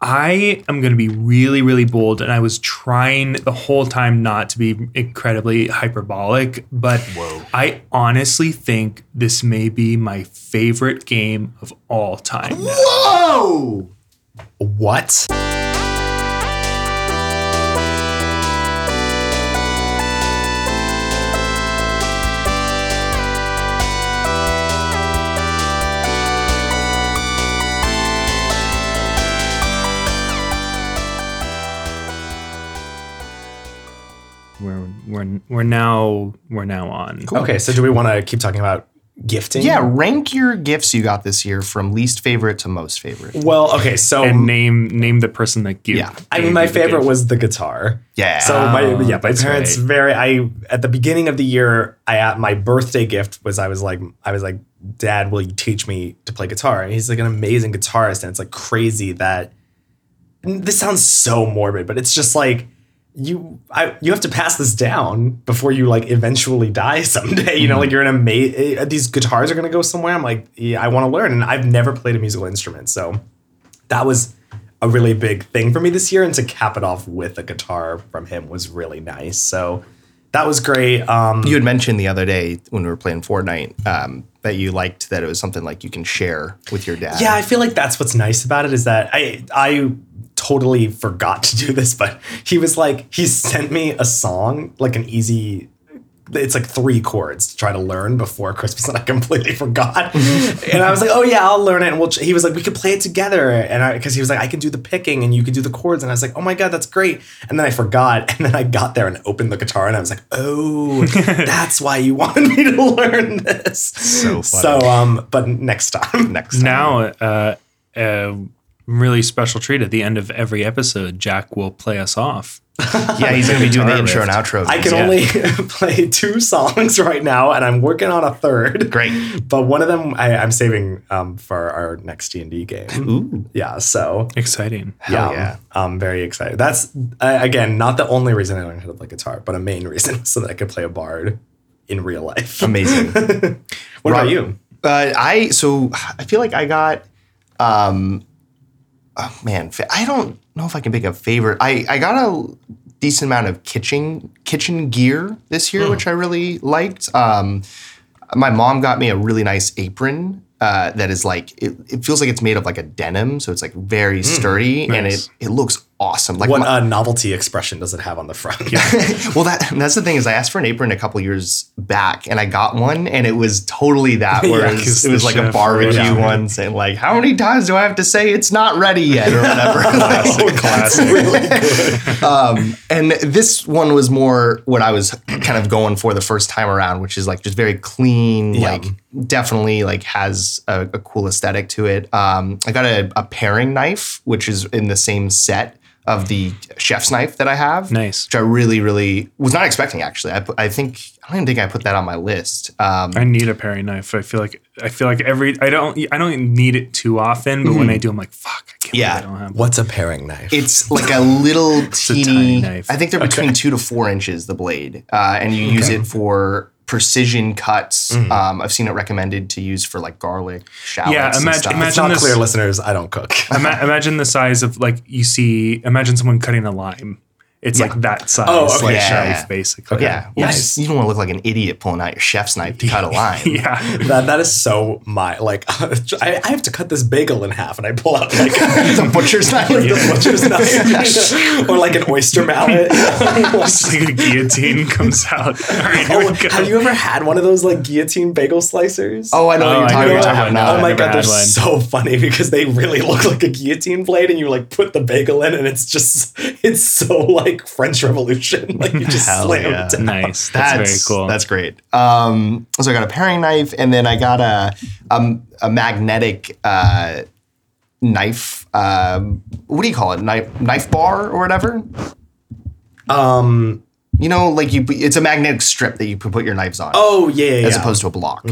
I am going to be really, really bold, and I was trying the whole time not to be incredibly hyperbolic, but Whoa. I honestly think this may be my favorite game of all time. now. Whoa! What? We're we're we're now we're now on. Okay, so do we want to keep talking about gifting? Yeah, rank your gifts you got this year from least favorite to most favorite. Well, okay, so And name name the person that gave. Yeah. I mean, my you the favorite gift. was the guitar. Yeah. So my yeah, my parents right. very I at the beginning of the year, I at my birthday gift was I was like I was like, Dad, will you teach me to play guitar? And he's like an amazing guitarist, and it's like crazy that and this sounds so morbid, but it's just like you I you have to pass this down before you like eventually die someday. You know, like you're an amazing these guitars are gonna go somewhere. I'm like, yeah, I want to learn. And I've never played a musical instrument. So that was a really big thing for me this year. And to cap it off with a guitar from him was really nice. So that was great. Um you had mentioned the other day when we were playing Fortnite um, that you liked that it was something like you can share with your dad. Yeah, I feel like that's what's nice about it is that I I totally forgot to do this, but he was like he sent me a song, like an easy it's like three chords to try to learn before Christmas, and I completely forgot. and I was like, "Oh yeah, I'll learn it." And we'll. Ch-. He was like, "We could play it together," and I because he was like, "I can do the picking and you can do the chords," and I was like, "Oh my god, that's great!" And then I forgot, and then I got there and opened the guitar, and I was like, "Oh, that's why you wanted me to learn this." So funny. So um, but next time, Next time. now uh, a really special treat at the end of every episode. Jack will play us off. yeah, he's gonna be doing the Guitar intro and riff. outro. I can Yeah. only play two songs right now, and I'm working on a third. Great. But one of them I, I'm saving um, for our next D and D game. Ooh. Yeah, so Exciting. Hell yeah, yeah. I'm very excited. That's uh, again not the only reason I learned how to play guitar, but a main reason so that I could play a bard in real life. Amazing. what about you? Uh, I so I feel like I got, um, oh man, I don't know if I can pick a favorite. I I got a decent amount of kitchen kitchen gear this year, which I really liked. Um, my mom got me a really nice apron. Uh, that is like it, it feels like it's made of like a denim, so it's like very sturdy and nice. it it looks awesome. Like What my- uh, novelty expression does it have on the front? well, that that's the thing is I asked for an apron a couple years back, and I got one, and it was totally that. Yeah, Whereas 'cause it was like a barbecue one, saying like, "How many times do I have to say it's not ready yet?" or whatever. Classic. um, and this one was more what I was kind of going for the first time around, which is like just very clean, Yeah. like definitely like has a, a cool aesthetic to it. Um, I got a, a paring knife, which is in the same set of the chef's knife that I have. Nice. Which I really, really was not expecting actually. I, I think I don't even think I put that on my list. Um, I need a paring knife. I feel like I feel like every I don't I don't need it too often, but when I do, I'm like, fuck, I can't Yeah. I don't have one. What's a paring knife? It's like a little a teeny. tiny knife. I think they're between two to four inches. The blade, uh, and you use it for precision cuts. Mm-hmm. Um, I've seen it recommended to use for like garlic, shallots. Yeah, and imagine- stuff. imagine- it's not this- clear, listeners. I don't cook. Ima- imagine the size of like you see. Imagine someone cutting a lime. It's like that oh, size, Oh, okay. like Yeah. knife, basically. Yeah, well, Nice. you don't want to look like an idiot pulling out your chef's knife to cut a line. yeah. that that is so my like. I, I have to cut this bagel in half, and I pull out like the butcher's knife. the butcher's knife, or like an oyster mallet. It's like a guillotine comes out. All right, here Oh, have you ever had one of those like guillotine bagel slicers? Oh, I know Oh, what you're oh, know talking about. you're talking now. Oh my god, they're one. so funny because they really look like a guillotine blade, and you like put the bagel in, and it's just it's so like French Revolution, like you just Hell slam yeah. it down. Nice. That's, very cool. That's great. Um, so I got a paring knife, and then I got a a, a magnetic uh, knife. Um, what do you call it? Knife knife bar or whatever. Um. You know, like you, it's a magnetic strip that you can put your knives on. Oh yeah, yeah. as yeah. Mm-hmm. opposed to a block.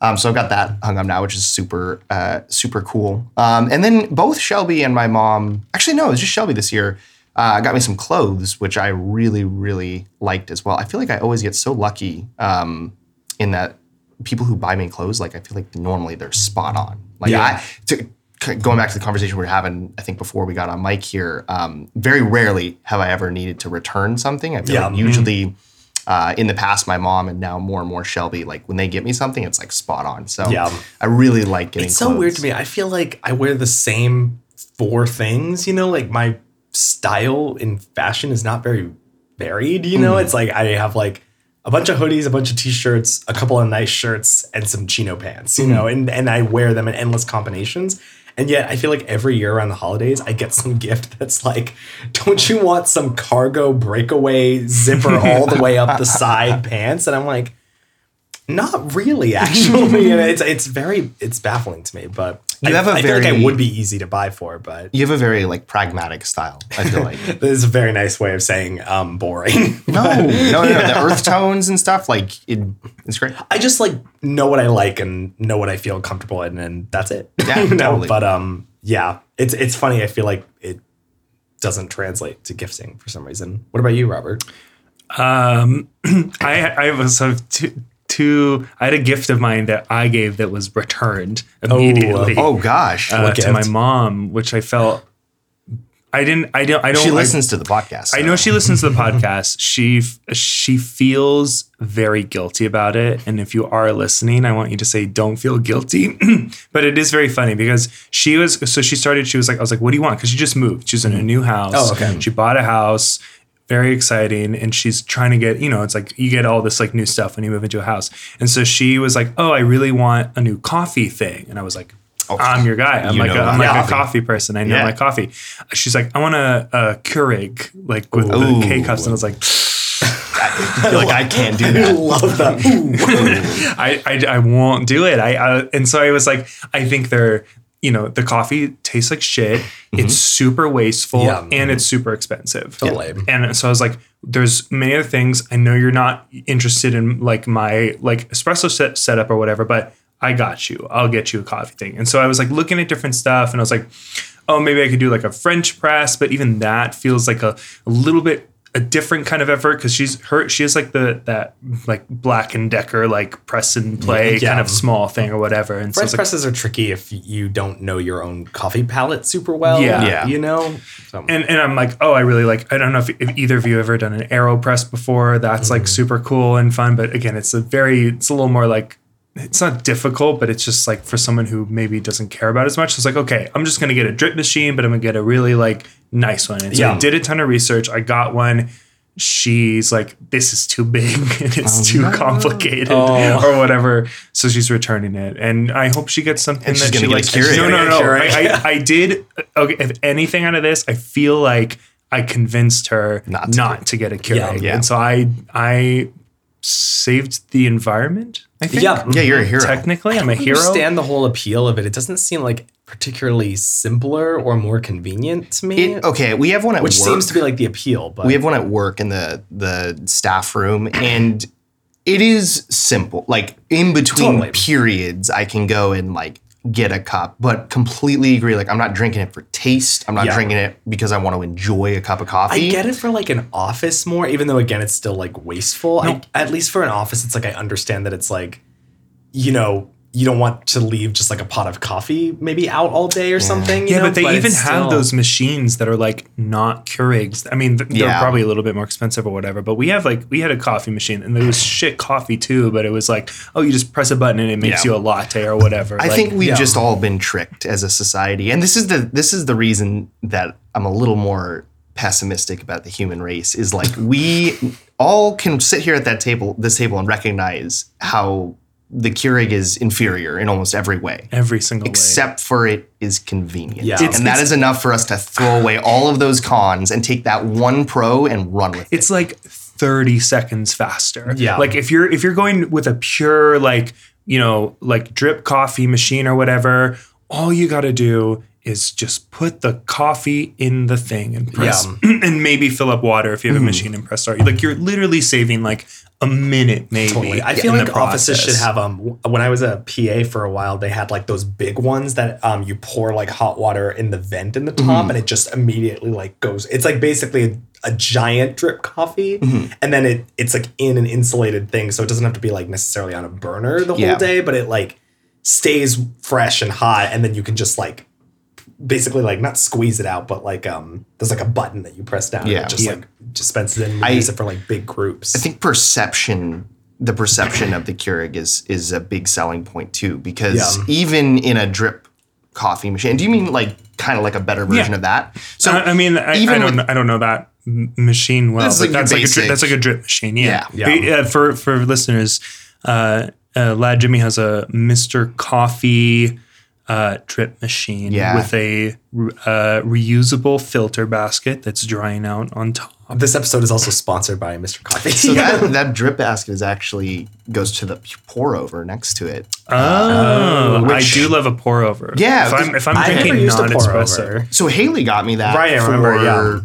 Um, so I've got that hung up now, which is super, uh, super cool. Um, and then both Shelby and my mom, actually, no, it was just Shelby this year, uh, got me some clothes, which I really, really liked as well. I feel like I always get so lucky um, in that people who buy me clothes, like I feel like normally they're spot on. Like Yeah. I, to going back to the conversation we were having, I think before we got on mic here, um, very rarely have I ever needed to return something. I feel Yeah. like usually uh, in the past, my mom and now more and more Shelby, like when they get me something, it's like spot on. So Yeah. I really like getting. It's so weird to me. I feel like I wear the same four things, you know, like my style in fashion is not very varied, you know? Mm-hmm. It's like I have like a bunch of hoodies, a bunch of t-shirts, a couple of nice shirts, and some chino pants, you mm-hmm. know, and, and I wear them in endless combinations. And yet I feel like every year around the holidays, I get some gift that's like, don't you want some cargo breakaway zipper all the way up the side pants? And I'm like, not really, actually. it's it's very it's baffling to me, but You I, have a I feel like I would be easy to buy for, but You have a very like pragmatic style. I feel like. this is a very nice way of saying um boring. no, no, no, no. The earth tones and stuff, like it, it's great. I just like know what I like and know what I feel comfortable in, and that's it. Yeah, You know? totally. But um, yeah, it's it's funny. I feel like it doesn't translate to gifting for some reason. What about you, Robert? Um, I I was have two, two. I had a gift of mine that I gave that was returned immediately. Oh oh gosh, uh, to my mom, which I felt I didn't. I don't. I don't. she I- listens to the podcast. I know she listens to the podcast. She she feels very guilty about it, and if you are listening, I want you to say don't feel guilty. but it is very funny because she was so she started. She was like, I was like, what do you want? Because she just moved. She's in a new house. Oh, okay. She bought a house. Very exciting, and she's trying to get you know it's like you get all this like new stuff when you move into a house, and so she was like, oh, I really want a new coffee thing, and I was like. I'm your guy. I'm You like a, know I'm like coffee. a coffee person. I know Yeah. my coffee. She's like, I want a, a Keurig, like with the K cups, and I was like, I feel like I can't do I that. love that. I, I, I won't do it. I, uh, and so I was like, I think they're, you know, the coffee tastes like shit. It's mm-hmm. super wasteful Yeah. and it's super expensive. Totally. And so I was like, there's many other things. I know you're not interested in like my like espresso set setup or whatever, but I got you. I'll get you a coffee thing. And so I was like looking at different stuff and I was like, oh, maybe I could do like a French press, but even that feels like a, a little bit a different kind of effort because she's her she has like the that like black and decker like press and play Yeah. kind of small thing or whatever. And so French it's like, presses are tricky if you don't know your own coffee palate super well. Yeah. Yeah. You know? So- and, and I'm like, oh, I really like. I don't know if, if either of you ever done an AeroPress before. That's like mm. super cool and fun. But again, it's a very, it's a little more like, it's not difficult, but it's just like for someone who maybe doesn't care about it as much. It's like, okay, I'm just gonna get a drip machine, but I'm gonna get a really like nice one. And so I Yeah. did a ton of research. I got one. She's like, this is too big and it's too oh. complicated Oh. or whatever. So she's returning it, and I hope she gets something And that she likes. a No, no, no. get. I, I, I did. Uh, okay, if anything out of this, I feel like I convinced her Not not to to, get a Keurig, Yeah. Yeah. and so I I saved the environment. I think. Yeah. Yeah, you're a hero. Technically, I'm a hero. understand the whole appeal of it. It doesn't seem like particularly simpler or more convenient to me. It, okay, we have one at work which work. seems to be like the appeal, but we have one at work in the the staff room and it is simple like in between Totally. periods i can go and like get a cup but completely agree like i'm not drinking it for taste i'm not Yeah. drinking it because i want to enjoy a cup of coffee I get it for like an office more, even though again it's still like wasteful. I, at least for an office, it's like I understand that it's like, you know, you don't want to leave just like a pot of coffee maybe out all day or something. you yeah, know, but they even have still- those machines that are like not Keurigs. I mean, th- they're Yeah. probably a little bit more expensive or whatever. But we have like we had a coffee machine, and it was shit coffee too. But it was like, oh, you just press a button and it makes Yeah. you a latte or whatever. I Like, think we've yeah. just all been tricked as a society, and this is the this is the reason that I'm a little more pessimistic about the human race. Is like we all can sit here at that table, this table, and recognize how the Keurig is inferior in almost every way, every single way. except for it is convenient, Yeah. It's- and that is enough for us to throw away all of those cons and take that one pro and run with it. it's like 30 seconds faster. Yeah. Like if you're if you're going with a pure like, you know, like drip coffee machine or whatever, all you got to do is just put the coffee in the thing and press and maybe fill up water if you have a machine and press start. Like you're literally saving like a minute maybe. Totally. I feel like offices should have um when I was a PA for a while, they had like those big ones that um you pour like hot water in the vent in the top and it just immediately like goes it's like basically a, a giant drip coffee and then it it's like in an insulated thing so it doesn't have to be like necessarily on a burner the whole Yeah. day but it like stays fresh and hot and then you can just like basically like not squeeze it out, but like um, there's like a button that you press down. Yeah. and it just Yeah. like dispenses it and I- use it for like big groups. I think perception, the perception of the Keurig is is a big selling point too, because Yeah. even in a drip coffee machine, do you mean like kind of like a better version Yeah. of that? So I, I mean, I, even I don't, with- I don't know that machine well. That's like that's like a drip, that's like a drip machine. Yeah, Yeah. Yeah. But, uh, for for listeners, uh, uh, Lad Jimmy has a Mister Coffee uh, drip machine Yeah. with a re- uh, reusable filter basket that's drying out on top. this episode is also sponsored by Mr. Coffee. so that that drip basket is actually goes to the pour over next to it. Oh, I which- do love a pour over. Yeah, if I'm, if I'm I've drinking used a non pour espresso, over. So Haley got me that Right, I for remember, yeah.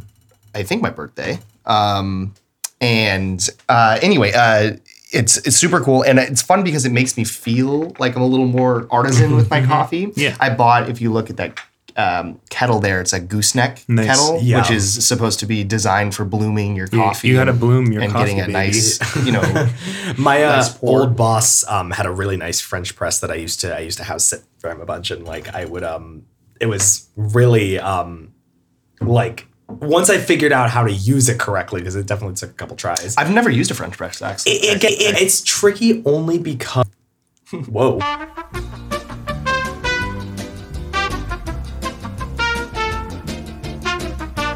I think my birthday. Um, and uh, anyway, uh, it's it's super cool and it's fun because it makes me feel like I'm a little more artisan with my coffee. Yeah. I bought if you look at that um, kettle there, it's a gooseneck Nice. kettle, Yeah. which is supposed to be designed for blooming your coffee. you gotta bloom your and coffee, getting a baby. nice, you know, My uh, Nice old boss um, had a really nice French press that I used to I used to house sit for him a bunch, and like I would um, it was really um, like once I figured out how to use it correctly because it definitely took a couple tries. I've never used a French press actually. it, it, it- it's tricky only because whoa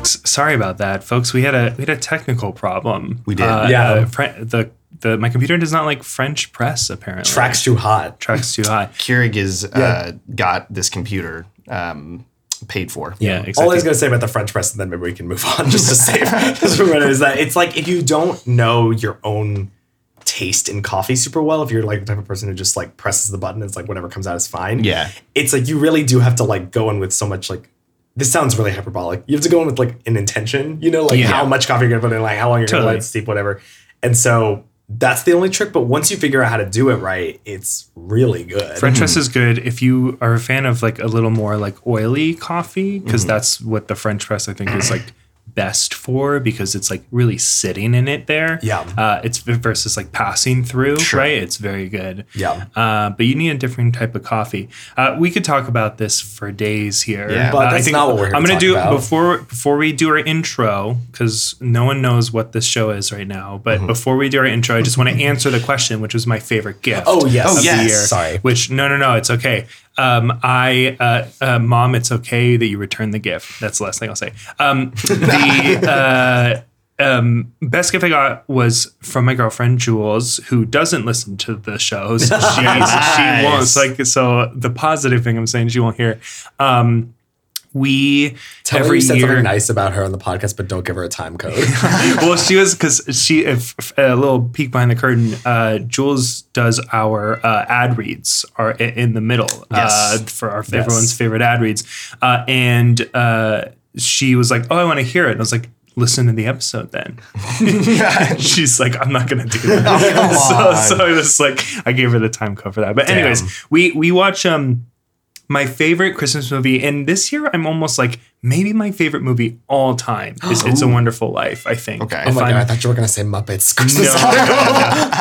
sorry about that, folks. We had a we had a technical problem. We did. Yeah. uh, Fre- the the my computer does not like French press. Apparently, tracks too hot. tracks too hot. Keurig is uh, got this computer um, paid for. Yeah, All I was gonna say about the French press, and then maybe we can move on just to save just for is that it's like if you don't know your own taste in coffee super well, if you're like the type of person who just like presses the button, it's like whatever comes out is fine. Yeah. It's like you really do have to like go in with so much like this sounds really hyperbolic. You have to go in with like an intention, you know, like Yeah. how much coffee you're gonna put in, like how long you're gonna let it steep, whatever. And so that's the only trick. But once you figure out how to do it right, it's really good. French press is good if you are a fan of like a little more like oily coffee because Mm-hmm. that's what the French press I think is like best for because it's like really sitting in it there. Yeah. uh, it's versus like passing through. Sure. Right, it's very good. Yeah. uh, but you need a different type of coffee. Uh, we could talk about this for days here. Yeah. But Uh, that's not what we're I'm gonna do about. before before we do our intro because no one knows what this show is right now. But Mm-hmm. before we do our intro, I just want to answer the question, which was my favorite gift. Oh, yes. of Oh, the yes. year. Sorry. Which no, no, no, it's okay. Um, I, uh, uh, mom, it's okay that you return the gift. That's the last thing I'll say. Um, the uh, um, best gift I got was from my girlfriend Jules, who doesn't listen to the shows. She, she won't. Like so. The positive thing I'm saying, she won't hear. Um, we Tell her every you said year something nice about her on the podcast, but don't give her a time code. well, she was because she if, if- a little peek behind the curtain. Uh, Jules does our uh, ad reads are in the middle uh, for our everyone's favorite ad reads, uh, and uh, she was like, "Oh, I want to hear it." And I was like. Listen to the episode then. She's like, I'm not gonna do that. come so, so I was like, I gave her the time code for that. But Damn. anyways, we we watch um my favorite Christmas movie, and this year I'm almost like maybe my favorite movie all time is It's a Wonderful Life. I think. Okay. oh my god, I thought you were gonna say Muppets. no, Christmas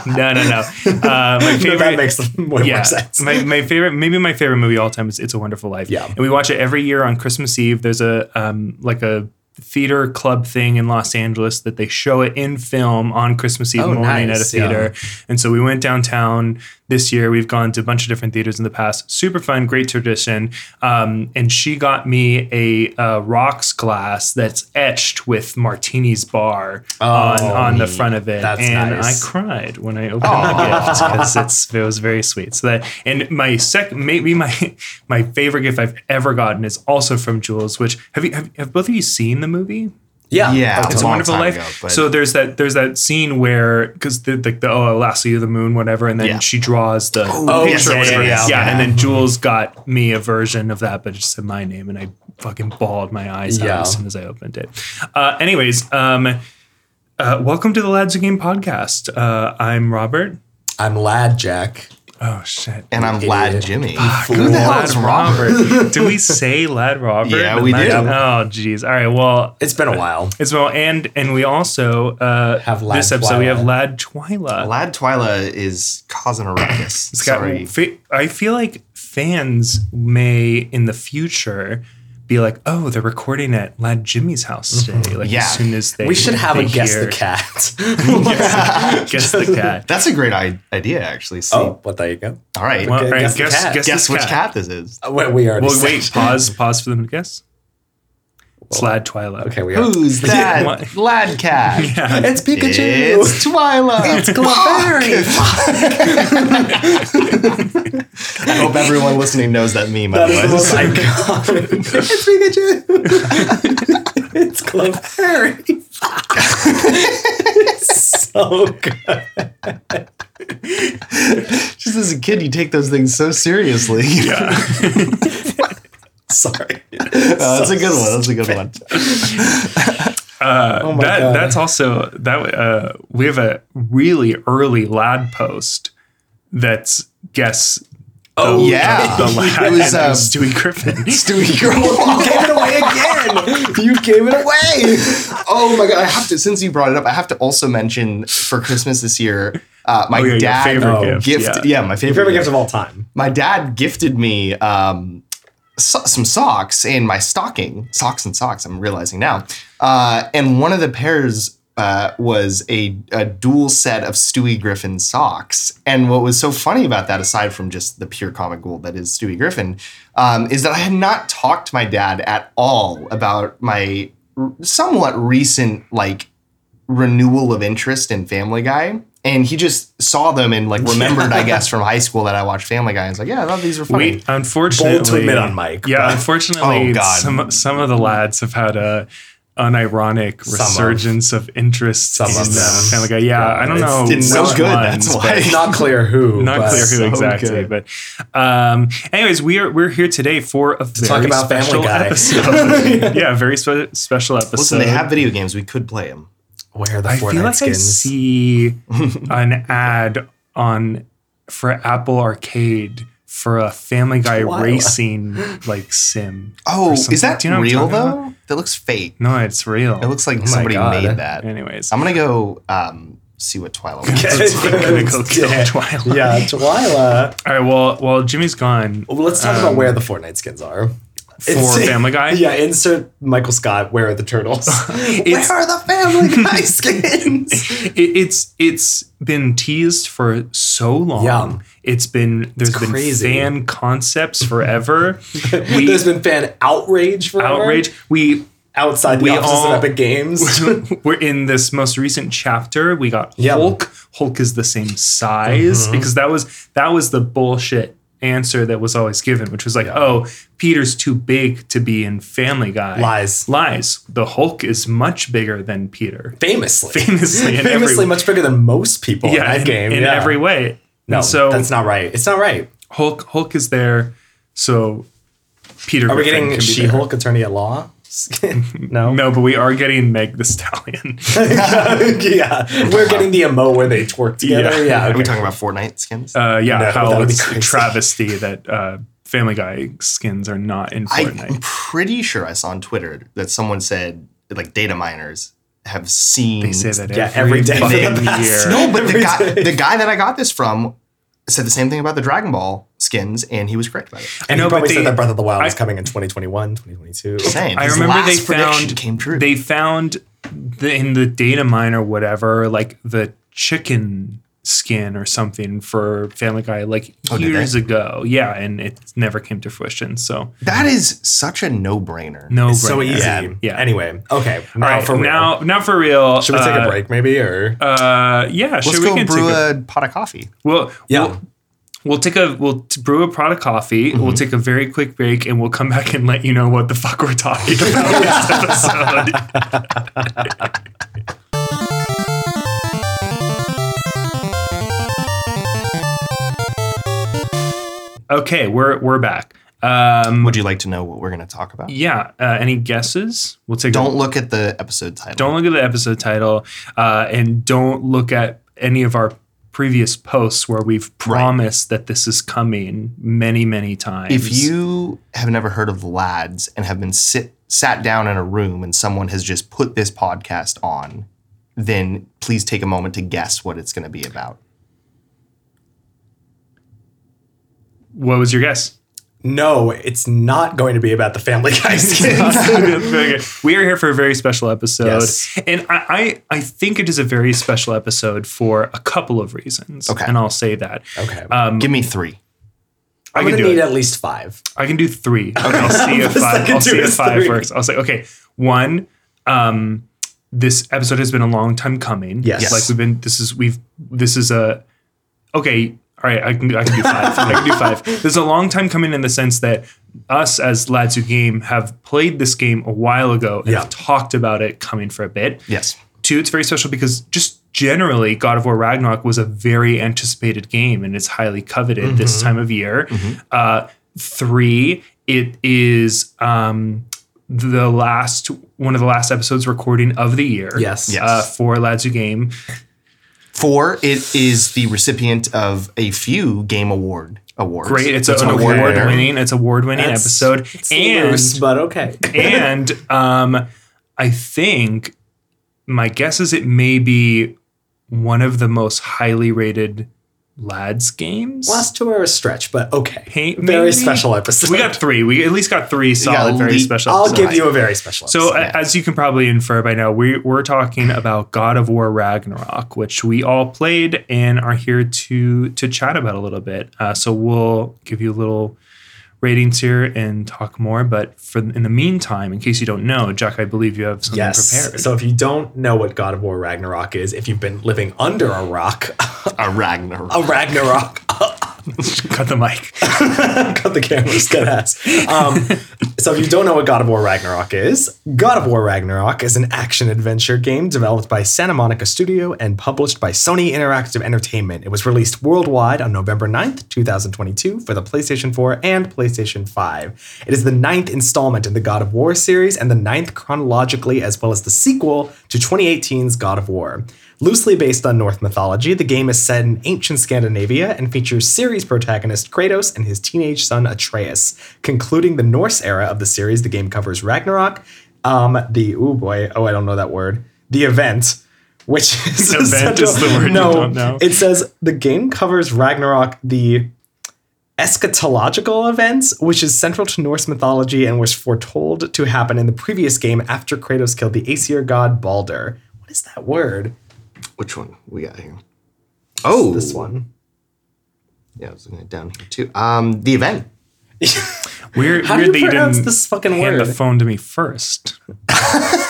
no, no, no, no. Uh, my No, favorite. that makes way yeah, more sense. my, my favorite, maybe my favorite movie all time is It's a Wonderful Life. Yeah. and we watch it every year on Christmas Eve. There's a um like a theater club thing in Los Angeles that they show it in film on Christmas Eve Oh, morning nice, at a theater. And so we went downtown this year. We've gone to a bunch of different theaters in the past. Super fun, great tradition. Um, and she got me a, uh rocks glass that's etched with Martini's bar on, on the front of it. That's and nice. I cried when I opened the gift because it's it was very sweet. So that and my second maybe my my favorite gift I've ever gotten is also from Jules. Which have you have, have both of you seen the movie? Yeah. Yeah. It's a Wonderful Life. ago, so there's that there's that scene where because the, the the oh Lassie of the Moon whatever, and then Yeah. she draws the Oh, yes, yeah, yes, yeah, yeah. and then Jules got me a version of that, but it just said my name, and I fucking bawled my eyes Yeah. out as soon as I opened it. Uh, anyways, um, uh, welcome to the Lads of Game podcast. Uh, I'm Robert. I'm Lad Jack. Oh shit. And I'm Idiot. Lad Jimmy. Who the hell is Robert? did we say Lad Robert? Yeah, we Lad- did. Oh, geez. All right. Well, It's been a while. as well, and and we also uh, Have Lad this episode we have Lad Twyla. Lad Twyla is causing a ruckus. It's got- Sorry. I feel like fans may in the future be like, oh, they're recording at Lad Jimmy's house today. Like Yeah. as soon as they We should have a they guess the cat. guess the cat. That's a great I- idea, actually. See, oh, well, there you go. all right. Well, Okay, all right, guess guess the cat. guess, Guess which cat this is. Uh, Wait, we already Well, wait, pause, pause for them to guess. It's Lad Twilight. Okay, we are. Who's that What? lad cat? It's Pikachu. It's Twilight. It's I hope everyone listening knows that meme. That is the most Otherwise, iconic. it's Pikachu. it's Clefairy. so good. just as a kid, you take those things so seriously. Yeah. Sorry. Oh, that's a good one. That's a good one. Uh, Oh that God. that's also that uh, we have a really early lad post that's guess Oh, the, yeah. the, the lad It was, and um, Stewie Griffin. Stewie Griffin You gave it away again. You gave it away. Oh my god! I have to. Since you brought it up, I have to also mention for Christmas this year, uh, my Oh, yeah, dad favorite Oh, gift, yeah. yeah. my favorite, favorite gift. gift of all time. My dad gifted me um, so- some socks in my stocking, socks and socks. I'm realizing now, uh, and one of the pairs. Uh, was a, a dual set of Stewie Griffin socks. And what was so funny about that, aside from just the pure comic gold that is Stewie Griffin, um, is that I had not talked to my dad at all about my r- somewhat recent, like, renewal of interest in Family Guy. And he just saw them and like remembered, I guess, from high school that I watched Family Guy. And was like, yeah, I thought these were funny. We unfortunately Bold to admit on mic. Yeah, but- unfortunately, Oh, God. some some of the lads have had a unironic Some of- resurgence of, interest some in of them. Family Guy. Yeah, Yeah, I don't know. it's so good, ones, that's but- why. Not clear who. Not clear who so exactly, good. but um, anyways, we are we're here today for a very talk about Family Guy. episode. yeah, very spe- special episode. Listen, they have video games. We could play them. Where are the I Fortnite feel like I see an ad on for Apple Arcade for a Family Guy Twilight. racing like sim. Oh, is that Do you know real though? about? That looks fake. No, it's real. It looks like my somebody made that. Anyways, I'm gonna go um, see what Twilight. was. I'm gonna go kill Yeah. Twilight. Yeah, Twyla. All right. Well, while Jimmy's gone Well, let's talk about where the Fortnite skins are. For It's- Family Guy. Yeah, insert Michael Scott. Where are the turtles? It's- where are the Family Guy skins? it, it's it's been teased for so long. Yeah. It's been there's been crazy. fan concepts forever. we There's been fan outrage for outrage. We outside the We offices all- of Epic Games. we're in this most recent chapter. We got Yeah. Hulk. Hulk is the same size Mm-hmm. because that was that was the bullshit answer that was always given, which was like, oh, Peter's too big to be in Family Guy. Lies. lies. The Hulk is much bigger than Peter. famously, Famously famously every- much bigger than most people Yeah, in that game. in yeah. every way. No, And so that's not right. It's not right. Hulk Hulk is there, so Peter. Are we Griffin getting can She-Hulk Attorney at Law? Skin? no. No, but we are getting Meg the Stallion. yeah, we're getting the emo where they twerk together. Yeah. Yeah, Are we talking about Fortnite skins? Uh, yeah, No, how that would be it's a travesty that uh, Family Guy skins are not in Fortnite. I'm pretty sure I saw on Twitter that someone said like data miners have seen. they say that Yeah, every, every day for the past- year. No, but the guy, day. the guy that I got this from said the same thing about the Dragon Ball skins, and he was correct about it. I know, he but they, said that Breath of the Wild I- is coming in 2021, 2022. Saying I remember they last prediction found came true. They found the, in the data mine or whatever, like the chicken skin or something for Family Guy, like Oh, years ago. Yeah, and it never came to fruition. So that is such a no-brainer. no, so easy. Yeah. Yeah. Anyway, okay. All Now right, for real. now now for real. should we take uh, a break maybe or? Uh, yeah, Let's sure. We go can brew take a, a pot of coffee. Well, Yeah. We'll, we'll take a we'll t- brew a pot of coffee. We'll take a very quick break, and we'll come back and let you know what the fuck we're talking about this episode. okay, we're we're back. Um, Would you like to know what we're going to talk about? yeah. Uh, any guesses? We'll take. Don't A, look at the episode title. don't look at the episode title, uh, and don't look at any of our previous posts where we've promised that this is coming many many times. If you have never heard of Lads and have been sit sat down in a room and someone has just put this podcast on, then please take a moment to guess what it's going to be about. What was your guess? no, it's not going to be about the Family Guy skins. We are here for a very special episode, Yes. and I, I I think it is a very special episode for a couple of reasons. Okay. and I'll say that. okay. Um, Give me three. I I'm can going to do need it. at least five. I can do three. I'll see if five. I'll see if five three. works. I'll say okay. One, um, this episode has been a long time coming. Yes. Yes. like we've been. This is we've. This is a. Okay, all right. I can. I can do five. I can do five. This is a long time coming in the sense that us as Lads Who Game have played this game a while ago and Yeah. have talked about it coming for a bit. Yes. Two, it's very special because just generally, God of War Ragnarok was a very anticipated game and it's highly coveted this time of year. Uh, three, it is um, the last one of the last episodes recording of the year. Yes. Yes. Uh, for Lads Who Game. Four, it is the recipient of a few game award awards. Great. It's, It's an an award award winner. winning. It's award winning episode. It's and loose, but okay. and um, I think my guess is it may be one of the most highly rated lads games. Last two are a stretch, but okay. Hey, very maybe? special episode. we got three. We at least got three solid, got very le- special. I'll episodes. give you a very special. So, episode. a- as you can probably infer by now, we, we're talking about God of War Ragnarok, which we all played and are here to to chat about a little bit. Uh, so we'll give you a little ratings here and talk more. But for in the meantime, in case you don't know, Jack, I believe you have something yes. prepared. So if you don't know what God of War Ragnarok is, if you've been living under a rock, A Ragnarok. a Ragnarok. Cut the mic. Cut the cameras, dead ass. Um, so if you don't know what God of War Ragnarok is, God of War Ragnarok is an action adventure game developed by Santa Monica Studio and published by Sony Interactive Entertainment. It was released worldwide on November 9th, 2022 for the PlayStation 4 and PlayStation 5. It is the ninth installment in the God of War series and the ninth chronologically as well as the sequel to 2018's God of War. Loosely based on Norse mythology, the game is set in ancient Scandinavia and features series protagonist Kratos and his teenage son Atreus. Concluding the Norse era of the series, the game covers Ragnarok, um, the oh boy, oh I don't know that word, the event, which is Event is the word you No, don't know. it says the game covers Ragnarok, the eschatological events, which is central to Norse mythology and was foretold to happen in the previous game after Kratos killed the Aesir god Baldur. What is that word? Which one we got here? Oh, This one. Yeah, I was looking at down here too. Um, the event. Weird, How do weird you that you pronounce didn't this fucking hand word? the phone to me first.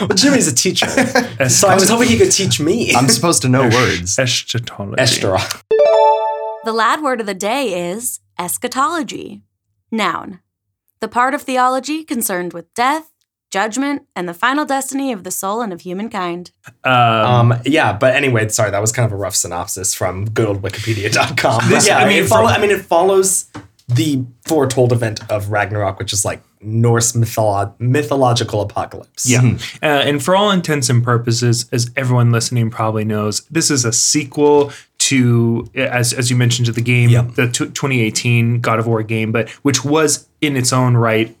Well, Jimmy's a teacher, so I was hoping he could teach me. I'm supposed to know words. Eschatology. Estra. The lad word of the day is eschatology. Noun. The part of theology concerned with death, judgment, and the final destiny of the soul and of humankind. Um, Um, yeah, but anyway, sorry, that was kind of a rough synopsis from good old Wikipedia.com. This- yeah, I I mean, mean, it follow, I mean, it follows the foretold event of Ragnarok, which is like Norse mytholo- mythological apocalypse. Yeah. Uh, and for all intents and purposes, as everyone listening probably knows, this is a sequel to, as, as you mentioned, to the game, Yep. the t- 2018 God of War game, but which was in its own right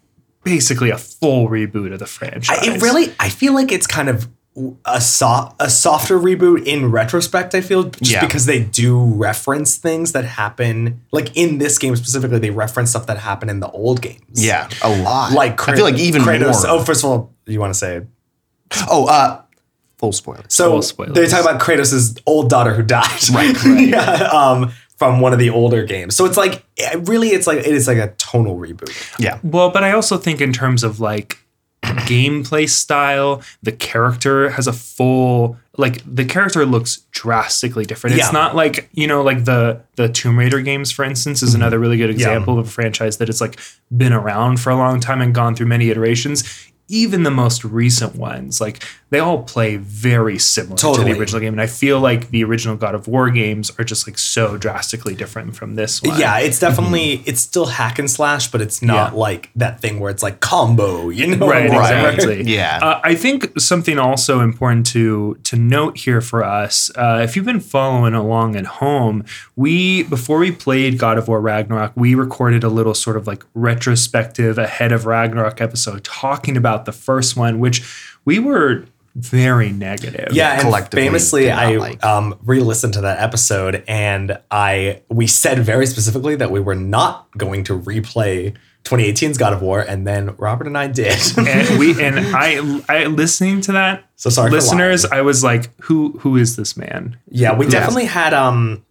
basically a full reboot of the franchise. I, it really, I feel like it's kind of a soft, a softer reboot in retrospect. I feel just Yeah. because they do reference things that happen, like in this game specifically, they reference stuff that happened in the old games. Yeah, a lot. like I feel like even Kratos. more. Oh, first of all, you want to say Oh, uh, full spoilers. So Full spoilers. they talk about Kratos' old daughter who died, right? yeah, um, from one of the older games. So it's like it- really, it's like it is like a tonal reboot. Yeah, Well, but I also think in terms of like gameplay style, the character has a full like the character looks drastically different. Yeah. It's not like, you know, like the the Tomb Raider games, for instance, is mm-hmm. another really good example of a franchise that has like been around for a long time and gone through many iterations. Even the most recent ones, like they all play very similar to the original game. And I feel like the original God of War games are just like so drastically different from this one. Yeah, it's definitely it's still hack and slash, but it's not Yeah. like that thing where it's like combo. You know, Right, Like, exactly. Yeah. Uh, I think something also important to to note here for us, uh, if you've been following along at home, we before we played God of War Ragnarok, we recorded a little sort of like retrospective ahead of Ragnarok episode talking about the first one, which we were very negative. Yeah, and collectively famously, I like. um, re-listened to that episode, and I we said very specifically that we were not going to replay 2018's God of War, and then Robert and I did. and we and I, I listening to that. So sorry listeners. lying. I was like, who who is this man? yeah, we Who- definitely had. Um,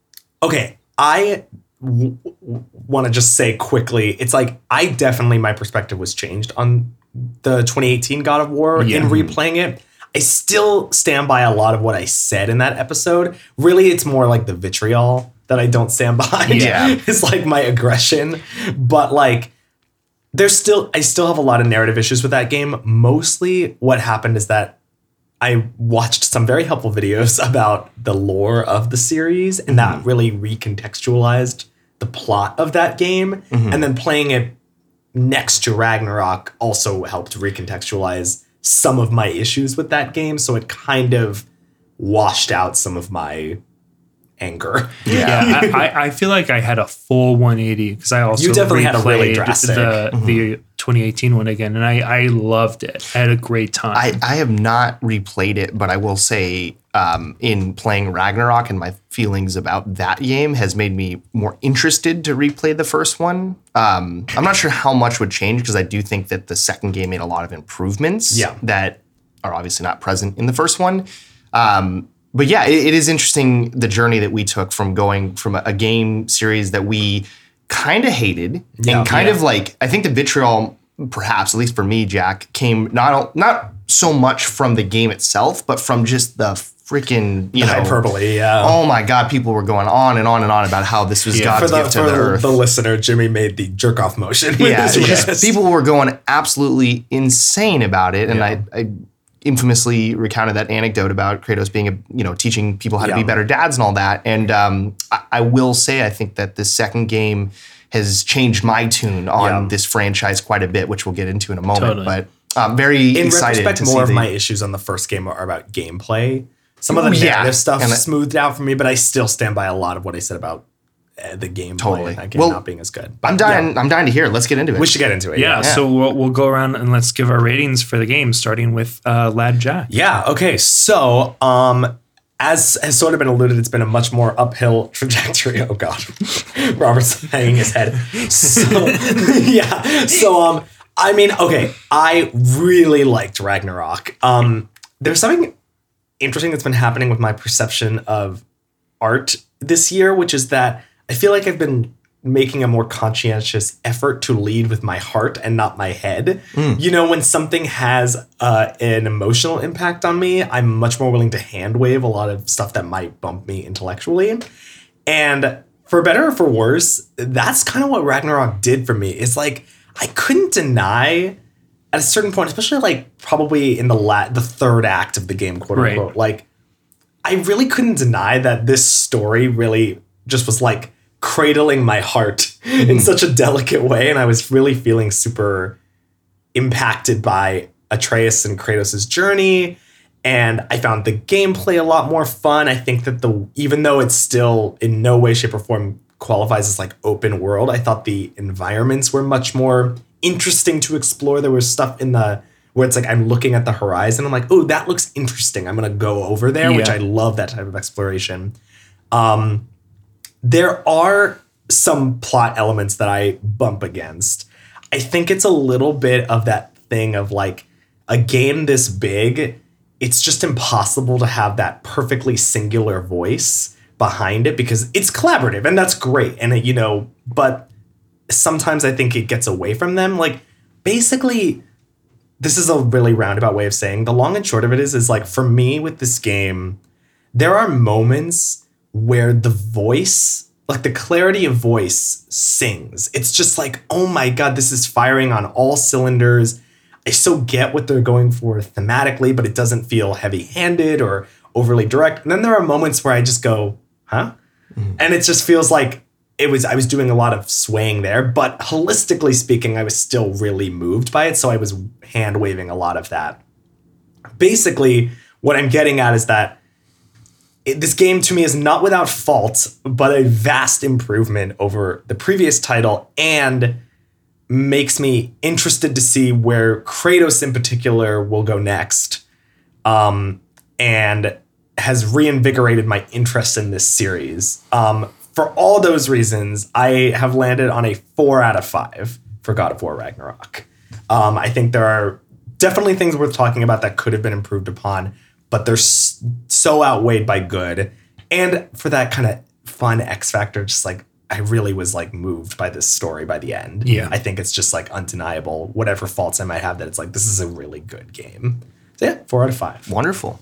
okay, I w- w- want to just say quickly, it's like I definitely my perspective was changed on the 2018 God of War Yeah. in replaying it. I still stand by a lot of what I said in that episode. Really, it's more like the vitriol that I don't stand behind. Yeah. it's like my aggression, but like there's still I still have a lot of narrative issues with that game. Mostly what happened is that I watched some very helpful videos about the lore of the series and that mm-hmm. really recontextualized the plot of that game mm-hmm. and then playing it next to Ragnarok also helped recontextualize some of my issues with that game so it kind of washed out some of my anger. Yeah, I, I, I feel like I had a full 180 because I also You definitely had a really drastic- the the 2018 one again, and I I loved it. I had a great time. I, I have not replayed it, but I will say, um, in playing Ragnarok and my feelings about that game has made me more interested to replay the first one. Um, I'm not sure how much would change because I do think that the second game made a lot of improvements Yeah. that are obviously not present in the first one. Um, but yeah, it, it is interesting the journey that we took from going from a, a game series that we kind of hated Yeah. and kind Yeah. of like I think the vitriol, perhaps at least for me, Jack, came not not so much from the game itself, but from just the freaking you know Hyperbole, yeah. Oh my god, people were going on and on and on about how this was Yeah. God's the, gift to the the, earth. the listener, Jimmy made the jerk off motion. yeah, just people were going absolutely insane about it, and I, I infamously recounted that anecdote about Kratos being a you know teaching people how to be better dads and all that. And um, I, I will say, I think that the second game has changed my tune on Yeah. this franchise quite a bit, which we'll get into in a moment. Totally. But I'm very in excited retrospect, to more of the, my issues on the first game are about gameplay. Some of the Ooh, yeah. stuff smoothed out for me, but I still stand by a lot of what I said about the game Totally. and that game Well, not being as good. But I'm dying. I'm dying to hear. it. Let's get into it. We should get into it. yeah, Yeah. so we'll, we'll go around and let's give our ratings for the game, starting with uh, Lad Jack. Yeah. Okay. So, um, as has sort of been alluded, it's been a much more uphill trajectory. Oh God, Robert's hanging his head. So, yeah. So, um, I mean, okay, I really liked Ragnarok. Um, there's something interesting that's been happening with my perception of art this year, which is that I feel like I've been making a more conscientious effort to lead with my heart and not my head. You know, when something has uh, an emotional impact on me, I'm much more willing to hand wave a lot of stuff that might bump me intellectually. And for better or for worse, that's kind of what Ragnarok did for me. It's like I couldn't deny at a certain point, especially like probably in the la- the third act of the game, quote Right. unquote, like I really couldn't deny that this story really just was like cradling my heart in such a delicate way. And I was really feeling super impacted by Atreus and Kratos' journey. And I found the gameplay a lot more fun. I think that the even though it's still in no way, shape, or form qualifies as like open world, I thought the environments were much more interesting to explore. There was stuff in the where it's like I'm looking at the horizon. I'm like, oh, that looks interesting. I'm gonna go over there, which I love that type of exploration. Um, there are some plot elements that I bump against. I think it's a little bit of that thing of like a game this big, it's just impossible to have that perfectly singular voice behind it because it's collaborative and that's great. And you know, but sometimes I think it gets away from them. Like basically, this is a really roundabout way of saying the long and short of it is is like for me with this game, there are moments where the voice, like the clarity of voice, sings. It's just like, oh my God, this is firing on all cylinders. I so get what they're going for thematically, but it doesn't feel heavy handed or overly direct. And then there are moments where I just go, huh? Mm-hmm. And it just feels like it was, I was doing a lot of swaying there, but holistically speaking, I was still really moved by it. So I was hand waving a lot of that. Basically, what I'm getting at is that it- this game to me is not without faults, but a vast improvement over the previous title and makes me interested to see where Kratos in particular will go next. um, and has reinvigorated my interest in this series. Um, for all those reasons, I have landed on a four out of five for God of War Ragnarok. Um, I think there are definitely things worth talking about that could have been improved upon, but they're so outweighed by good. And for that kind of fun X factor, just like I really was like moved by this story by the end. Yeah. I think it's just like undeniable, whatever faults I might have, that it's like this is a really good game. So yeah, four out of five. Wonderful.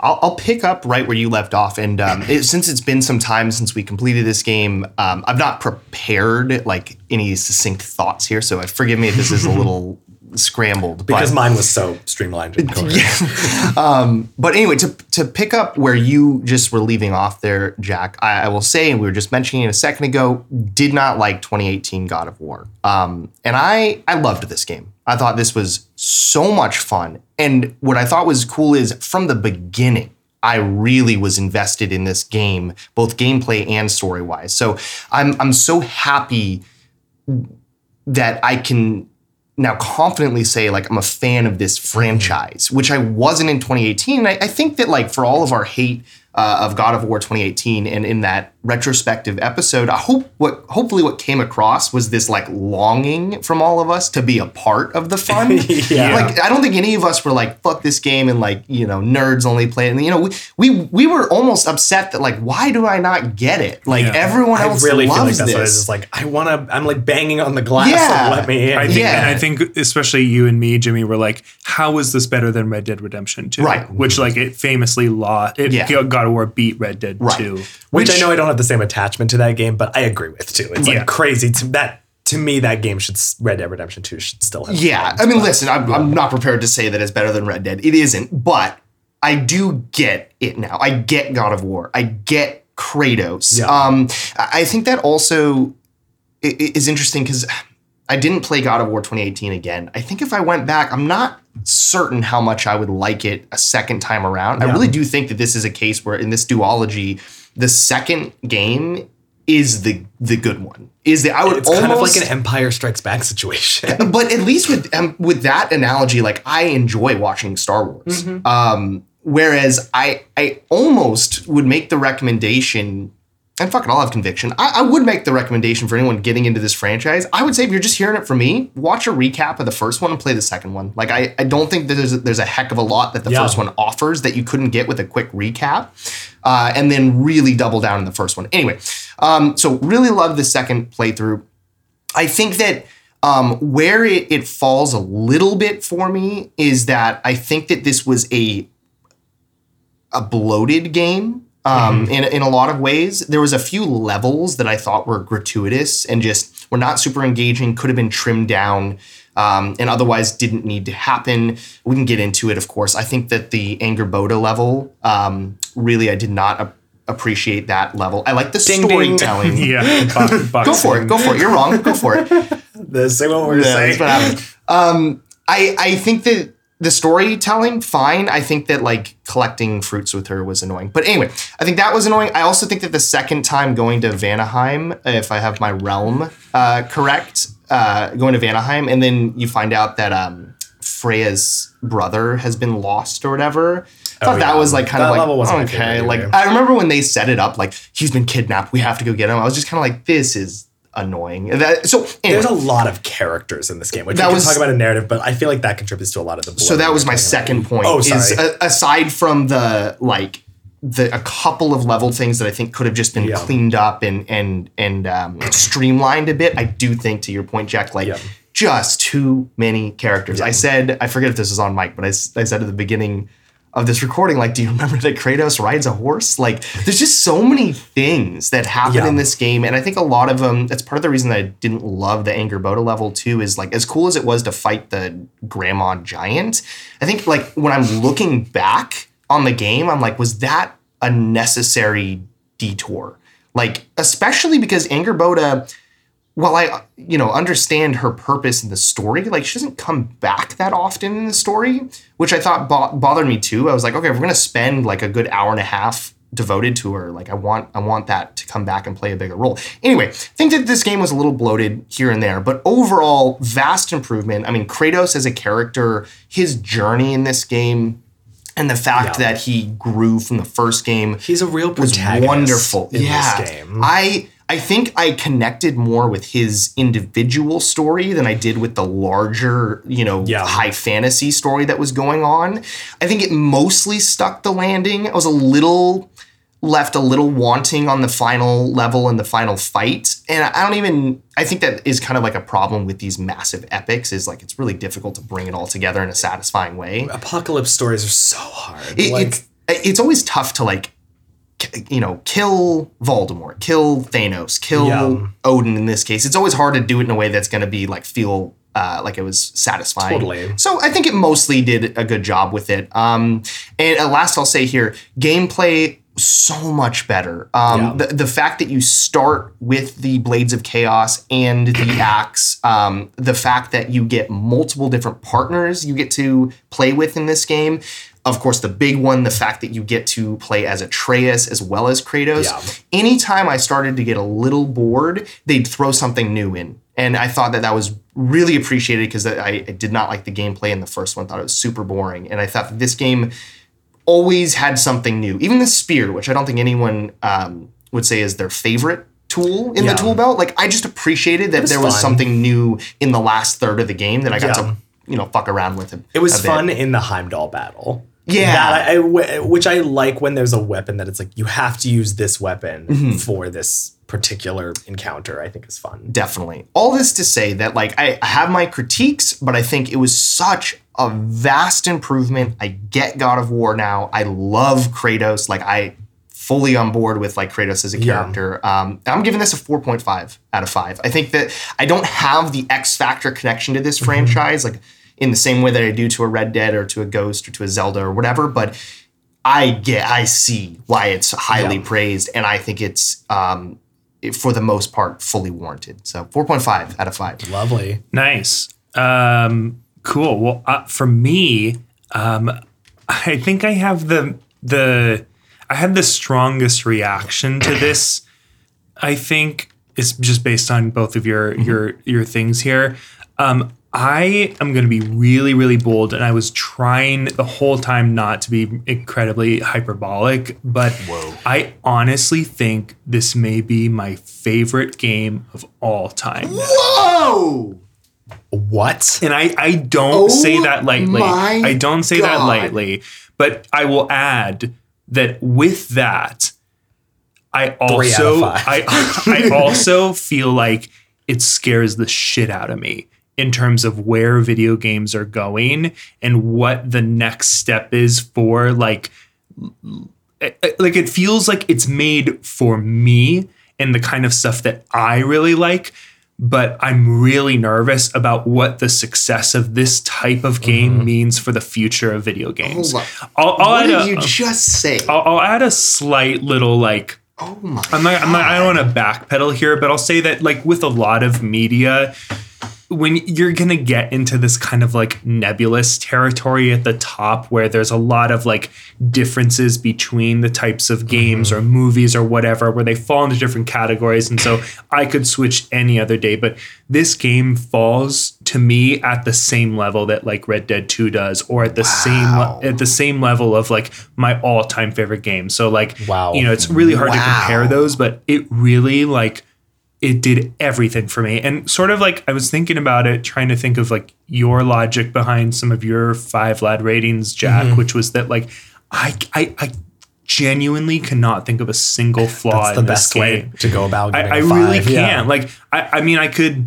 I'll, I'll pick up right where you left off, and um, it, since it's been some time since we completed this game, um, I've not prepared like any succinct thoughts here. So forgive me if this is a little scrambled. Because but, mine was so streamlined and coherent. um, but anyway, to to pick up where you just were leaving off there, Jack, I, I will say, and we were just mentioning it a second ago, did not like 2018 God of War, um, and I I loved this game. I thought this was so much fun, and what I thought was cool is from the beginning. I really was invested in this game, both gameplay and story wise. So I'm I'm so happy that I can now confidently say like I'm a fan of this franchise, which I wasn't in 2018. And I, I think that like for all of our hate uh, of God of War 2018 and in that retrospective episode, I hope what hopefully what came across was this like longing from all of us to be a part of the fun. Yeah. Like I don't think any of us were like fuck this game and like you know nerds only play it. And you know we we, we were almost upset that like why do I not get it? Like Yeah. everyone I else really feel like loves that's what it is. this. It's like I want to. I'm like banging on the glass. Yeah. Like, let me in. I think, Yeah. and I think especially you and me, Jimmy, were like, "How is this better than Red Dead Redemption 2? Right. Which, like, it famously lost. It Yeah. God of War beat Red Dead Right. 2. Which, Which- I know I don't have the same attachment to that game, but I agree with too. It's Yeah. like crazy to that. To me, that game should Red Dead Redemption Two should still have. Yeah, I mean, listen, I'm, I'm not prepared to say that it's better than Red Dead. It isn't, but I do get it now. I get God of War. I get Kratos. Yeah. Um, I think that also is interesting because I didn't play God of War 2018 again. I think if I went back, I'm not certain how much I would like it a second time around. I really do think that this is a case where in this duology, the second game is the the good one. Is the I would It's almost kind of like an Empire Strikes Back situation. but at least with um, with that analogy, like I enjoy watching Star Wars. Um, whereas I I almost would make the recommendation, and fucking I'll have conviction. I, I would make the recommendation for anyone getting into this franchise. I would say if you're just hearing it from me, watch a recap of the first one and play the second one. Like I, I don't think there's a, there's a heck of a lot that the Yeah. first one offers that you couldn't get with a quick recap. Uh, and then really double down in the first one. Anyway, um, so really love the second playthrough. I think that um, where it, it falls a little bit for me is that I think that this was a a bloated game um, in, in a lot of ways. There was a few levels that I thought were gratuitous and just were not super engaging, could have been trimmed down, um, and otherwise didn't need to happen. We can get into it, of course. I think that the Angrboda level, um, really, I did not ap- appreciate that level. I like the Ding, ding. storytelling. Yeah. bo- Go for it. Go for it. You're wrong. Go for it. the same what we're Yeah, saying. what. Um, I I think that the storytelling, fine. I think that like collecting fruits with her was annoying. But anyway, I think that was annoying. I also think that the second time going to Vanaheim, if I have my realm uh, correct, uh, going to Vanaheim, and then you find out that um, Freya's brother has been lost or whatever. I thought Oh, that yeah. was like kind That of like okay. favorite Like. I remember when they set it up, like he's been kidnapped. We have to go get him. I was just kind of like, this is annoying. That, so anyway, There's a lot of characters in this game, which That we can was- talk about a narrative, but I feel like that contributes to a lot of the. So that was my second point. Oh, Is sorry. a, aside from the like the a couple of level things that I think could have just been Yeah. cleaned up and and and um, streamlined a bit. I do think to your point, Jack, like Yeah. just too many characters. I said I forget if this was on mic, but I, I said at the beginning of this recording, like, do you remember that Kratos rides a horse? Like, there's just so many things that happen Yeah. in this game, and I think a lot of them. That's part of the reason that I didn't love the Angrboda level too. Is like as cool as it was to fight the Grandma Giant. I think like when I'm looking back on the game, I'm like, was that a necessary detour? Like, especially because Angrboda while I, you know, understand her purpose in the story, like she doesn't come back that often in the story, which I thought bo- bothered me too. I was like, okay, if we're gonna spend like a good hour and a half devoted to her, like I want, I want that to come back and play a bigger role. Anyway, I think that this game was a little bloated here and there, but overall, vast improvement. I mean, Kratos as a character, his journey in this game and the fact Yeah. that he grew from the first game He's a real was protagonist wonderful. in yeah, this game. I I think I connected more with his individual story than I did with the larger, you know, Yeah. high fantasy story that was going on. I think it mostly stuck the landing. I was a little left a little wanting on the final level and the final fight. And I don't even I think that is kind of like a problem with these massive epics is like it's really difficult to bring it all together in a satisfying way Apocalypse stories are so hard. it, like, it's it's always tough to like you know kill Voldemort, kill Thanos, kill Yeah. Odin in this case. It's always hard to do it in a way that's going to be like feel uh, like it was satisfying. Totally. So I think it mostly did a good job with it. Um, and uh, last I'll say here, gameplay so much better. Um, Yeah. the, the fact that you start with the Blades of Chaos and the axe, um, the fact that you get multiple different partners you get to play with in this game. Of course, the big one, the fact that you get to play as Atreus as well as Kratos. Yeah. Anytime I started to get a little bored, they'd throw something new in. And I thought that that was really appreciated because I, I did not like the gameplay in the first one. thought it was super boring. And I thought that this game always had something new. Even the spear, which I don't think anyone um, would say is their favorite tool in Yeah. the tool belt. Like I just appreciated that was there was fun. something new in the last third of the game that I got Yeah. to you know fuck around with. It, It was fun in the Heimdall battle. Yeah. I, I- which I like when there's a weapon that it's like you have to use this weapon Mm-hmm. for this particular encounter. I think is fun. Definitely. All this to say that like I, have my critiques, but I think it was such a vast improvement. I get God of War now. I love Kratos. Like I fully on board with like Kratos as a Yeah. character. Um, I'm giving this a 4.5 out of 5. I think that I don't have the X Factor connection to this franchise, like in the same way that I do to a Red Dead or to a Ghost or to a Zelda or whatever, but I get I see why it's highly Yeah. praised, and I think it's um, it- for the most part fully warranted. So 4.5 out of 5. Lovely. Nice. Um, cool. Well, uh, for me, um, I think I have the the I had the strongest reaction to this. I think is just based on both of your your your things here. Um, I am going to be really really bold, and I was trying the whole time not to be incredibly hyperbolic, but Whoa. I honestly think this may be my favorite game of all time. Whoa! What? And I, I don't Oh say that lightly. I don't say that lightly. But I will add that with that, I Three out of also. I I also feel like it scares the shit out of me in terms of where video games are going and what the next step is for like like it feels like it's made for me and the kind of stuff that I really like. But I'm really nervous about what the success of this type of game mm-hmm. means for the future of video games. Hold I'll, I'll what add did a, you just say? I'll, I'll add a slight little like oh my I'm not, I'm not I don't want to backpedal here, but I'll say that like with a lot of media, when you're gonna get into this kind of like nebulous territory at the top where there's a lot of like differences between the types of mm-hmm. games or movies or whatever where they fall into different categories and so i could switch any other day but this game falls to me at the same level that like red dead 2 does or at the same le- at the same level of like my all-time favorite game so like Wow. you know it's really hard to compare those but it really like it did everything for me. And sort of like I was thinking about it, trying to think of like your logic behind some of your five lad ratings, Jack, Mm-hmm. which was that like I I, I genuinely cannot think of a single flaw That's the best way to go about it. I, I really five. can. Yeah. Like I, I mean I could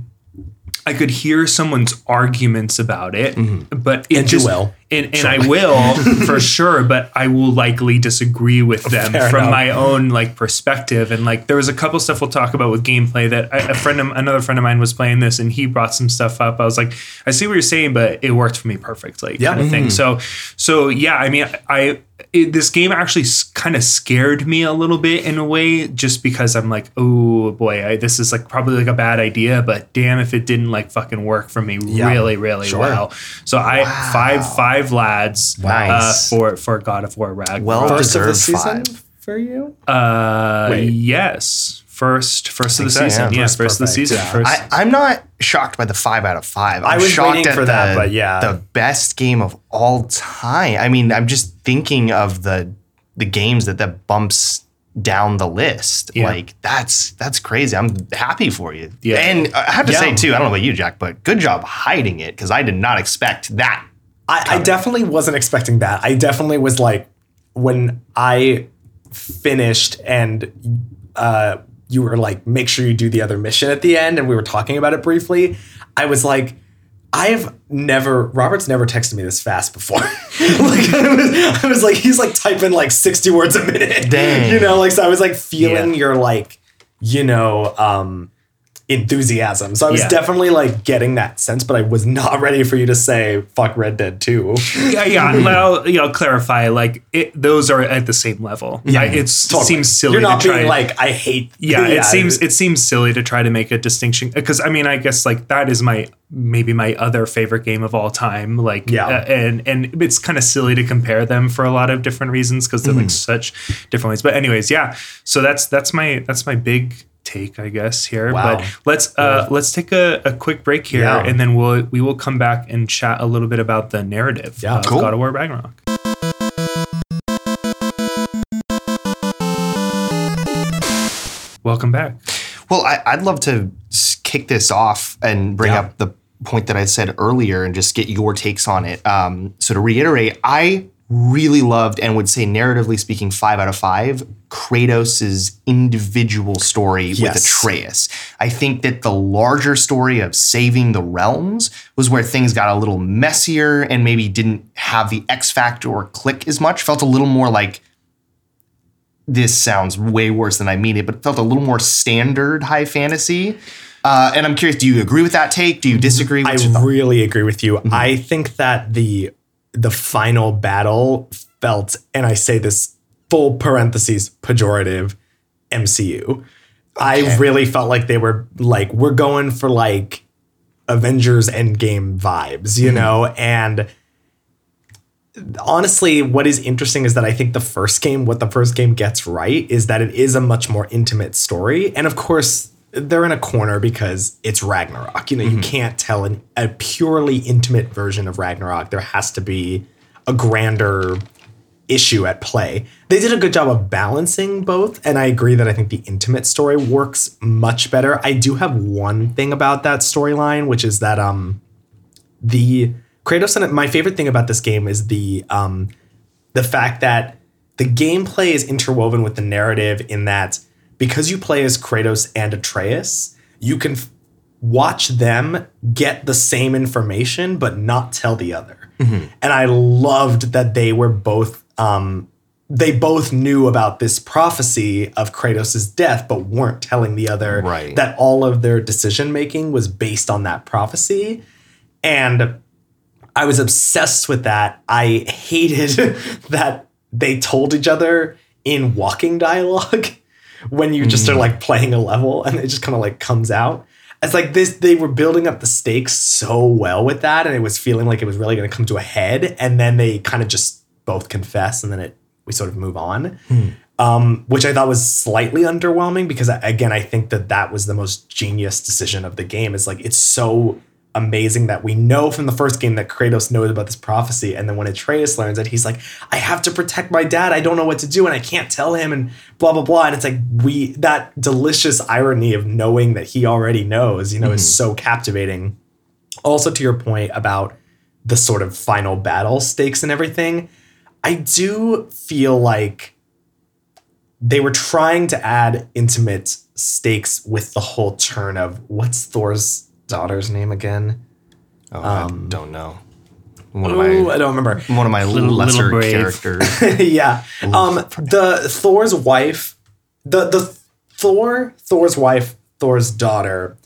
I could hear someone's arguments about it, but it And just, will. And, and I will for sure, but I will likely disagree with them Fair from enough. my own like perspective. And like there was a couple stuff we'll talk about with gameplay that I, a friend of another friend of mine was playing this and he brought some stuff up. I was like, I see what you're saying, but it worked for me perfectly, Yeah. kind of thing. Mm-hmm. So so yeah, I mean, I it, this game actually kind of scared me a little bit in a way, just because I'm like, oh boy, I, this is like probably like a bad idea, but damn if it didn't like fucking work for me Yeah. really really Sure. well. So I five five lads uh, for for God of War Ragnarok. Well First of the season five. for you? uh, Wait. yes, first first of the so, season. Yeah, First first, of the season. yeah. First. I, I'm not shocked by the five out of five. I'm I was shocked waiting at for that, but yeah. the best game of all time. I mean, I'm just thinking of the the games that that bumps down the list. Yeah. Like that's that's crazy. I'm happy for you. Yeah. And I have to Yeah. say too, I don't know about you, Jack, but good job hiding it because I did not expect that. I, I definitely wasn't expecting that. I definitely was like, when I finished and uh, you were like, make sure you do the other mission at the end, and we were talking about it briefly. I was like, I've never Robert's never texted me this fast before. like I was, I was like, he's like typing like 60 words a minute. Dang. You know, like so I was like feeling Yeah. your like, you know, um enthusiasm. So I was Yeah. definitely like getting that sense, but I was not ready for you to say fuck Red Dead 2. yeah, yeah. I'll, you know, clarify. Like it, those are at the same level. Yeah, it Totally. seems silly You're not to try. being like, I hate. yeah, it seems it seems silly to try to make a distinction because I mean I guess like that is my maybe my other favorite game of all time like Yeah. uh, and and it's kind of silly to compare them for a lot of different reasons because they're like such different ways but anyways yeah so that's that's my that's my big take I guess here Wow. but let's uh let's take a, a quick break here Yeah. and then we'll we will come back and chat a little bit about the narrative Yeah. of Cool. God of War Ragnarok welcome back Well, I, I'd love to kick this off and bring Yeah. up the point that I said earlier and just get your takes on it. Um, so to reiterate, I really loved and would say, narratively speaking, five out of five, Kratos' individual story with Atreus. I think that the larger story of saving the realms was where things got a little messier and maybe didn't have the X factor or click as much. Felt a little more like this sounds way worse than I mean it, but felt a little more standard high fantasy. Uh, and I'm curious, do you agree with that take? Do you disagree? I What's thought? really agree with you. I think that the the final battle felt, and I say this full parentheses pejorative, MCU. I really felt like they were like we're going for like Avengers Endgame vibes, you mm-hmm. know, and honestly, what is interesting is that I think the first game, what the first game gets right, is that it is a much more intimate story. And of course, they're in a corner because it's Ragnarok. You know, you can't tell an, a purely intimate version of Ragnarok. There has to be a grander issue at play. They did a good job of balancing both, and I agree that I think the intimate story works much better. I do have one thing about that storyline, which is that um the Kratos and my favorite thing about this game is the um the fact that the gameplay is interwoven with the narrative in that because you play as Kratos and Atreus, you can f- watch them get the same information but not tell the other. And I loved that they were both um they both knew about this prophecy of Kratos' death, but weren't telling the other Right. that all of their decision making was based on that prophecy. And I was obsessed with that. I hated that they told each other in walking dialogue when you just are like playing a level and it just kind of like comes out. It's like this, they were building up the stakes so well with that, and it was feeling like it was really going to come to a head. And then they kind of just both confess, and then it we sort of move on, um, which I thought was slightly underwhelming because I- again, I think that that was the most genius decision of the game. Is like it's so amazing that we know from the first game that Kratos knows about this prophecy, and then when Atreus learns it, he's like, "I have to protect my dad. I don't know what to do, and I can't tell him." And blah blah blah. And it's like we that delicious irony of knowing that he already knows, you know, is mm-hmm. so captivating. Also, to your point about the sort of final battle stakes and everything, I do feel like they were trying to add intimate stakes with the whole turn of what's Thor's daughter's name again? Oh, I don't know. One of my I don't remember. one of my Little- lesser little characters. yeah. Um the Thor's wife, the the Thor, Thor's wife, Thor's daughter,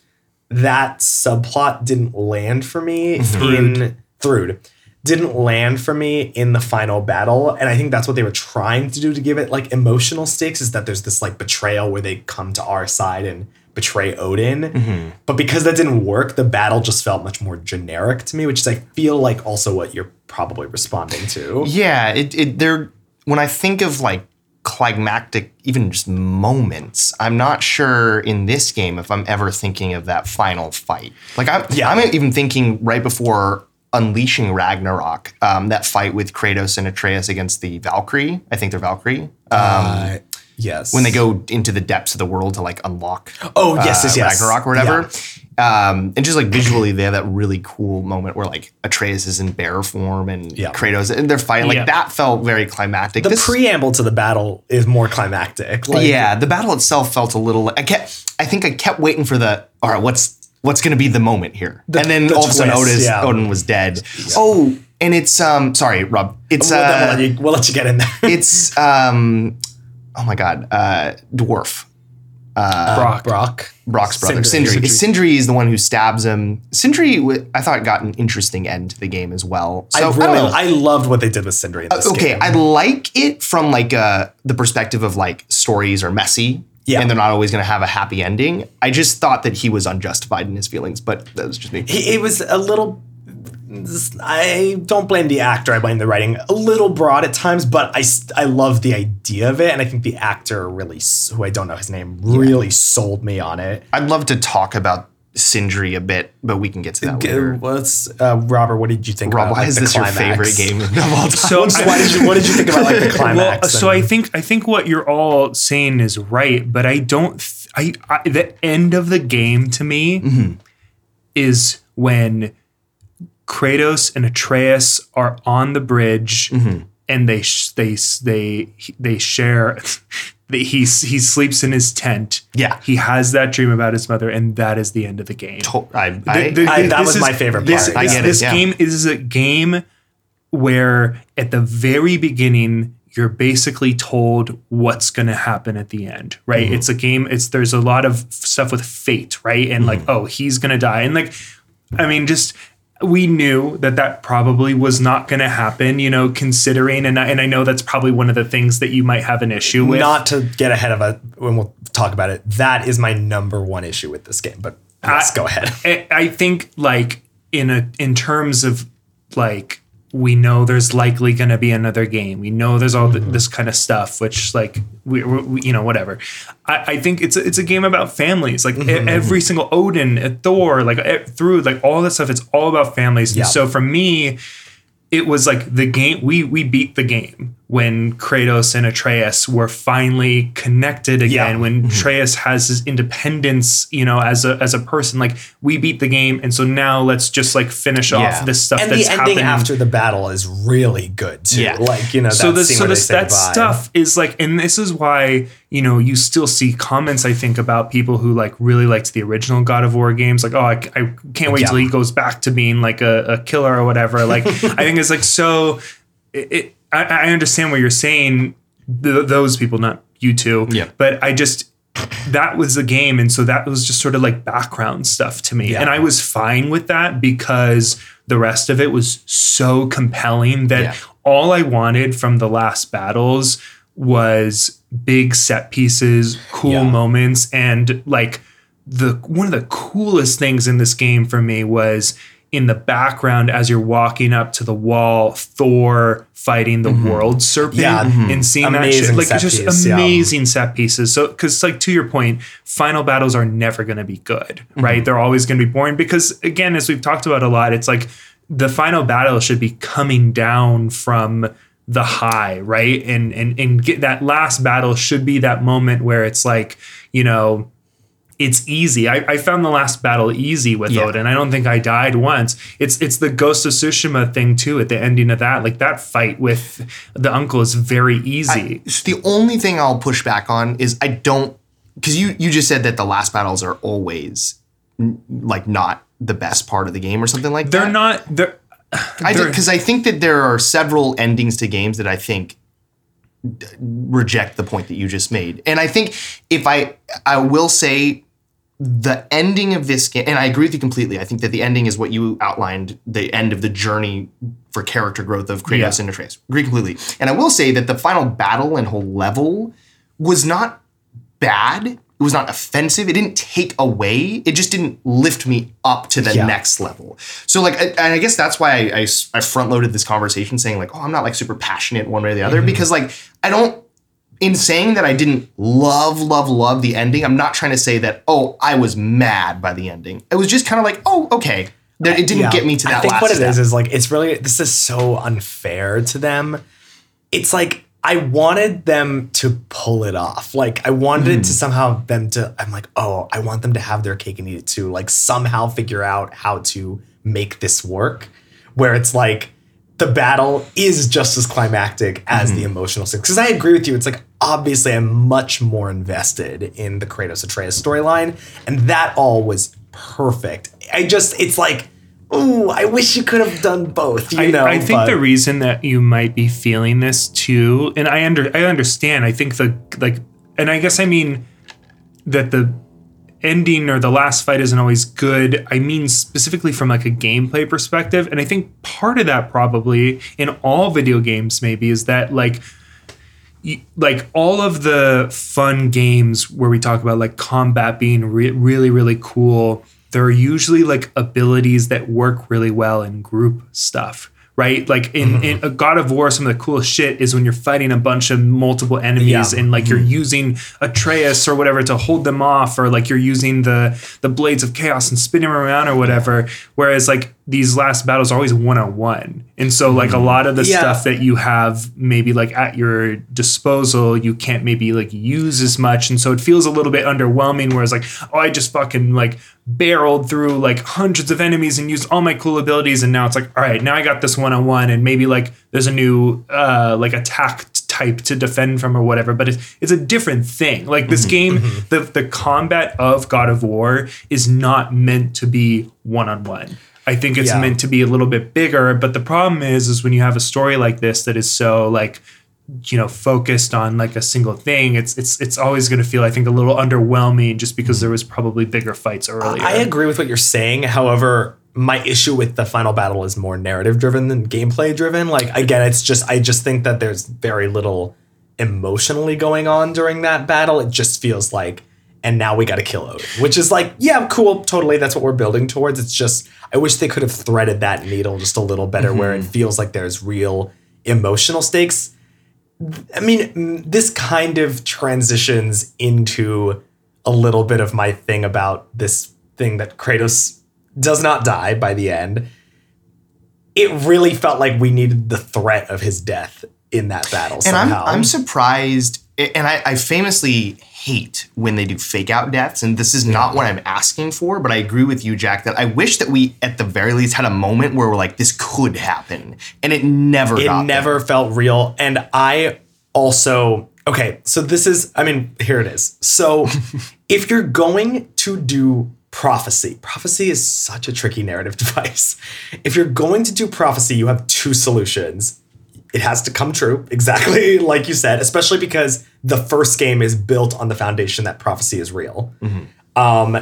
that subplot didn't land for me in Thrud. Didn't land for me in the final battle. And I think that's what they were trying to do to give it like emotional stakes is that there's this like betrayal where they come to our side and betray Odin. But because that didn't work, the battle just felt much more generic to me, which is I feel like also what you're probably responding to. yeah, it, it they're when I think of like climactic, even just moments. I'm not sure in this game if I'm ever thinking of that final fight. Like I'm, Yeah. I'm even thinking right before unleashing Ragnarok, um, that fight with Kratos and Atreus against the Valkyrie. I think they're Valkyrie. Um, Uh, yes. when they go into the depths of the world to like unlock Oh, yes, yes, uh, yes. Ragnarok or whatever. Um, and just like visually, they have that really cool moment where like Atreus is in bear form and Yeah. Kratos and they're fighting. Like Yeah. that felt very climactic. The This- preamble to the battle is more climactic. Like, yeah, the battle itself felt a little. I kept. I think I kept waiting for the. All right, what's what's going to be the moment here? and then the all of a sudden, twist, Otis yeah. Odin was dead. Oh, and it's um. Sorry, Rob. It's We'll, then we'll, uh. let you, we'll let you get in there. It's um. Oh my God. Uh, dwarf. Brok. Brok. Brok's brother, Sindri. Sindri. Sindri. is the one who stabs him. Sindri, I thought, got an interesting end to the game as well. So I really, know. I, loved what they did with Sindri in this okay, game. I like it from like uh, the perspective of like stories are messy. Yeah. And they're not always going to have a happy ending. I just thought that he was unjustified in his feelings, but that was just me. He, it was a little. I don't blame the actor. I blame the writing. A little broad at times, but I I love the idea of it, and I think the actor really, who I don't know his name, really sold me on it. I'd love to talk about Sindri a bit, but we can get to that later. Let's, uh, Robert. What did you think? Rob, about, why like, is this climax? your favorite game of all time? So I- Why did you, what did you think about like the climax? Well, so and- I think I think what you're all saying is right, but I don't. Th- I, I the end of the game to me Mm-hmm. is when Kratos and Atreus are on the bridge Mm-hmm. and they sh- they they they share. he he sleeps in his tent. Yeah. he has that dream about his mother, and that is the end of the game. To- I, I, The- the- I- that was is- my favorite This, part, I this, it, this yeah. game is a game where at the very beginning you're basically told what's going to happen at the end, right? Mm-hmm. It's a game. It's there's a lot of stuff with fate, right? And like, Mm-hmm. oh, he's going to die, and like, I mean, just we knew that that probably was not going to happen, you know, considering, and I, and I know that's probably one of the things that you might have an issue with. not to get ahead of it when we'll talk about it. That is my number one issue with this game. But let's I- go ahead. I, I think like in a in terms of like we know there's likely going to be another game. We know there's all th- mm-hmm. this kind of stuff, which like we, we you know whatever. I, I think it's a, it's a game about families. Like e- mm-hmm. every single Odin, Thor, like through like all that stuff. It's all about families. And so for me, it was like the game we we beat the game when Kratos and Atreus were finally connected again Yeah. Mm-hmm. when Atreus has his independence you know as a as a person like we beat the game and so now let's just like finish Yeah. off this stuff and that's the ending happening after the battle is really good too. Yeah. Like you know, so that this so this that goodbye. stuff is like and this is why you know you still see comments I think about people who like really liked the original God of War games like oh I, I can't wait Yeah. till he goes back to being like a, a killer or whatever like I think it's like so it, it I, I understand what you're saying th- those people not you two Yeah. but I just that was the game and so that was just sort of like background stuff to me Yeah. and I was fine with that because the rest of it was so compelling that Yeah. all I wanted from the last battles was big set pieces, cool Yeah. moments, and like the one of the coolest things in this game for me was in the background as you're walking up to the wall, Thor fighting the world serpent Mm-hmm. Yeah, and seeing that Amazing shit. Like set just piece, yeah. amazing set pieces. So because like to your point, final battles are never gonna be good, Mm-hmm. right? They're always gonna be boring because again, as we've talked about a lot, it's like the final battle should be coming down from the high, right? And and and get that last battle should be that moment where it's like, you know, it's easy. I, I found the last battle easy with Yeah. Odin. I don't think I died once. It's it's the Ghost of Tsushima thing too. At the ending of that, like that fight with the uncle is very easy. So the only thing I'll push back on is I don't because you you just said that the last battles are always n- like not the best part of the game or something like that. they're that. not. They're I because I think that there are several endings to games that I think d- reject the point that you just made, and I think if I I will say the ending of this game, and I agree with you completely. I think that the ending is what you outlined, the end of the journey for character growth of Kratos Yeah. and Atreus. Agree completely. And I will say that the final battle and whole level was not bad. It was not offensive. It didn't take away. It just didn't lift me up to the Yeah. next level. So like, I- and I guess that's why I front loaded this conversation saying like, oh, I'm not like super passionate one way or the other mm-hmm. because like I don't in saying that I didn't love, love, love the ending, I'm not trying to say that, oh, I was mad by the ending. It was just kind of like, oh, okay. There- It didn't Yeah. get me to that I think what it step. is is like it's really this is so unfair to them. It's like I wanted them to pull it off. Like I wanted Hmm. it to somehow them to I'm like, "Oh, I want them to have their cake and eat it too." Like somehow figure out how to make this work where it's like the battle is just as climactic as Mm-hmm. the emotional stakes. Because I agree with you. It's like obviously I'm much more invested in the Kratos Atreus storyline, and that all was perfect. I just it's like, ooh, I wish you could have done both. You I, know, I think but- the reason that you might be feeling this too, and I under I understand. I think the like, and I guess I mean that the ending or the last fight isn't always good. I mean specifically from like a gameplay perspective, and I think part of that probably in all video games maybe is that like like all of the fun games where we talk about like combat being re- really really cool there are usually like abilities that work really well in group stuff right? Like in, mm-hmm. in a god of war some of the coolest shit is when you're fighting a bunch of multiple enemies Yeah. and like you're mm-hmm. using atreus or whatever to hold them off or like you're using the the blades of chaos and spinning them around or whatever. Whereas like these last battles are always one-on-one. And so like a mm-hmm. lot of the Yeah. stuff that you have maybe like at your disposal you can't maybe like use as much. And so it feels a little bit underwhelming whereas like oh i just fucking like barreled through like hundreds of enemies and used all my cool abilities. And now it's like all right now i got this one-on-one and maybe like there's a new uh like attack type to defend from or whatever. But it's, it's a different thing. Like this mm-hmm. game mm-hmm. the the combat of god of war is not meant to be one-on-one I think it's Yeah. meant to be a little bit bigger, but the problem is, is when you have a story like this that is so like, you know, focused on like a single thing, it's it's it's always going to feel, I think, a little underwhelming, just because there was probably bigger fights earlier. I agree with what you're saying. However, my issue with the final battle is more narrative driven than gameplay driven. Like again, it's just I just think that there's very little emotionally going on during that battle. It just feels like and now we got to kill Odin, which is like, yeah, cool, totally. That's what we're building towards. It's just I wish they could have threaded that needle just a little better, where it feels like there's real emotional stakes. I mean, mm, this kind of transitions into a little bit of my thing about this thing that Kratos does not die by the end. It really felt like we needed the threat of his death in that battle And I'm. I'm surprised, and I, I famously hate when they do fake out deaths, and this is not what I'm asking for, but I agree with you, Jack, that I wish that we, at the very least, had a moment where we're like, this could happen. And it never it never felt real. And I also, okay, so this is, I mean, here it is. So if you're going to do prophecy, prophecy is such a tricky narrative device. If you're going to do prophecy, you have two solutions. It has to come true, exactly like you said, especially because the first game is built on the foundation that prophecy is real. Um,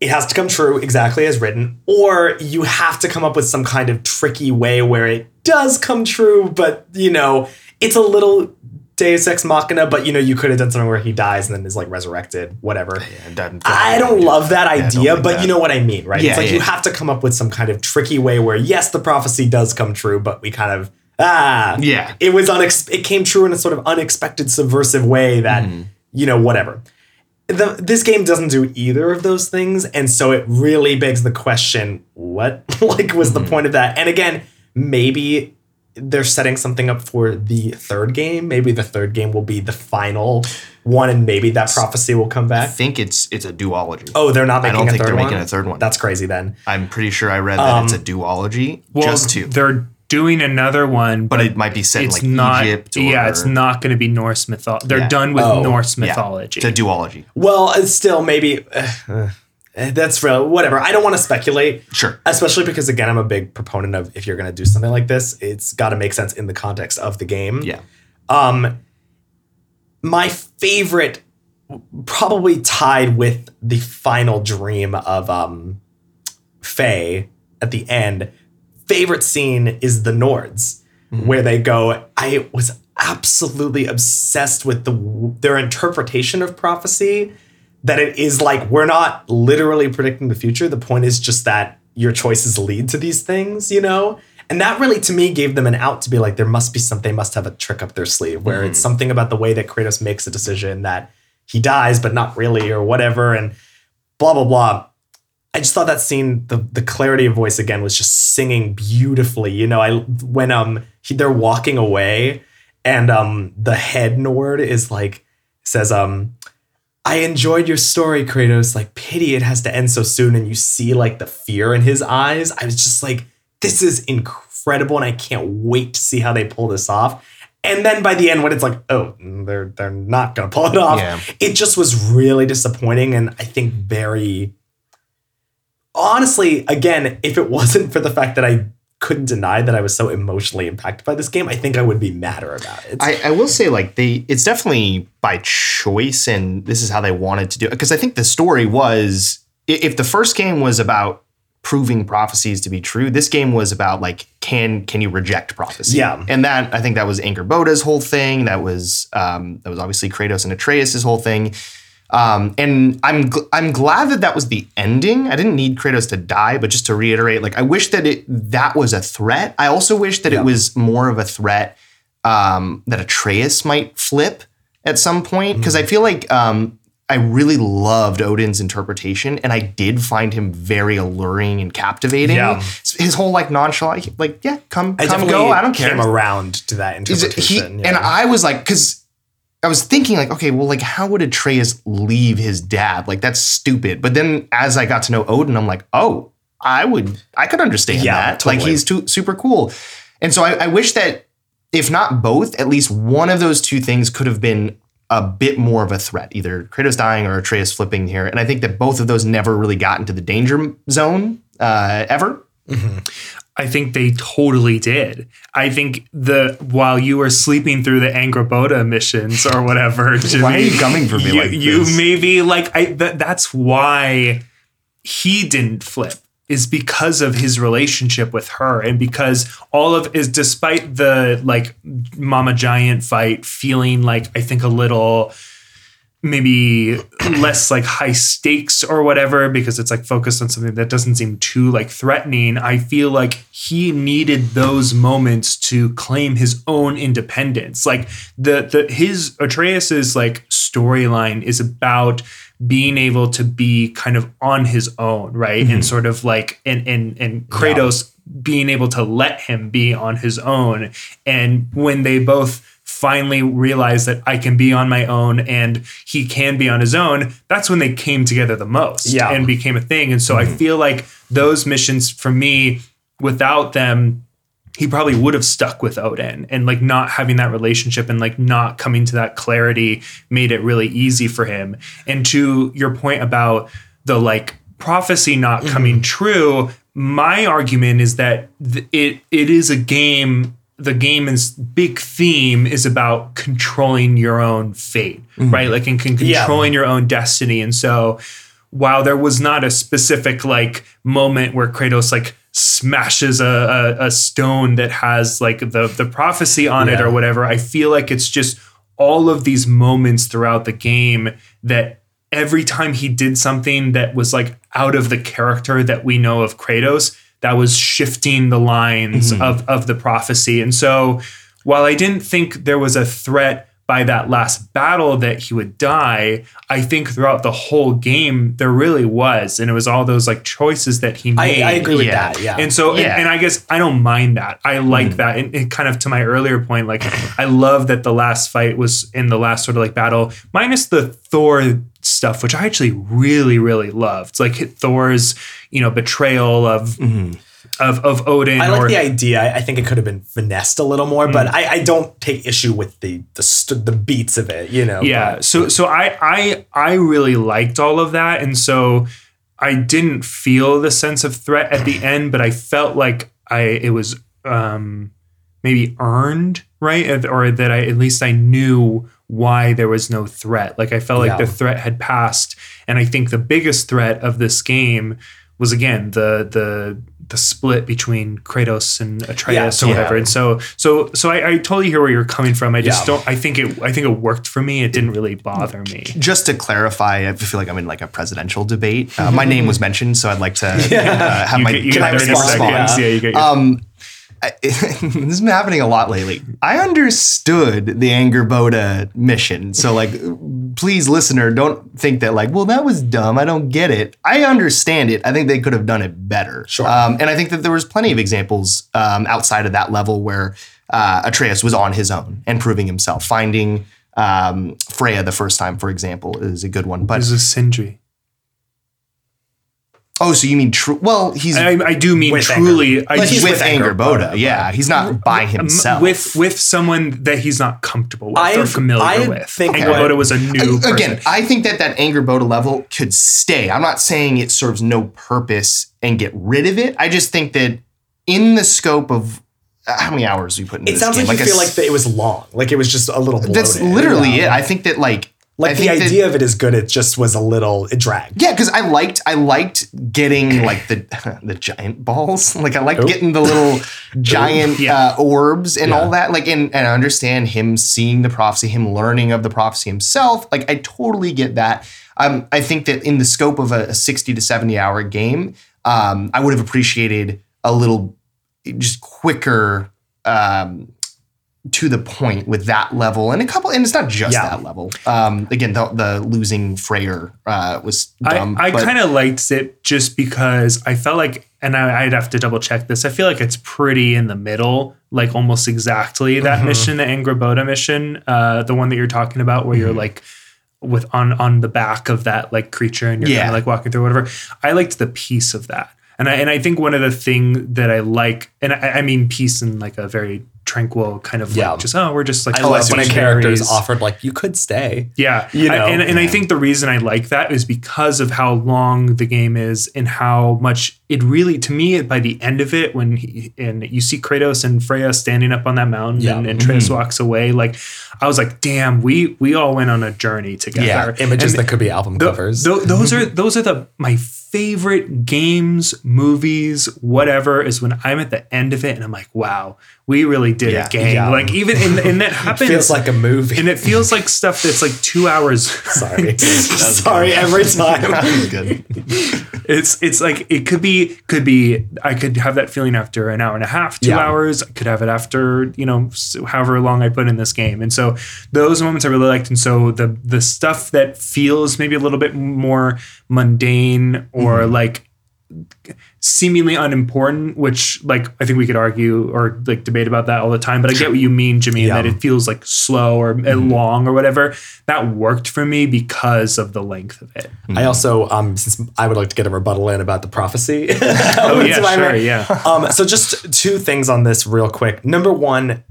it has to come true exactly as written, or you have to come up with some kind of tricky way where it does come true, but you know, it's a little Deus Ex Machina, but you know, you could have done something where he dies and then is like resurrected, whatever. Doesn't- I don't love that don't idea, but that. you know what I mean, right? Yeah, it's like yeah. you have to come up with some kind of tricky way where yes, the prophecy does come true, but we kind of ah Yeah. it was unex- it came true in a sort of unexpected subversive way that Mm-hmm. you know whatever the, this game doesn't do either of those things and so it really begs the question what like was Mm-hmm. the point of that and again maybe they're setting something up for the third game maybe the third game will be the final one and maybe that prophecy will come back. I think it's it's a duology. oh they're not I making don't a think third they're one? making a third one. that's crazy then I'm pretty sure I read that it's a Um, duology, well, just two. they're doing another one, But it might be set in it's like not. Egypt. Or, yeah, it's not going to be Norse mythology. They're Yeah. done with Oh, Norse mythology. It's a duology. well it's still maybe uh, that's real whatever i don't want to speculate Sure. especially because again i'm a big proponent of if you're going to do something like this it's got to make sense in the context of the game Yeah. um my favorite probably tied with the final dream of um Faye at the end favorite scene is the Norns mm-hmm. where they go I was absolutely obsessed with the their interpretation of prophecy that it is like we're not literally predicting the future. The point is just that your choices lead to these things you know? And that really, to me, gave them an out to be like, there must be something, they must have a trick up their sleeve where it's mm-hmm. something about the way that Kratos makes a decision that he dies, but not really, or whatever, and blah, blah, blah. I just thought that scene, the the clarity of voice again was just singing beautifully. You know, I when um he, they're walking away and um the head Norn is like says um I enjoyed your story, Kratos. Like pity it has to end so soon, and you see like the fear in his eyes. I was just like, this is incredible, and I can't wait to see how they pull this off. And then by the end, when it's like, oh, they're they're not gonna pull it off, Yeah. it just was really disappointing, and I think very honestly, again, if it wasn't for the fact that I couldn't deny that I was so emotionally impacted by this game, I think I would be madder about it. I, I will say like they it's definitely by choice and this is how they wanted to do it because I think the story was if the first game was about proving prophecies to be true this game was about like can can you reject prophecy Yeah. and that I think that was Angrboda's whole thing that was um that was obviously Kratos and Atreus' whole thing um, and I'm gl- I'm glad that that was the ending. I didn't need Kratos to die, but just to reiterate, like I wish that it that was a threat. I also wish that it was more of a threat um, that Atreus might flip at some point because I feel like um, I really loved Odin's interpretation, and I did find him very alluring and captivating. Yeah. His whole like nonchalant, like yeah, come I come go, I don't care. came around to that it- he- interpretation. yeah. And I was like, because I was thinking, like, okay, well, like, how would Atreus leave his dad? Like, that's stupid. But then as I got to know Odin, I'm like, oh, I would, I could understand Yeah, that. Like, he's too, super cool. And so I, I wish that, if not both, at least one of those two things could have been a bit more of a threat, either Kratos dying or Atreus flipping here. And I think that both of those never really got into the danger zone uh, ever. I think they totally did. I think the while you were sleeping through the Angrboda missions or whatever, Jimmy, Why are you coming for me you, like you maybe like I that that's why he didn't flip is because of his relationship with her and because all of is despite the like mama giant fight feeling like I think a little maybe less like high stakes or whatever because it's like focused on something that doesn't seem too like threatening. I feel like he needed those moments to claim his own independence. Like the the his atreus's like storyline is about being able to be kind of on his own right? And mm-hmm. sort of like and and and kratos being able to let him be on his own. And when they both finally realized that I can be on my own and he can be on his own, that's when they came together the most Yeah. and became a thing. And so I mm-hmm. feel like those missions for me, without them, he probably would have stuck with Odin and like not having that relationship and like not coming to that clarity made it really easy for him. And to your point about the like prophecy not coming mm-hmm. true, my argument is that th- it it is a game the game's big theme is about controlling your own fate, mm-hmm. right? Like in con- Yeah. controlling your own destiny. And so while there was not a specific like moment where Kratos like smashes a, a, a stone that has like the the prophecy on it or whatever, I feel like it's just all of these moments throughout the game that every time he did something that was like out of the character that we know of Kratos, that was shifting the lines mm-hmm. of, of the prophecy. And so while I didn't think there was a threat by that last battle that he would die, I think throughout the whole game there really was. And it was all those like choices that he made. I agree with Yeah. that. Yeah. And so, and- Yeah. and, I guess I don't mind that. I like mm. that. And, and kind of to my earlier point, like I love that the last fight was in the last sort of like battle, minus the Thor stuff, which I actually really, really loved. Like Thor's, you know, betrayal of of of Odin. I like or, the idea. I- I think it could have been finessed a little more, but I, I don't take issue with the the st- the beats of it. You know. yeah but- so so i i i really liked all of that and so i didn't feel the sense of threat at the end but i felt like i it was um maybe earned right or that i at least i knew why there was no threat like i felt like the threat had passed and i think the biggest threat of this game was again the the the split between Kratos and Atreus Yeah, or whatever. yeah. And so so so I, I totally hear where you're coming from. I just Yeah. don't I think it I think it worked for me. It didn't really bother me. just to clarify, I feel like I'm in like a presidential debate. Uh, my name was mentioned, so I'd like to uh, have You my get, you can I get 30 respond? Yeah. Yeah, you get your, Um, I, this has been happening a lot lately. I understood the Angrboda mission. So, like, please, listener, don't think that, like, well, that was dumb. I don't get it. I understand it. I think they could have done it better. Sure. Um, and I think that there was plenty of examples um, outside of that level where uh, Atreus was on his own and proving himself. Finding um, Freya the first time, for example, is a good one. But There's a Sindri. Oh, so you mean true? Well, he's I, I do mean With truly. I But he's with with Angrboda. Angrboda, Yeah, he's not by himself. with with someone that he's not comfortable with or I- familiar I with. think Angrboda what- was a new person. Again, I think that that Angrboda level could stay. I'm not saying it serves no purpose and get rid of it. I just think that in the scope of uh, how many hours we put in It this sounds game, like you a feel like that it was long, like it was just a little. Bloated, that's literally you know? it. I think that like I Like the think that- idea of it is good. It just was a little. It dragged. Yeah, because I liked I liked getting like the the giant balls. Like I liked Oop. getting the little giant Yeah. uh, orbs and Yeah. all that. Like and, and I understand him seeing the prophecy, him learning of the prophecy himself. Like I totally get that. Um, I think that in the scope of a, a sixty to seventy hour game, um, I would have appreciated a little just quicker. Um, to the point with that level and a couple and it's not just Yeah. that level um again the, the losing Freyr uh was dumb I, I kind of liked it just because I felt like, and I, I'd have to double check this. I feel like it's pretty in the middle, like almost exactly that Mm-hmm. mission, the Angrboda mission, uh, the one that you're talking about, where Mm-hmm. you're like with on on the back of that like creature and you're Yeah. kind of like walking through whatever. I liked the piece of that, and I and I think one of the thing that I like, and I, I mean peace in like a very tranquil kind of Yeah. like just oh we're just like I love when a character is offered like you could stay. Yeah, You I- know? and, and I think the reason I like that is because of how long the game is and how much it really, to me, by the end of it, when he, and you see Kratos and Freya standing up on that mountain Yeah. and, and Atreus mm-hmm. walks away, like I was like, damn, we we all went on a journey together. Yeah, images And that could be album Tho- covers. tho- those mm-hmm. are those are the my favorite games, movies, whatever. Is when I'm at the end of it and I'm like, wow, we really did Yeah, it, gang. yeah. Like even and, and that happens. feels like a movie. and it feels like stuff that's like two hours. Sorry, sorry every time. good It's it's like it could be could be I could have that feeling after an hour and a half, two Yeah. hours. I could have it after you know however long I put in this game, and so those moments I really liked. And so the the stuff that feels maybe a little bit more mundane or Mm-hmm. like seemingly unimportant, which like I think we could argue or like debate about that all the time. But I get what you mean, Jimmy, Yeah. that it feels like slow or uh, long or whatever. That worked for me because of the length of it. I also, um, since I would like to get a rebuttal in about the prophecy. Oh yeah, sure, yeah. Um, so just two things on this real quick. Number one,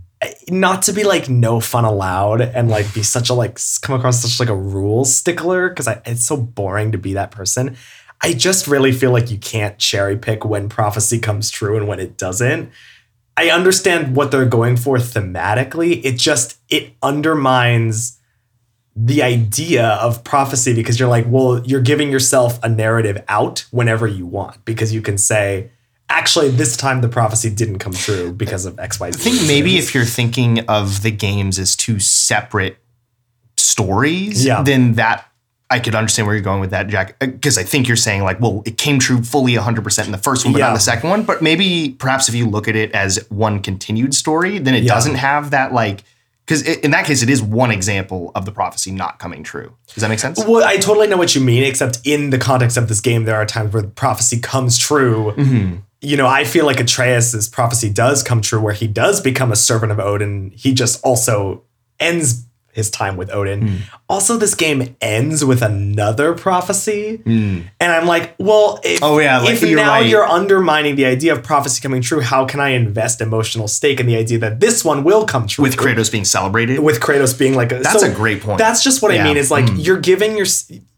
not to be like no fun allowed and like be such a like come across such like a rule stickler because I it's so boring to be that person. I just really feel like you can't cherry pick when prophecy comes true and when it doesn't. I understand what they're going for thematically. It just it undermines the idea of prophecy because you're like, well, you're giving yourself a narrative out whenever you want because you can say, actually, this time the prophecy didn't come true because of X, Y, Z. I think maybe if you're thinking of the games as two separate stories, Yeah. then that I could understand where you're going with that, Jack. Uh, because I think you're saying like, well, it came true fully 100% in the first one, but not Yeah. in the second one. But maybe perhaps if you look at it as one continued story, then it Yeah. doesn't have that like. Because in that case, it is one example of the prophecy not coming true. Does that make sense? Well, I totally know what you mean, except in the context of this game, there are times where the prophecy comes true. Mm-hmm. You know, I feel like Atreus' prophecy does come true, where he does become a servant of Odin. He just also ends his time with Odin. Hmm. Also, this game ends with another prophecy. Hmm. And I'm like, well, if, Oh, yeah, like, if you're now right. you're undermining the idea of prophecy coming true, how can I invest emotional stake in the idea that this one will come true? With Kratos being celebrated. with Kratos being like a, That's so a great point. That's just what I mean. Is like hmm. you're giving your.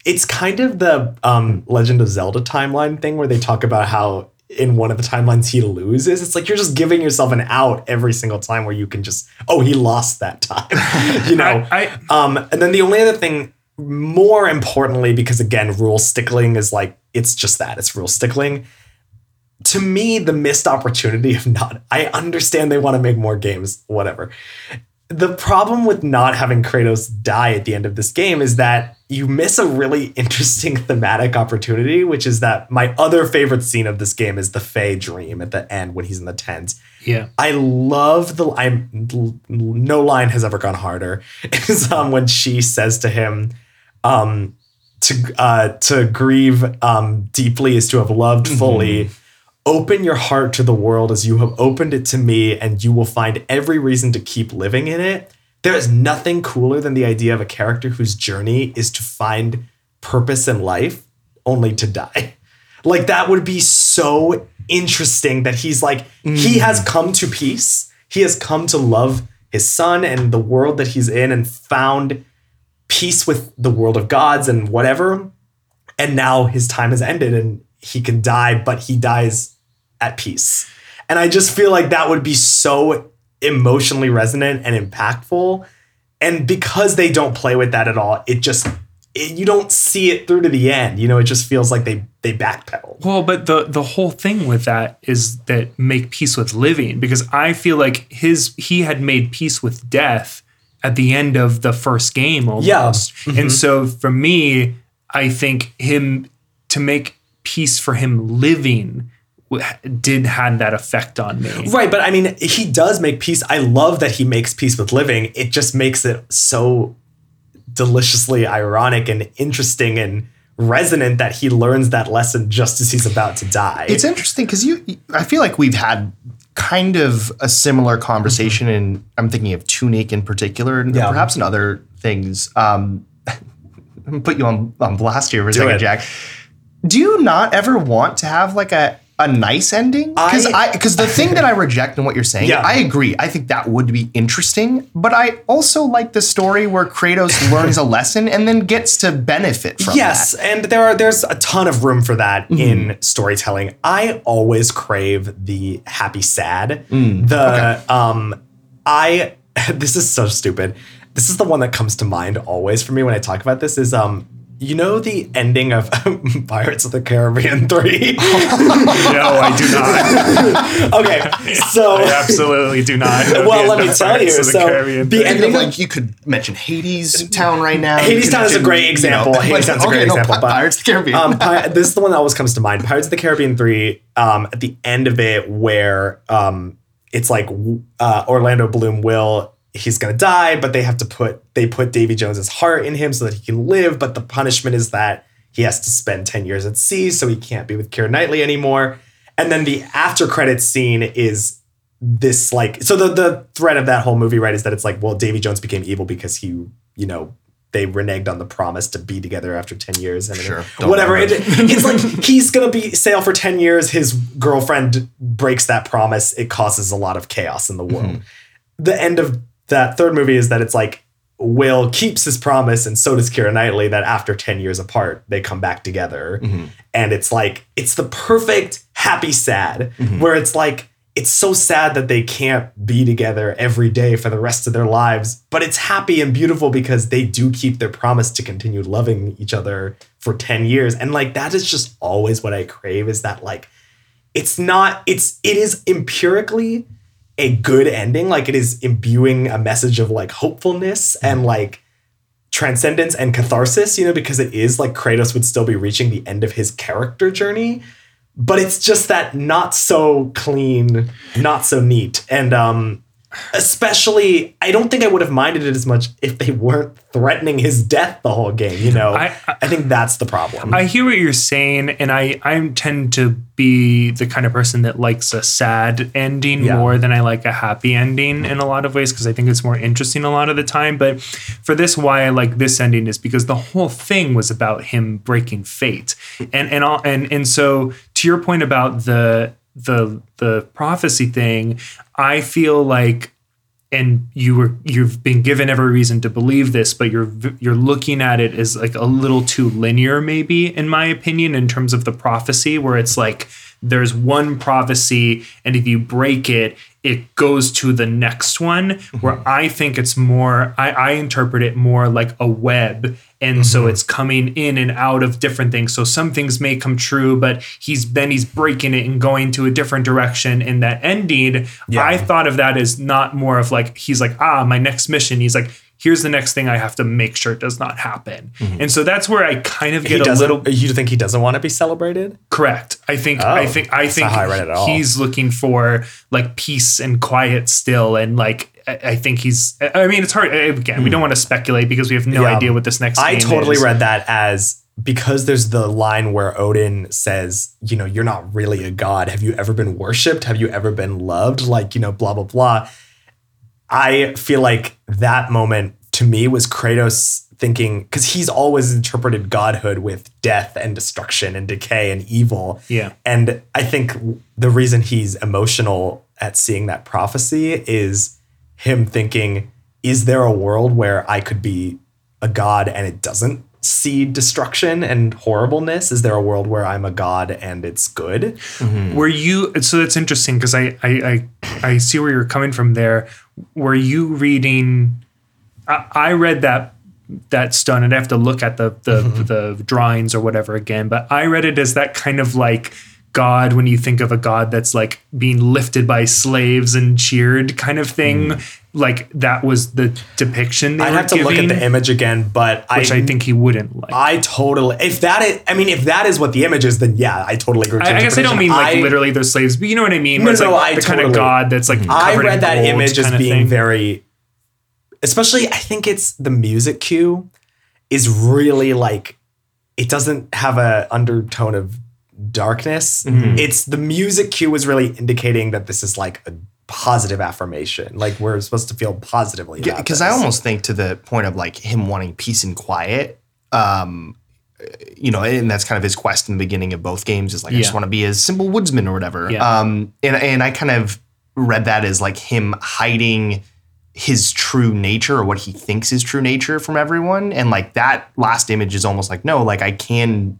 It's kind of the um, Legend of Zelda timeline thing where they talk about how in one of the timelines he loses. It's like you're just giving yourself an out every single time where you can just oh he lost that time, you know. I, Um, and then the only other thing, more importantly, because again, rule stickling is like it's just that it's rule stickling. To me, the missed opportunity of not. I understand they want to make more games, whatever. The problem with not having Kratos die at the end of this game is that you miss a really interesting thematic opportunity, which is that my other favorite scene of this game is the Faye dream at the end when he's in the tent. Yeah. I love the I'm no line has ever gone harder. Is um when she says to him, um, to uh to grieve um deeply is to have loved fully. Open your heart to the world as you have opened it to me, and you will find every reason to keep living in it. There is nothing cooler than the idea of a character whose journey is to find purpose in life only to die. Like that would be so interesting that he's like he mm. has come to peace. He has come to love his son and the world that he's in and found peace with the world of gods and whatever. And now his time has ended and he can die, but he dies at peace. And I just feel like that would be so emotionally resonant and impactful. And because they don't play with that at all, it just it, you don't see it through to the end. You know, it just feels like they they backpedal. Well, but the the whole thing with that is that make peace with living because I feel like his he had made peace with death at the end of the first game almost. Yeah. Mm-hmm. And so for me, I think him to make peace for him living did had that effect on me. Right, but I mean, he does make peace. I love that he makes peace with living. It just makes it so deliciously ironic and interesting and resonant that he learns that lesson just as he's about to die. It's interesting because you, I feel like we've had kind of a similar conversation, and I'm thinking of Tunic in particular, and Yeah. perhaps in other things. Um, I'm put you on, on blast here for a Do second, it. Jack. Do you not ever want to have like a a nice ending? Because I- because the thing that I reject in what you're saying, Yeah. I agree. I think that would be interesting, but I also like the story where Kratos learns a lesson and then gets to benefit from it. yes, that. and there are there's a ton of room for that in storytelling. I always crave the happy sad. the um I this is so stupid. This is the one that comes to mind always for me when I talk about this is um you know the ending of Pirates of the Caribbean 3? no, I do not. okay. So I absolutely do not. know Well, let me tell Pirates you, of the so Caribbean. the ending of of- like you could mention Hadestown right now. You Hades could Town is a mention, great you know, example. Hadestown's a okay, great no, example, Pi- Pirates of the Caribbean. um, Pi- this is the one that always comes to mind. Pirates of the Caribbean 3, um, at the end of it, where um, it's like uh, Orlando Bloom will, he's going to die, but they have to put, they put Davy Jones's heart in him so that he can live. But the punishment is that he has to spend 10 years at sea, so he can't be with Keira Knightley anymore. And then the after credits scene is this like so the the thread of that whole movie right is that it's like well Davy Jones became evil because he you know they reneged on the promise to be together after 10 years and Sure. Whatever it, it's like he's gonna be sail for 10 years his girlfriend breaks that promise it causes a lot of chaos in the world mm-hmm. the end of that third movie is that it's like Will keeps his promise and so does Keira Knightley that after 10 years apart they come back together. Mm-hmm. And it's like it's the perfect happy sad mm-hmm. where it's like it's so sad that they can't be together every day for the rest of their lives but it's happy and beautiful because they do keep their promise to continue loving each other for 10 years. And like that is just always what I crave is that like it's not it's it is empirically a good ending like it is imbuing a message of like hopefulness and like transcendence and catharsis you know because it is like Kratos would still be reaching the end of his character journey. But it's just that not so clean not so neat. And um especially i don't think i would have minded it as much if they weren't threatening his death the whole game you know I- i, think that's the problem I hear what you're saying, and I I tend to be the kind of person that likes a sad ending Yeah. more than I like a happy ending in a lot of ways because I think it's more interesting a lot of the time. But for this, why I like this ending is because the whole thing was about him breaking fate, and and all and and so to your point about the the the prophecy thing, I feel like and you were you've been given every reason to believe this but you're you're looking at it as like a little too linear maybe in my opinion in terms of the prophecy where it's like there's one prophecy and if you break it it goes to the next one where i think it's more I, I interpret it more like a web and so it's coming in and out of different things. So some things may come true, but he's then he's breaking it and going to a different direction. And that ending, Yeah. I thought of that as not more of like he's like ah my next mission. He's like here's the next thing I have to make sure it does not happen. And so that's where I kind of get a little You think he doesn't want to be celebrated? Correct. I think I Oh, think I think I read it at all. he's looking for like peace and quiet still and like I think he's I mean it's hard again we don't want to speculate because we have no Hmm. Yeah. idea what this next is. I totally is. read that as because there's the line where Odin says, you know, you're not really a god. Have you ever been worshipped? Have you ever been loved? Like, you know, blah, blah, blah. I feel like that moment to me was Kratos thinking, because he's always interpreted godhood with death and destruction and decay and evil. Yeah. And I think the reason he's emotional at seeing that prophecy is him thinking, is there a world where I could be a god and it doesn't see destruction and horribleness? Is there a world where I'm a god and it's good? Mm-hmm. Were you so that's interesting because I, I I I see where you're coming from there. Were you reading I, I read that that stone and I have to look at the the, mm-hmm. the drawings or whatever again, but I read it as that kind of like God when you think of a God that's like being lifted by slaves and cheered kind of thing. Mm-hmm. Like that was the depiction they I'd have to look at the image again, but which I, think he wouldn't like. I totally if that is I mean if that is what the image is then yeah I totally agree. with I, I guess I don't mean like I- literally they're slaves, but you know what I mean. No, Where it's no, like I the kind of God that's like I read that image as being thing. very, especially I think it's the music cue is really like it doesn't have a undertone of darkness. Mm-hmm. It's the music cue is really indicating that this is like a positive affirmation. Like we're supposed to feel positively about because this. I almost think to the point of like him wanting peace and quiet. Um, you know, and that's kind of his quest in the beginning of both games is like I just want to be a simple woodsman or whatever. Yeah. Um, and and I kind of read that as like him hiding his true nature or what he thinks is true nature from everyone and like that last image is almost like no like i can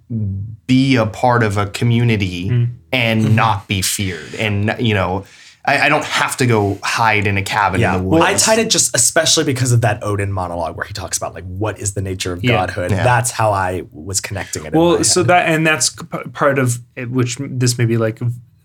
be a part of a community Mm-hmm. and not be feared and you know I, I don't have to go hide in a cabin Yeah. in the woods Well, I tied it just especially because of that Odin monologue where he talks about like what is the nature of Yeah. godhood. Yeah. That's how I was connecting it. in my Well, so head. that and that's p- part of it, which this maybe like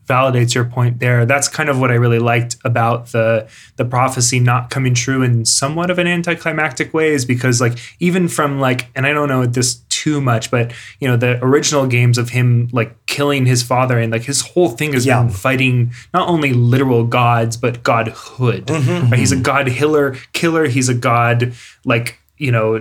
validates your point there. That's kind of what I really liked about the the prophecy not coming true in somewhat of an anticlimactic way is because like even from like and I don't know this too much, but you know the original games of him like killing his father and like his whole thing is Yeah. fighting not only literal gods but godhood. Mm-hmm. Right? He's a god killer, killer. He's a god like you know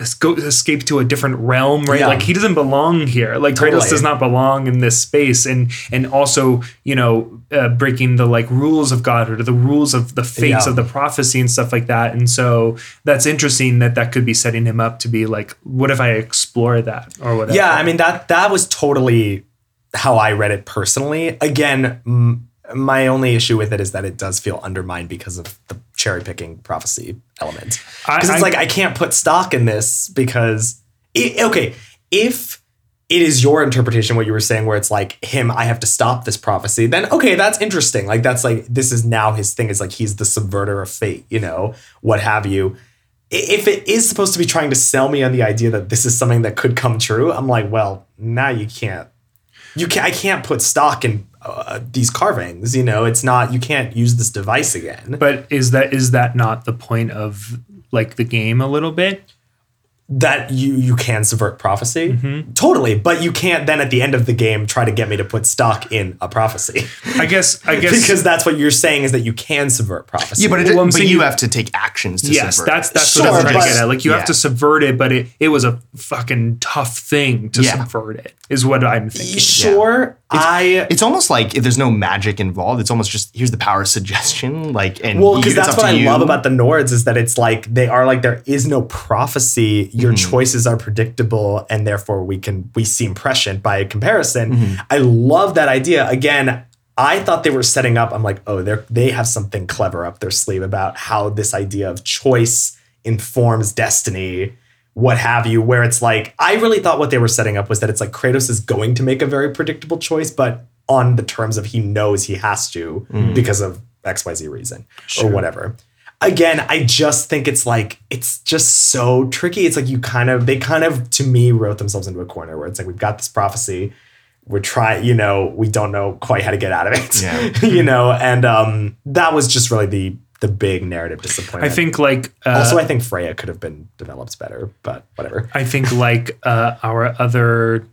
escape to a different realm right Yeah. like he doesn't belong here like kratos Totally. does not belong in this space and and also you know uh, breaking the like rules of god or the rules of the fates Yeah. of the prophecy and stuff like that and so that's interesting that that could be setting him up to be like what if i explore that or whatever Yeah, I mean that that was totally how I read it personally. Again, my only issue with it is that it does feel undermined because of the cherry picking prophecy element. Because it's I- like I can't put stock in this because it, okay, if it is your interpretation what you were saying where it's like him I have to stop this prophecy then okay that's interesting like that's like this is now his thing is like he's the subverter of fate you know what have you if it is supposed to be trying to sell me on the idea that this is something that could come true, I'm like, well, now you can't. You can I can't put stock in uh, these carvings. You know, it's not. You can't use this device again. but is that is that not the point of like the game a little bit that you you can subvert prophecy, totally. But you can't then at the end of the game try to get me to put stock in a prophecy i guess i guess because that's what you're saying is that you can subvert prophecy. yeah but, it, Well, I'm but saying you you- have to take actions to yes, subvert that's it. that's Sure, what I'm trying but- to get at. Like you yeah. have to subvert it, but it, it was a fucking tough thing to Yeah. subvert it. Is what I'm thinking. sure. I it's almost like if there's no magic involved it's almost just here's the power of suggestion like and Well, because that's what I you. love about the Norns is that it's like they are like there is no prophecy. Your Mm-hmm. choices are predictable, and therefore we can we seem prescient by comparison. Mm-hmm. I love that idea. Again, I thought they were setting up. I'm like, oh, they're they have something clever up their sleeve about how this idea of choice informs destiny. What have you, where it's like, I really thought what they were setting up was that it's like Kratos is going to make a very predictable choice, but on the terms of he knows he has to Mm-hmm. because of XYZ reason or whatever. again, I just think it's like it's just so tricky. It's like you kind of they kind of to me wrote themselves into a corner where it's like we've got this prophecy, we're trying, you know, we don't know quite how to get out of it. Yeah. you know, and um that was just really the the big narrative disappointment. I think like uh, also I think Freya could have been developed better, but whatever. I think like uh, our other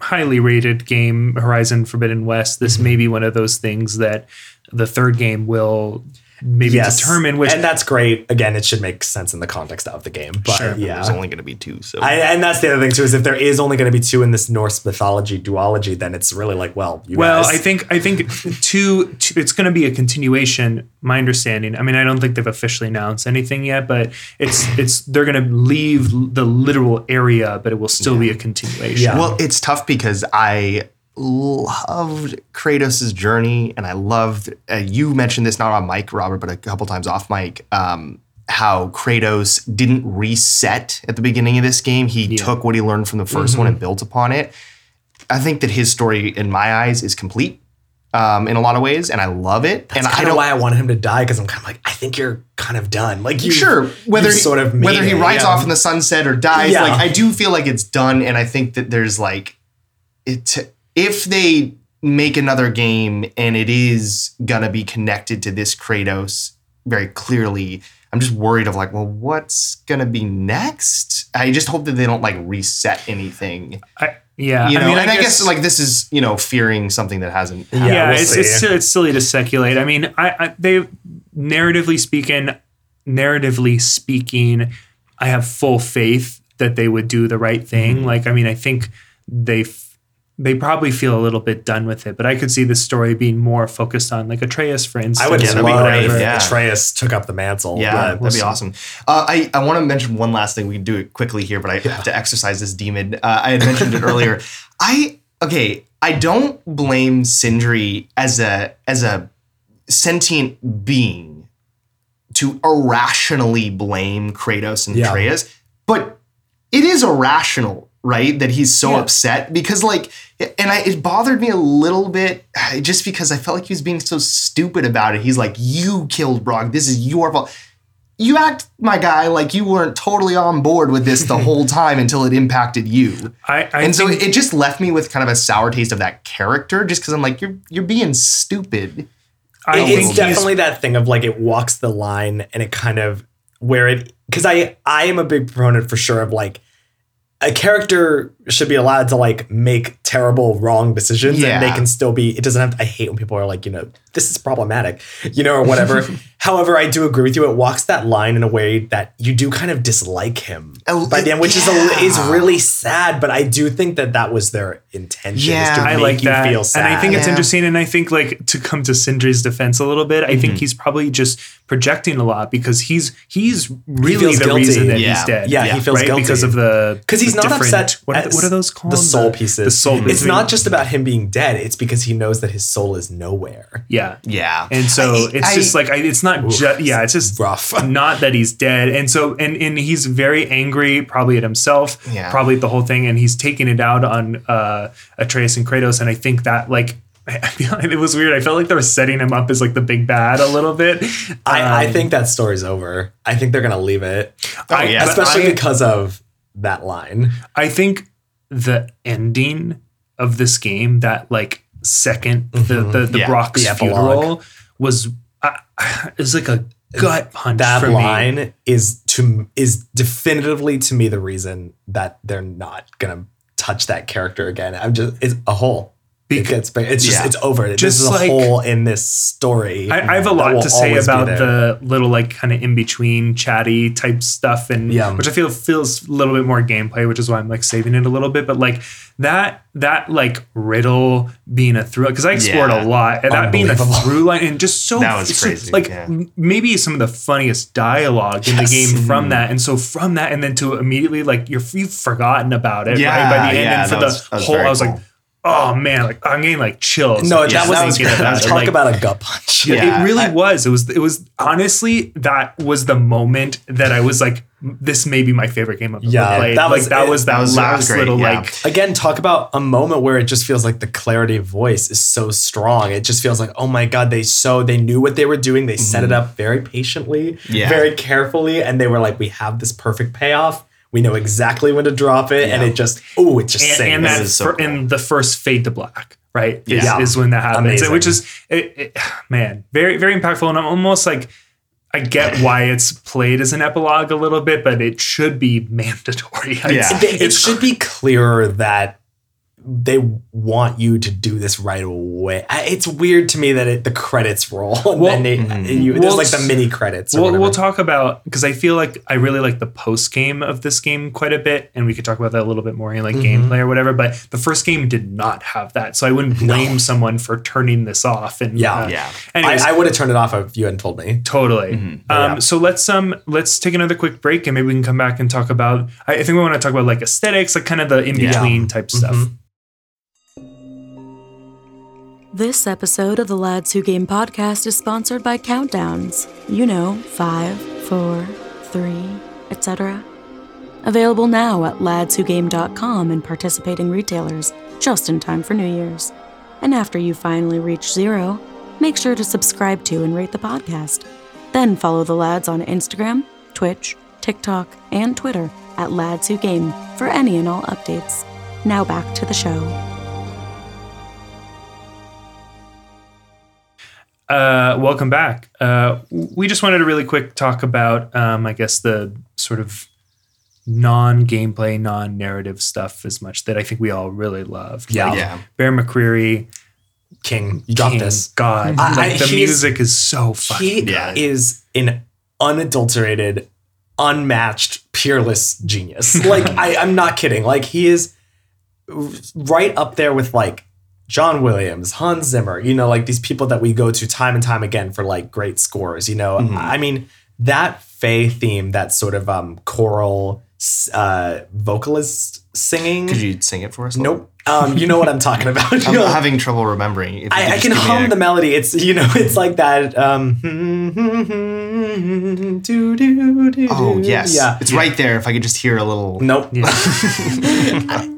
highly rated game, Horizon Forbidden West, this Mm-hmm. may be one of those things that the third game will maybe Yes. determine which. and that's great. Again, it should make sense in the context of the game. But Sure. yeah. There's only going to be two. So I, and that's the other thing too is if there is only going to be two in this Norse mythology duology, then it's really like, well, you well, guys. I think I think two, two it's going to be a continuation. My understanding. I mean, I don't think they've officially announced anything yet, but it's it's they're going to leave the literal area, but it will still be a continuation. Yeah. Well, it's tough because I loved Kratos' journey, and I loved. Uh, you mentioned this not on mic, Robert, but a couple times off mic. Um, how Kratos didn't reset at the beginning of this game. He took what he learned from the 1st one and built upon it. I think that his story, in my eyes, is complete um, in a lot of ways, and I love it. and I don't why I wanted him to die because I'm kind of like, I think you're kind of done. Like, you sure whether you he, sort of whether he it, rides yeah. off in the sunset or dies Yeah. like i do feel like it's done and i think that there's like it if they make another game and it is gonna be connected to this kratos very clearly i'm just worried of like well what's gonna be next i just hope that they don't like reset anything I, yeah. you know I mean, and i guess, like this is you know fearing something that hasn't happened. yeah, we'll it's, it's it's silly to speculate. I mean, I, I they narratively speaking, narratively speaking, I have full faith that they would do the right thing. Mm-hmm. Like, I mean, I think they f- they probably feel a little bit done with it, but I could see the story being more focused on like Atreus, for instance. I would Yeah, just that'd be love if yeah. Atreus took up the mantle. Yeah, but that'd we'll be see. awesome. Uh, I, I want to mention one last thing. We can do it quickly here, but I have to exercise this demon. Uh, I had mentioned it earlier. I okay. I don't blame Sindri as a as a sentient being to irrationally blame Kratos and Yeah. Atreus, but it is irrational, right? That he's so Yeah. upset because, like, and I, it bothered me a little bit uh, just because I felt like he was being so stupid about it. He's like, "You killed Brok. This is your fault." You act, my guy, like you weren't totally on board with this the whole time until it impacted you. I, I and so it, it just left me with kind of a sour taste of that character, just because I'm like, you're you're being stupid. I it's he's- definitely that thing of like it walks the line and it kind of where it because I I am a big proponent for sure of like a character should be allowed to like make terrible wrong decisions Yeah. and they can still be it doesn't have I hate when people are like you know this is problematic you know or whatever however I do agree with you it walks that line in a way that you do kind of dislike him Oh, by the end which is a, is really sad but I do think that that was their intention is to Yeah. make I like you that, feel sad and I think it's Yeah. interesting. And I think like to come to Sindri's defense a little bit, I Mm-hmm. think he's probably just projecting a lot because he's he's really feels the guilty. reason that Yeah. he's dead. Yeah, he feels right? guilty. because of the because he's the not different- upset. What are, at what are those called? The soul pieces. The soul. It's not just about him being dead. It's because he knows that his soul is nowhere. Yeah. Yeah, And so I- it's I- just like I, it's not just yeah, it's just Rough. not that he's dead. And so and and he's very angry, probably at himself, Yeah. probably at the whole thing, and he's taking it out on uh Atreus and Kratos. And I think that like I it was weird. I felt like they were setting him up as like the big bad a little bit. I, I Um, think that story's over. I think they're gonna leave it, Oh, yeah. especially I- because of that line. I think the ending of this game, that like 2nd the the, the Yeah, Brok's the funeral was uh, is like a gut punch That for me. line is to is definitively to me the reason that they're not gonna touch that character again. I'm just it's a hole. It gets big. It's just Yeah. it's over. Just this is a like- hole in this story. I, I have a lot to say about the little like kind of in between chatty type stuff and Yeah. which I feel feels a little bit more gameplay, which is why I'm like saving it a little bit. But like that that like riddle being a through because I explored Yeah. a lot and that being a Unbelievable. through line and just so That was it's just, crazy, like yeah. maybe some of the funniest dialogue in the Yes. game from mm. that. And so from that and then to immediately like you're you've forgotten about it Yeah, right by the end yeah, and for the was- that was whole very I was cool. like Oh, oh man, like I'm getting like chills. No, just that was, thinking about it. talk Like, about a gut punch. Yeah. it really I- was. It was. It was honestly that was the moment that I was like, this may be my favorite game I've Yeah, ever played. that like was- that was that, that was- that was last great, little yeah. like Again, talk about a moment where it just feels like the clarity of voice is so strong. It just feels like, oh my God, they so they knew what they were doing. They set it mm-hmm. up very patiently, Yeah. very carefully, and they were like, we have this perfect payoff. We know exactly when to drop it, and it just oh, it just and, sings. and that is so fir- cool. and the first fade to black, right? Is, Yeah. is when that happens, Amazing. which is it, it, man, very very impactful, and I'm almost like. I get why it's played as an epilogue a little bit, but it should be mandatory. Yeah. It, it should be clearer that they want you to do this right away. It's weird to me that it, the credits roll and Well- then they, Mhm. you, there's Well, like the mini credits. Or We'll, we'll talk about because I feel like I really like the post game of this game quite a bit, and we could talk about that a little bit more in like Mhm. gameplay or whatever. But the first game did not have that, so I wouldn't blame someone for turning this off. And Yeah. uh, Yeah. anyways, I, I would have turned it off if you hadn't told me. totally. Mhm. Um, Yeah. So let's um let's take another quick break, and maybe we can come back and talk about. I, I think we want to talk about like aesthetics, like kind of the in between type stuff. This episode of the Lads Who Game podcast is sponsored by Countdowns. You know, five, four, three, etc. Available now at ladswhogame.com and participating retailers just in time for New Year's. And after you finally reach zero, make sure to subscribe to and rate the podcast. Then follow the lads on Instagram, Twitch, TikTok, and Twitter at Lads Who Game for any and all updates. Now back to the show. Uh, welcome back. Uh, we just wanted to really quick talk about, um, I guess, the sort of non-gameplay, non-narrative stuff as much that I think we all really loved. Yeah. Like Yeah. Bear McCreary, King, you dropped this. God, I- like I- the music is so fucking. He Yeah. is an unadulterated, unmatched, peerless genius. Like I, I'm not kidding. Like he is right up there with like John Williams, Hans Zimmer. You know, like these people that we go to time and time again for like great scores. You know, Mhm. I mean that Faye theme, that sort of um choral uh vocalist singing. Could you sing it for us? Nope. Um, you know what I'm talking about. I'm know, having trouble remembering. I, I can hum a- the melody. It's you know, it's like that. Um, do, do, do, Oh yes, yeah. it's right there. If I could just hear a little. Nope. Yeah.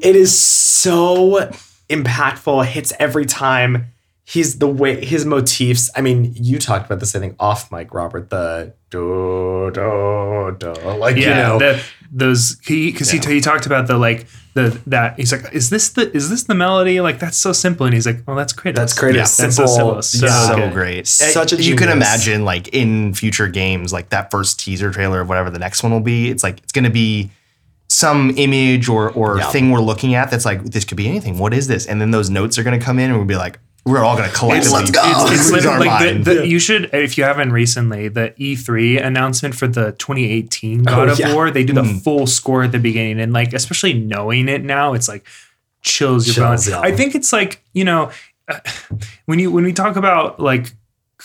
it is so impactful. Hits every time. He's the way his motifs. I mean, you talked about this. I think off mic, Robert. The do do do. Like yeah, you know. the, those he because Yeah. he, he talked about the like the that he's like is this the is this the melody like that's so simple and he's like well that's great That's great. Yeah, It's that's simple. so simple so, yeah. so great. Eh, Such a you can imagine like in future games, like that first teaser trailer of whatever the next one will be. It's like it's going to be some image or or Yeah. thing we're looking at that's like this could be anything. What is this? And then those notes are going to come in, and we'll be like, we're all going to collectively. Let's go. It's, it's literally like the, mind. the, you should if you haven't recently the E3 announcement for the 2018 God Oh, of yeah. War they do the Mm. full score at the beginning and like especially knowing it now it's like chills your Chills, bones. yeah. I think it's like you know uh, when you when we talk about like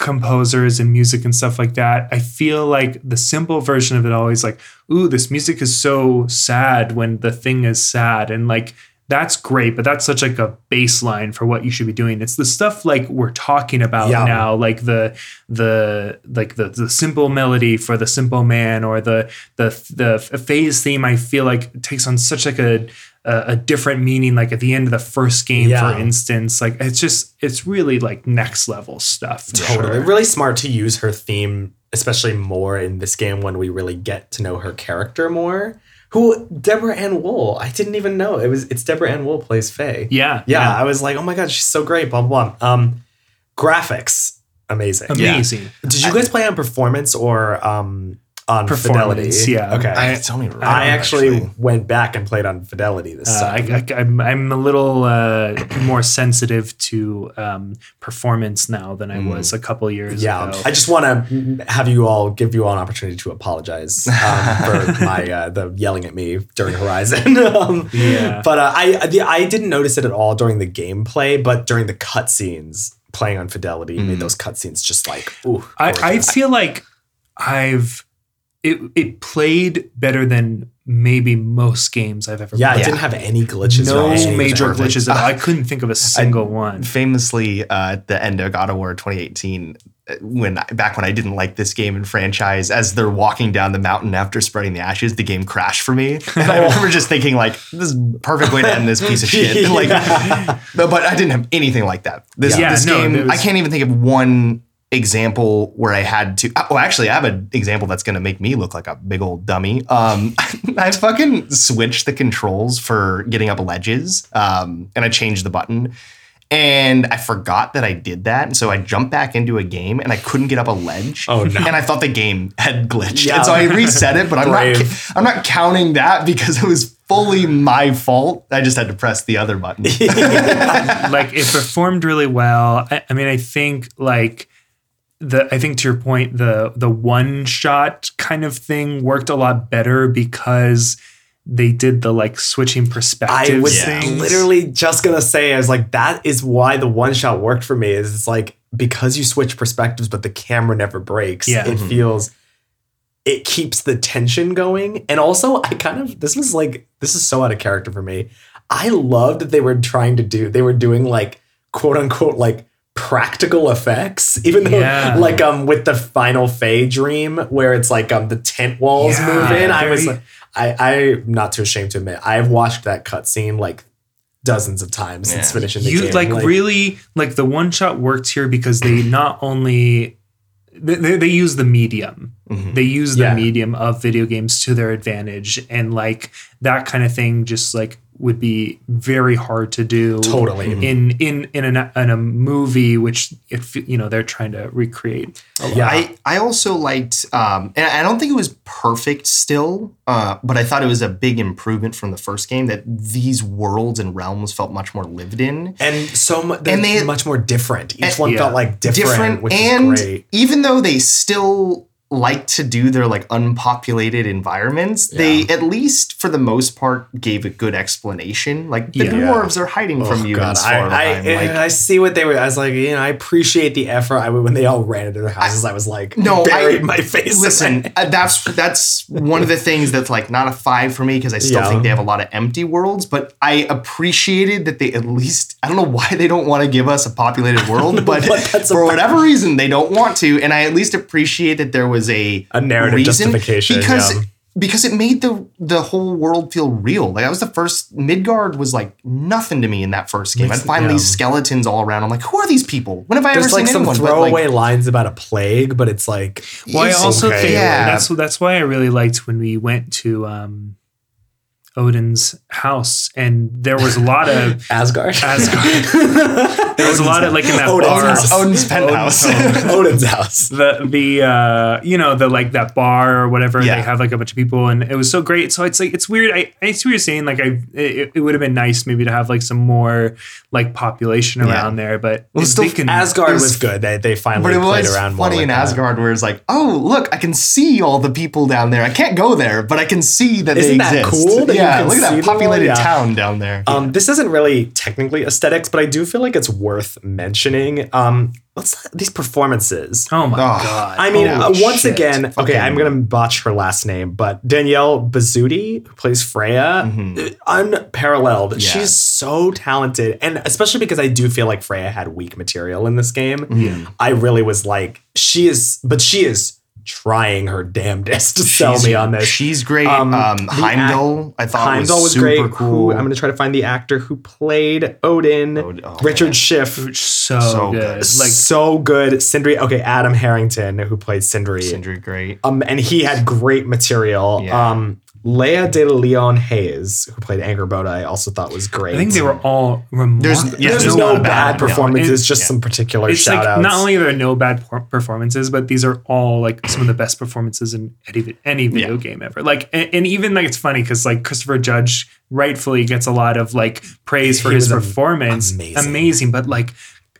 composers and music and stuff like that I feel like the simple version of it always like ooh this music is so sad when the thing is sad and like that's great, but that's such like a baseline for what you should be doing. It's the stuff like we're talking about Yeah. now, like the the like the the simple melody for the simple man, or the the the Faye's theme. I feel like takes on such like a a, a different meaning. Like at the end of the first game, Yeah. for instance, like it's just it's really like next level stuff. Totally. sure. Really smart to use her theme, especially more in this game when we really get to know her character more. Who Deborah Ann Wool? I didn't even know it was. It's Deborah Ann Wool plays Faye. Yeah, yeah. I was like, oh my god, she's so great. Blah blah. blah. Um, graphics, amazing. amazing. Did you guys play on performance or um on Performance, fidelity? yeah. Okay. I I, it's only right, actually, went back and played on fidelity this Uh, time. I, I, I'm, I'm a little uh, more sensitive to um, performance now than I Mm. was a couple years yeah, ago. I just want to have you all give you all an opportunity to apologize um, for my uh, the yelling at me during Horizon. um, Yeah. but uh, I the, I didn't notice it at all during the gameplay, but during the cutscenes, playing on Fidelity made Mm. those cutscenes just like ooh. I, I feel like I've it it played better than maybe most games I've ever played. Yeah, it didn't have any glitches. no major glitches at all. I couldn't think of a single one. famously uh, at the end of God of War 2018, uh, when back when I didn't like this game and franchise, as they're walking down the mountain after spreading the ashes, the game crashed for me, and I remember just thinking like, "This is a perfect way to end this piece of shit." Like, but, but I didn't have anything like that. This, Yeah, this no, game, was- I can't even think of one example where I had to. Oh, actually, I have an example that's going to make me look like a big old dummy. Um, I fucking switched the controls for getting up ledges, um, and I changed the button. And I forgot that I did that. And so I jumped back into a game and I couldn't get up a ledge. Oh, no. And I thought the game had glitched. Yeah. And so I reset it, but I'm not I'm not counting that because it was fully my fault. I just had to press the other button. like it performed really well. I, I mean, I think like the I think to your point, the the one shot kind of thing worked a lot better because they did the like switching perspectives. I was things. literally just gonna say, I was like, that is why the one shot worked for me. Is it's like because you switch perspectives, but the camera never breaks. Yeah. it Mhm. feels. It keeps the tension going, and also I kind of this was like this is so out of character for me. I loved that they were trying to do they were doing like quote unquote like practical effects, even though Yeah. like um with the final Faye dream where it's like um the tent walls Yeah, move in. I was like, I I'm not too ashamed to admit I've watched that cutscene like dozens of times since finishing the you game. like, really like the one shot worked here because they not only they, they, they use the medium Mhm. they use the Yeah. medium of video games to their advantage and like that kind of thing just like would be very hard to do Totally. in in in a, in a movie which if you know they're trying to recreate a lot. Yeah. I, I also liked, um, and I don't think it was perfect still, uh, but I thought it was a big improvement from the first game that these worlds and realms felt much more lived in. and so much And they- much more different. Each And- one yeah. felt like different, which and is great. even though they still like to do their like unpopulated environments, they at least for the most part gave a good explanation. Like the Yeah. dwarves are hiding from you in I, I, like, I see what they were. I was like, you know, I appreciate the effort. I when they all ran into their houses, I, was like, No, buried I- my face. Listen, uh, that's that's one of the things that's like not a five for me because I still Yeah. think they have a lot of empty worlds. But I appreciated that they at least I don't know why they don't want to give us a populated world, but what for about. whatever reason they don't want to. And I at least appreciate that there was a A narrative reason justification, because. yeah. Because it made the the whole world feel real. Like that was the first Midgard was like nothing to me in that first game. Makes- I'd find yeah. these skeletons all around. I'm like, who are these people? When have I There's ever like seen some anyone? But, like, throwaway lines about a plague, but it's like, well i also okay. think Yeah. that's that's why i really liked when we went to um odin's house and there was a lot of Asgard. Asgard. there was a lot of like in that Odin's bar house. Odin's penthouse. Odin's house. the the uh you know the like that bar or whatever Yeah. they have like a bunch of people and it was so great so it's like it's weird i i see what you're saying like i it, it would have been nice maybe to have like some more like population Yeah. around there but Well, still, can Asgard It was- was, good. They they finally But it played was around more funny with in that. Asgard where it's like, oh, look, I can see all the people down there. I can't go there, but I can see that Isn't they that exist. cool that you yeah, look at that populated Yeah. town down there. Um, this isn't really technically aesthetics, but I do feel like it's worth mentioning. Um, what's that- these performances? oh my Oh. god I mean, uh, once shit. again, okay, Fucking- I'm gonna botch her last name, but Danielle Bazzuti, who plays Freya, Mhm. uh, unparalleled. Yeah. She's so talented, and especially because I do feel like Freya had weak material in this game. Yeah. I really was like, she is, but she is trying her damnedest to sell She's- me on this. She's great. Um, Um, the Heimdall, I thought Heimdall was, was, super great. cool. Who, I'm going to try to find the actor who played Odin, Od- oh, Richard man. Schiff. so, So good. good. like so good. Sindri, okay, Adam Harrington, who played Sindri. Sindri, great. Um, and he had great material. Yeah. Um, Laya DeLeon Hayes, who played Angrboda, I also thought was great. i think they were all remarkable There's- yeah, There's there's no not a bad bad- no. performances, It- just yeah. some particular it's shout like outs. not only are there no bad performances, but these are all like some of the best performances in any, any video game ever. Like, and, and even like it's funny because like Christopher Judge rightfully gets a lot of like praise for He his performance, amazing. amazing, but like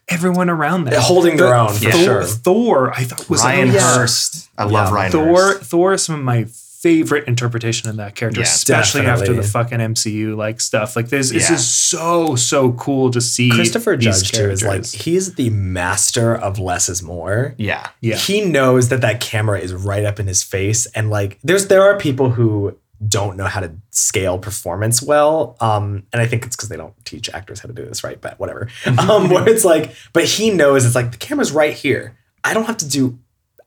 everyone around that Holding their own, for Thor, sure. Thor, I thought was Ryan like, yeah. Hurst. I love Yeah. Ryan Thor, Hurst. Thor, is some of my favorite interpretation of that character, Yeah, especially after the fucking MCU like stuff. Like this, this Yeah. is so so cool to see. Christopher these Judge too is like he's the master of less is more. Yeah. yeah, He knows that that camera is right up in his face, and like there's there are people who don't know how to scale performance well, um, and I think it's because they don't teach actors how to do this right. But whatever. um, where it's like, but he knows it's like the camera's right here. I don't have to do.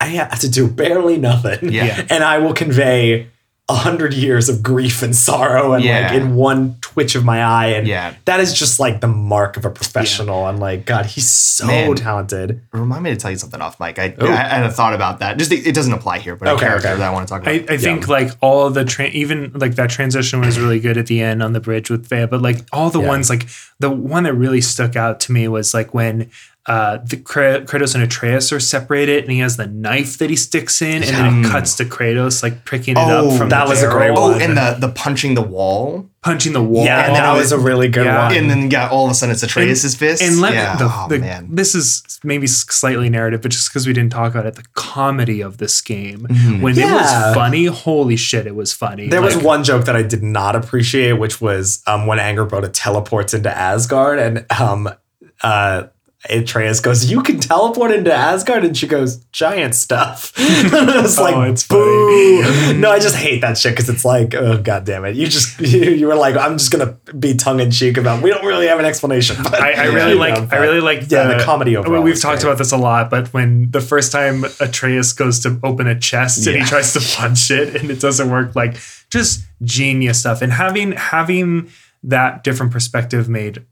I have to do barely nothing. Yeah. and I will convey a hundred years of grief and sorrow and Yeah. like in one twitch of my eye and Yeah. that is just like the mark of a professional and like god he's so Man. talented Remind me to tell you something off mic. I. I, had a thought about that. Just it doesn't apply here, but Okay, a character okay. that I want to talk about. I, I think like all the tra- even like that transition was really good at the end on the bridge with Faye, but like all the Yeah. ones like the one that really stuck out to me was like when uh the Kratos and Atreus are separated and he has the knife that he sticks in and then it cuts to Kratos like pricking it Oh, up from Oh that the was a great barrel, oh, one. and the the punching the wall, punching the wall yeah and then that was a really good Yeah. one and then yeah, all of a sudden it's Atreus's fist. and let yeah. the, oh the- man. this is maybe slightly narrative, but just because we didn't talk about it, the comedy of this game when it was funny, holy shit, it was funny. there was one joke that I did not appreciate, which was um, when Angrboda teleports into Asgard, and um, uh, Atreus goes, "You can teleport into Asgard," and she goes, "Giant stuff." it's oh, like, Oh, it's boo. no, I just hate that shit because it's like, oh god damn it! You just you, you were like, I'm just gonna be tongue in cheek about. We don't really have an explanation. But, I, I really know, like. I really like. Yeah, the comedy overall We've talked great. about this a lot, but when the first time Atreus goes to open a chest and he tries to punch it and it doesn't work, like just genius stuff. And having having that different perspective made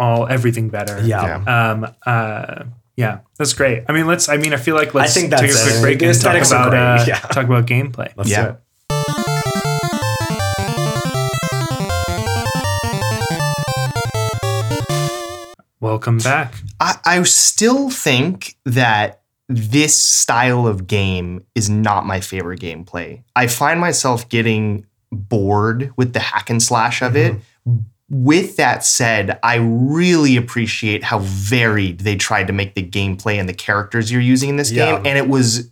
all everything better. Yeah. Um. Uh. Yeah, that's great. I mean, let's. I mean, I feel like let's think take a quick it. break The and talk about uh, yeah. talk about gameplay. Let's Yeah. do it. Welcome back. I, I still think that this style of game is not my favorite gameplay. I find myself getting bored with the hack and slash of it. With that said, I really appreciate how varied they tried to make the gameplay and the characters you're using in this Yeah. game. And it was,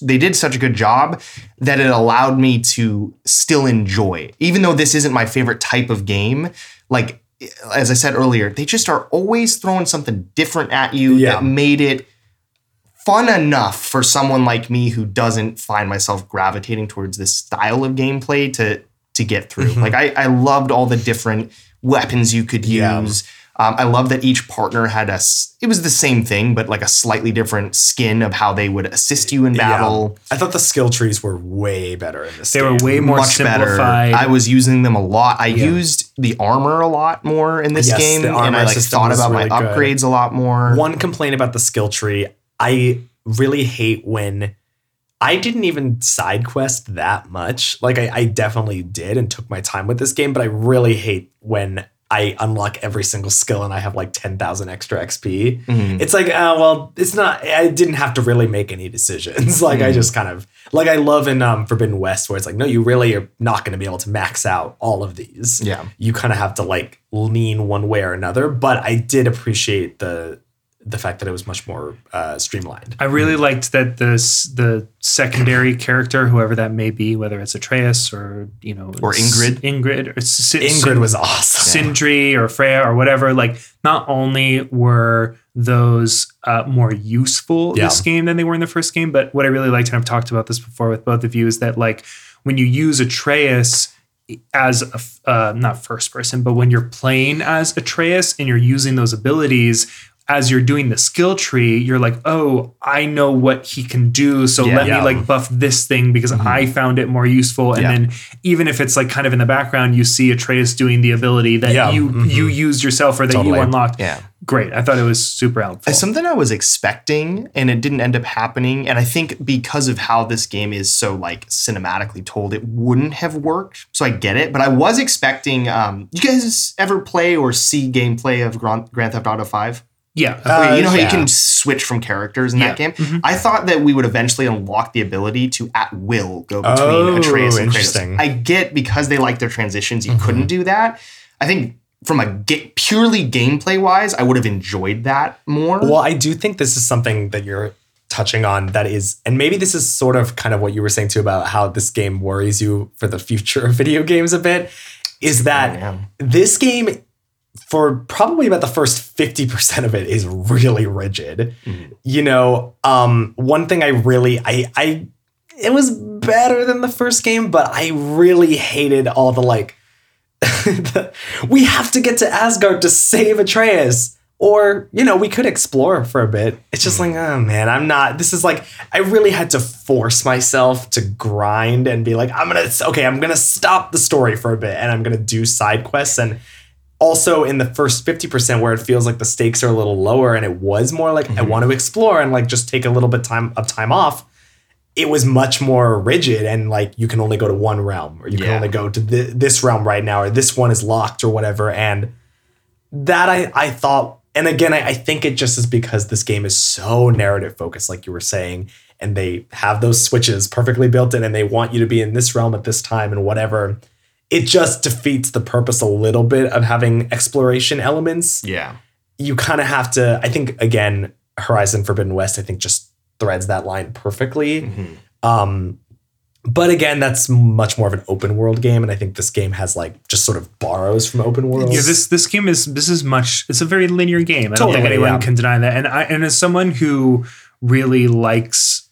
they did such a good job that it allowed me to still enjoy. Even though this isn't my favorite type of game, like, as I said earlier, they just are always throwing something different at you Yeah. that made it fun enough for someone like me who doesn't find myself gravitating towards this style of gameplay to to get through. Mm-hmm. Like I, I loved all the different weapons you could Yeah. use. Um, I love that each partner had a. It was the same thing, but like a slightly different skin of how they would assist you in battle. I thought the skill trees were way better in this. They were way more Much better. simplified. I was using them a lot. I used the armor a lot more in this Yes, game, the and I like thought was about my really good. upgrades a lot more. One complaint about the skill tree, I really hate when I didn't even side quest that much. Like I, I definitely did and took my time with this game, but I really hate when I unlock every single skill and I have like 10,000 extra XP. Mhm. It's like, uh, well, it's not, I didn't have to really make any decisions. like I just kind of, like I love in um, Forbidden West where it's like, no, you really are not going to be able to max out all of these Yeah. you kind of have to like lean one way or another. But I did appreciate the the fact that it was much more uh, streamlined. I really liked that the the secondary character, whoever that may be, whether it's Atreus or you know Or Ingrid. Ingrid or S- S- Ingrid was awesome. Sindri or Freya or whatever. Like, not only were those uh, more useful Yeah. this game than they were in the first game, but what I really liked, and I've talked about this before with both of you, is that like when you use Atreus as a, uh, not first person, but when you're playing as Atreus and you're using those abilities. As you're doing the skill tree, you're like, oh, I know what he can do. So Yeah. let Yeah. me like buff this thing because I found it more useful. And Yeah. then even if it's like kind of in the background, you see Atreus doing the ability that Yeah. you Mhm. you used yourself or that Totally. you unlocked. Yeah. Great. I thought it was super helpful. It's something I was expecting and it didn't end up happening. And I think because of how this game is so like cinematically told, it wouldn't have worked. So I get it. But I was expecting um you guys ever play or see gameplay of Grand, Grand Theft Auto 5? Yeah. Uh, you know how you can switch from characters in that Yeah. game? I thought that we would eventually unlock the ability to at will go between Oh, Atreus and. Kratos. I get because they like their transitions, you Mm-hmm. couldn't do that. I think from a ga- purely gameplay wise, I would have enjoyed that more. Well, I do think this is something that you're touching on that is, and maybe this is sort of kind of what you were saying too about how this game worries you for the future of video games a bit, is that this game for probably about the first 50% of it is really rigid. You know, um, one thing I really I I it was better than the first game, but I really hated all the like the, we have to get to Asgard to save Atreus. Or, you know, we could explore for a bit. It's just like, oh man, I'm not. This is like, I really had to force myself to grind and be like, I'm gonna, okay, I'm gonna stop the story for a bit and I'm gonna do side quests. And also in the first 50% where it feels like the stakes are a little lower and it was more like, I mm-hmm. want to explore and like just take a little bit time of time off it was much more rigid and like you can only go to one realm or you can only go to thi- this realm right now or this one is locked or whatever. And that i i thought and again I, I think it just is because this game is so narrative focused like you were saying and they have those switches perfectly built in and they want you to be in this realm at this time and whatever it just defeats the purpose a little bit of having exploration elements Yeah. you kind of have to i think again horizon forbidden west i think just threads that line perfectly Mm-hmm. um but again that's much more of an open world game and i think this game has like just sort of borrows from open worlds Yeah, this this game is this is much. It's a very linear game. I don't think anyone yeah. can deny that. And I and as someone who really likes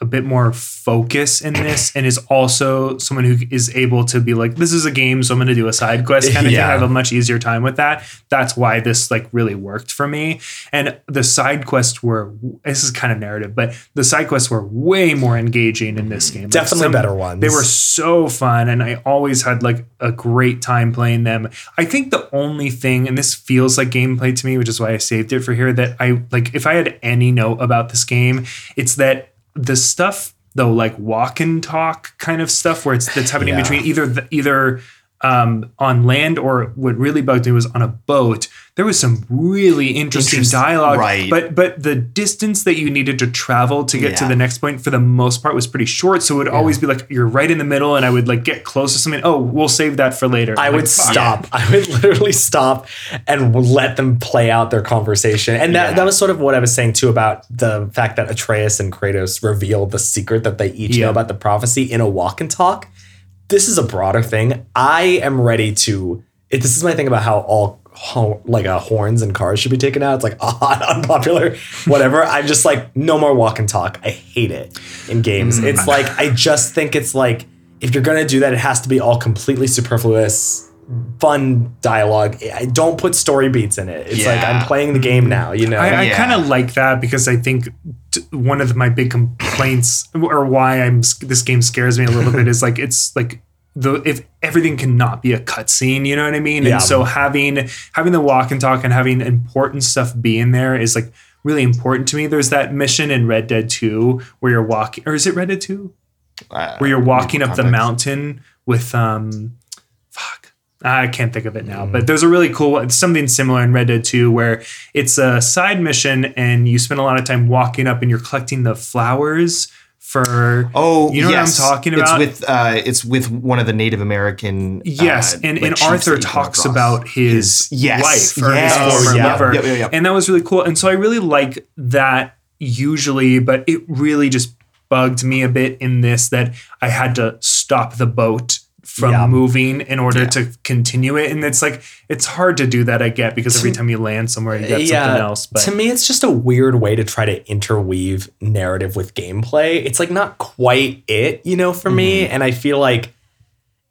a bit more focus in this, and is also someone who is able to be like, this is a game, so I'm going to do a side quest kind of thing. I have a much easier time with that. That's why this like really worked for me. And the side quests were. This is kind of narrative, but the side quests were way more engaging in this game. Like, Definitely better ones. They were so fun and I always had like a great time playing them. I think the only thing and this feels like gameplay to me, which is why I saved it for here that I like if I had any note about this game, it's that the stuff though like walk and talk kind of stuff where it's that's happening Yeah. between either the, either um, on land or what really bugged me was on a boat. There was some really interesting Interest- dialogue, right. but but the distance that you needed to travel to get to the next point for the most part was pretty short. So it would always be like you're right in the middle, and I would like get close to something. Oh, we'll save that for later. I would fuck. stop. I would literally stop and let them play out their conversation. And that, Yeah. that was sort of what I was saying too about the fact that Atreus and Kratos revealed the secret that they each Yeah. know about the prophecy in a walk and talk. This is a broader thing. I am ready to. This is my thing about how all ho- like uh, horns and cars should be taken out. It's like odd, unpopular, whatever. I'm just like no more walk and talk. I hate it in games. It's like I just think it's like if you're gonna do that, it has to be all completely superfluous, fun dialogue. I don't put story beats in it. It's like I'm playing the game now. You know. I, I Yeah. kind of like that because I think t- one of my big complaints or why I'm this game scares me a little bit is like it's like the if everything cannot be a cutscene, you know what I mean? Yeah. And so having having the walk and talk and having important stuff be in there is like really important to me. There's that mission in Red Dead 2 where you're walking or is it Red Dead 2? Uh, Where you're walking up the mountain with um fuck I can't think of it now, but there's a really cool it's something similar in Red Dead 2 where it's a side mission and you spend a lot of time walking up and you're collecting the flowers for Oh, you know yes. what I'm talking about? It's with uh, it's with one of the Native American. Yes, uh, and, like and Arthur that you come talks about his, yes, wife or yes. his former yeah. lover, Yep, yep, yep. and that was really cool. And so I really like that usually, but it really just bugged me a bit in this that I had to stop the boat from Yeah. moving in order to continue it, and it's like it's hard to do that. I get because every time you land somewhere, you get something else. But to me, it's just a weird way to try to interweave narrative with gameplay. It's like not quite it, you know, for me. Mm-hmm. And I feel like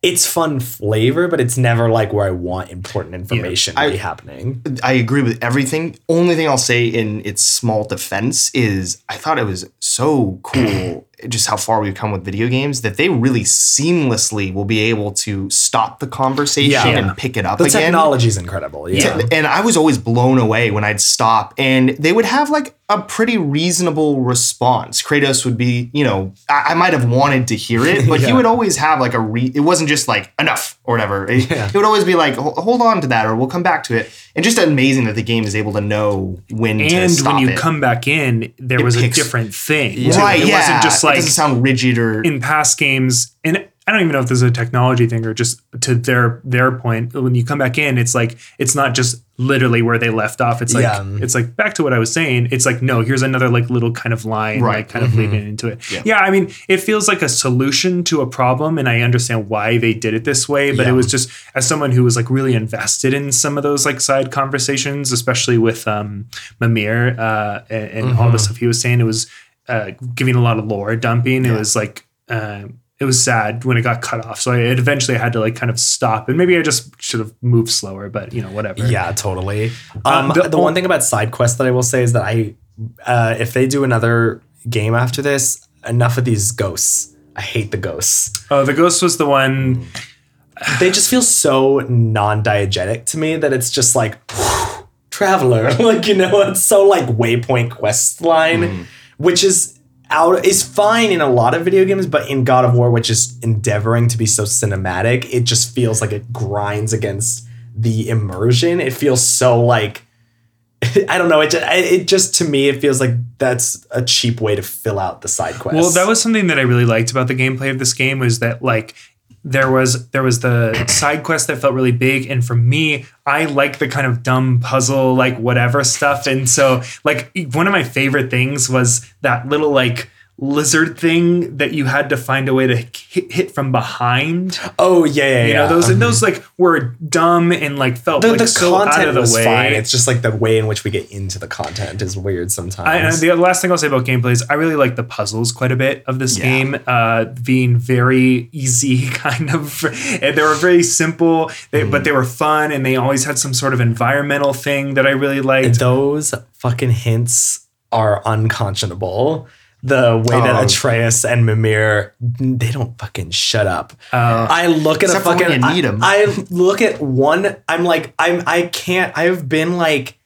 it's fun flavor, but it's never like where I want important information to I- be happening. I agree with everything. Only thing I'll say in its small defense is I thought it was so cool just how far we've come with video games that they really seamlessly will be able to stop the conversation Yeah. and pick it up The again. technology is incredible. Yeah. And I was always blown away when I'd stop and they would have like a pretty reasonable response. Kratos would be, you know, I, I might have wanted to hear it, but he would always have like a re, it wasn't just like enough or whatever. It, Yeah. it would always be like, hold on to that or we'll come back to it. And just amazing that the game is able to know when to and stop when you it. come back in, there was picks- a different thing. too. right, it yeah. wasn't just like it doesn't sound rigid or in past games and I don't even know if this is a technology thing or just to their their point. When you come back in, it's like it's not just literally where they left off. It's like Yeah. it's like back to what I was saying. It's like no, here's another like little kind of line, Right. like kind of leading into it. Yeah. Yeah. I mean, it feels like a solution to a problem, and I understand why they did it this way. But Yeah. it was just as someone who was like really invested in some of those like side conversations, especially with um Mimir uh, and, and all the stuff he was saying. It was uh, giving a lot of lore dumping. It was like. Um, it was sad when it got cut off. So it eventually had to like kind of stop. And maybe I just should have moved slower, but you know, whatever. Yeah, totally. Um, the the, ol- one thing about side quests that I will say is that I, uh, if they do another game after this, enough of these ghosts. I hate the ghosts. Oh, the ghost was the one. They just feel so non-diegetic to me that it's just like traveler, like you know, it's so like waypoint quest line, which is out is fine in a lot of video games, but in God of War, which is endeavoring to be so cinematic, it just feels like it grinds against the immersion. It feels so like I don't know. It just, it just to me it feels like that's a cheap way to fill out the side quest. Well, that was something that I really liked about the gameplay of this game was that like there was there was the side quest that felt really big. And for me I like the kind of dumb puzzle like whatever stuff. And so like one of my favorite things was that little like lizard thing that you had to find a way to hit, hit from behind oh yeah, yeah, you yeah. know those and those like were dumb and like felt the, like the so content of the was way fine. It's just like the way in which we get into the content is weird sometimes. I, and the last thing I'll say about gameplay is I really like the puzzles quite a bit of this Yeah. game, uh, being very easy, kind of. And they were very simple, they, but they were fun, and they always had some sort of environmental thing that I really liked. Those fucking hints are unconscionable. The way that Oh. Atreus and Mimir, they don't fucking shut up. Uh, I look at a fucking. you need 'em. I, I look at one. I'm like, I'm. I can't. I've been like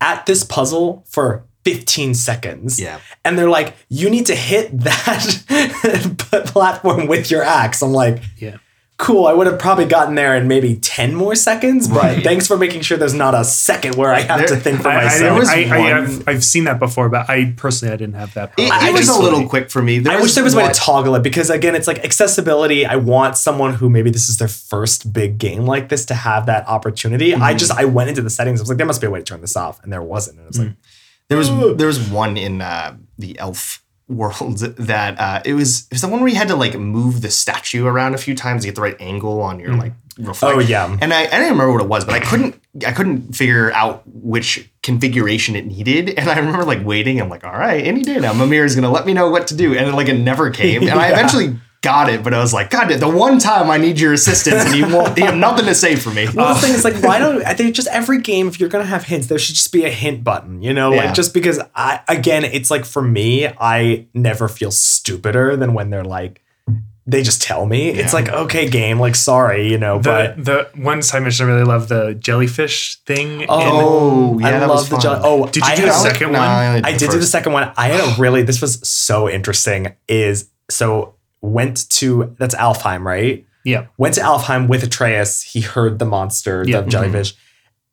at this puzzle for 15 seconds. Yeah. And they're like, you need to hit that platform with your axe. I'm like, yeah. Cool. I would have probably gotten there in maybe 10 more seconds, but Right. thanks for making sure there's not a second where I have There- to think for I, I, myself. didn't- was I, I, one- have I've seen that before, but I personally I didn't have that. Problem. it I was just- a little quick for me. I wish there was a way to toggle it because again, it's like accessibility. I want someone who maybe this is their first big game like this to have that opportunity. I Mm-hmm. just I went into the settings. I was like, there must be a way to turn this off, and there wasn't. And I was like, There was there was one in uh, the elf world that uh, it was it was the one where you had to like move the statue around a few times to get the right angle on your like reflection. Oh, yeah. and I, I didn't remember what it was, but I couldn't I couldn't figure out which configuration it needed, and I remember like waiting. I'm like, all right, any day now, Mimir is gonna let me know what to do, and then like it never came, and I eventually. Got it, but I was like, God, the one time I need your assistance, and you won't, you have nothing to say for me. Well, the uh, thing is, like, why don't I think just every game, if you're gonna have hints, there should just be a hint button, you know? Yeah. Like, just because I, again, it's like for me, I never feel stupider than when they're like, they just tell me. It's like, okay, game, like, sorry, you know, the but. the one side mission I really love the jellyfish thing. in- Oh, oh yeah, I that love was the fun. jelly. Oh, Did you I do the had- second No, one? I only I did do the second one. I had a really this was so interesting. Is so went to that's Alfheim, right? yeah. Went to Alfheim with Atreus. He heard the monster, Yeah. the jellyfish.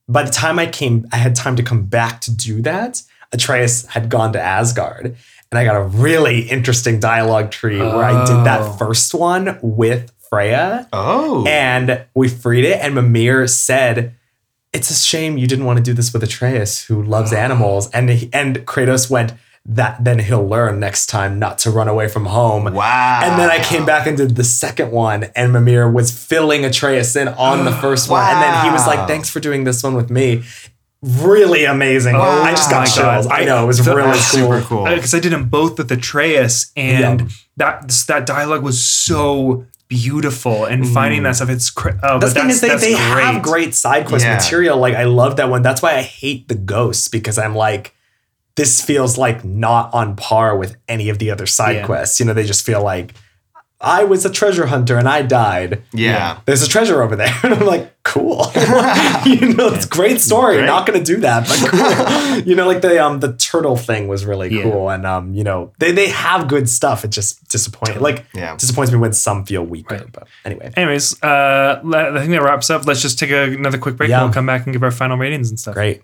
By the time I came, I had time to come back to do that. Atreus had gone to Asgard, and I got a really interesting dialogue tree where I did Oh. that first one with Freya Oh, and we freed it. And Mimir said, "It's a shame you didn't want to do this with Atreus, who loves ah. animals." And he, and Kratos went, "That then he'll learn next time not to run away from home." wow. And then I came back and did the second one, and Mimir was filling Atreus in on the first one, and then he was like, "Thanks for doing this one with me." Really amazing. Wow. I just Oh got God. chills. I I- know it was the- really cool. super cool. because uh, I did them both with Atreus, and Yeah. that that dialogue was so beautiful. And mm. finding that stuff, it's cra- oh, the thing that's, is they, they great. have great side quest Yeah. material. Like I love that one. That's why I hate the ghosts because I'm like, this feels like not on par with any of the other side Yeah. quests. You know, they just feel like I was a treasure hunter and I died. Yeah. There's a treasure over there. And I'm like, cool. you know, it's a great story. Great. Not gonna do that, but cool. you know, like the um the turtle thing was really Yeah. cool. And um, you know, they they have good stuff. It just disappoints like Yeah. disappoints me when some feel weaker. Right. But anyway. Anyways, uh, le- I think that wraps up. Let's just take a, another quick break Yeah. and we'll come back and give our final ratings and stuff. Great.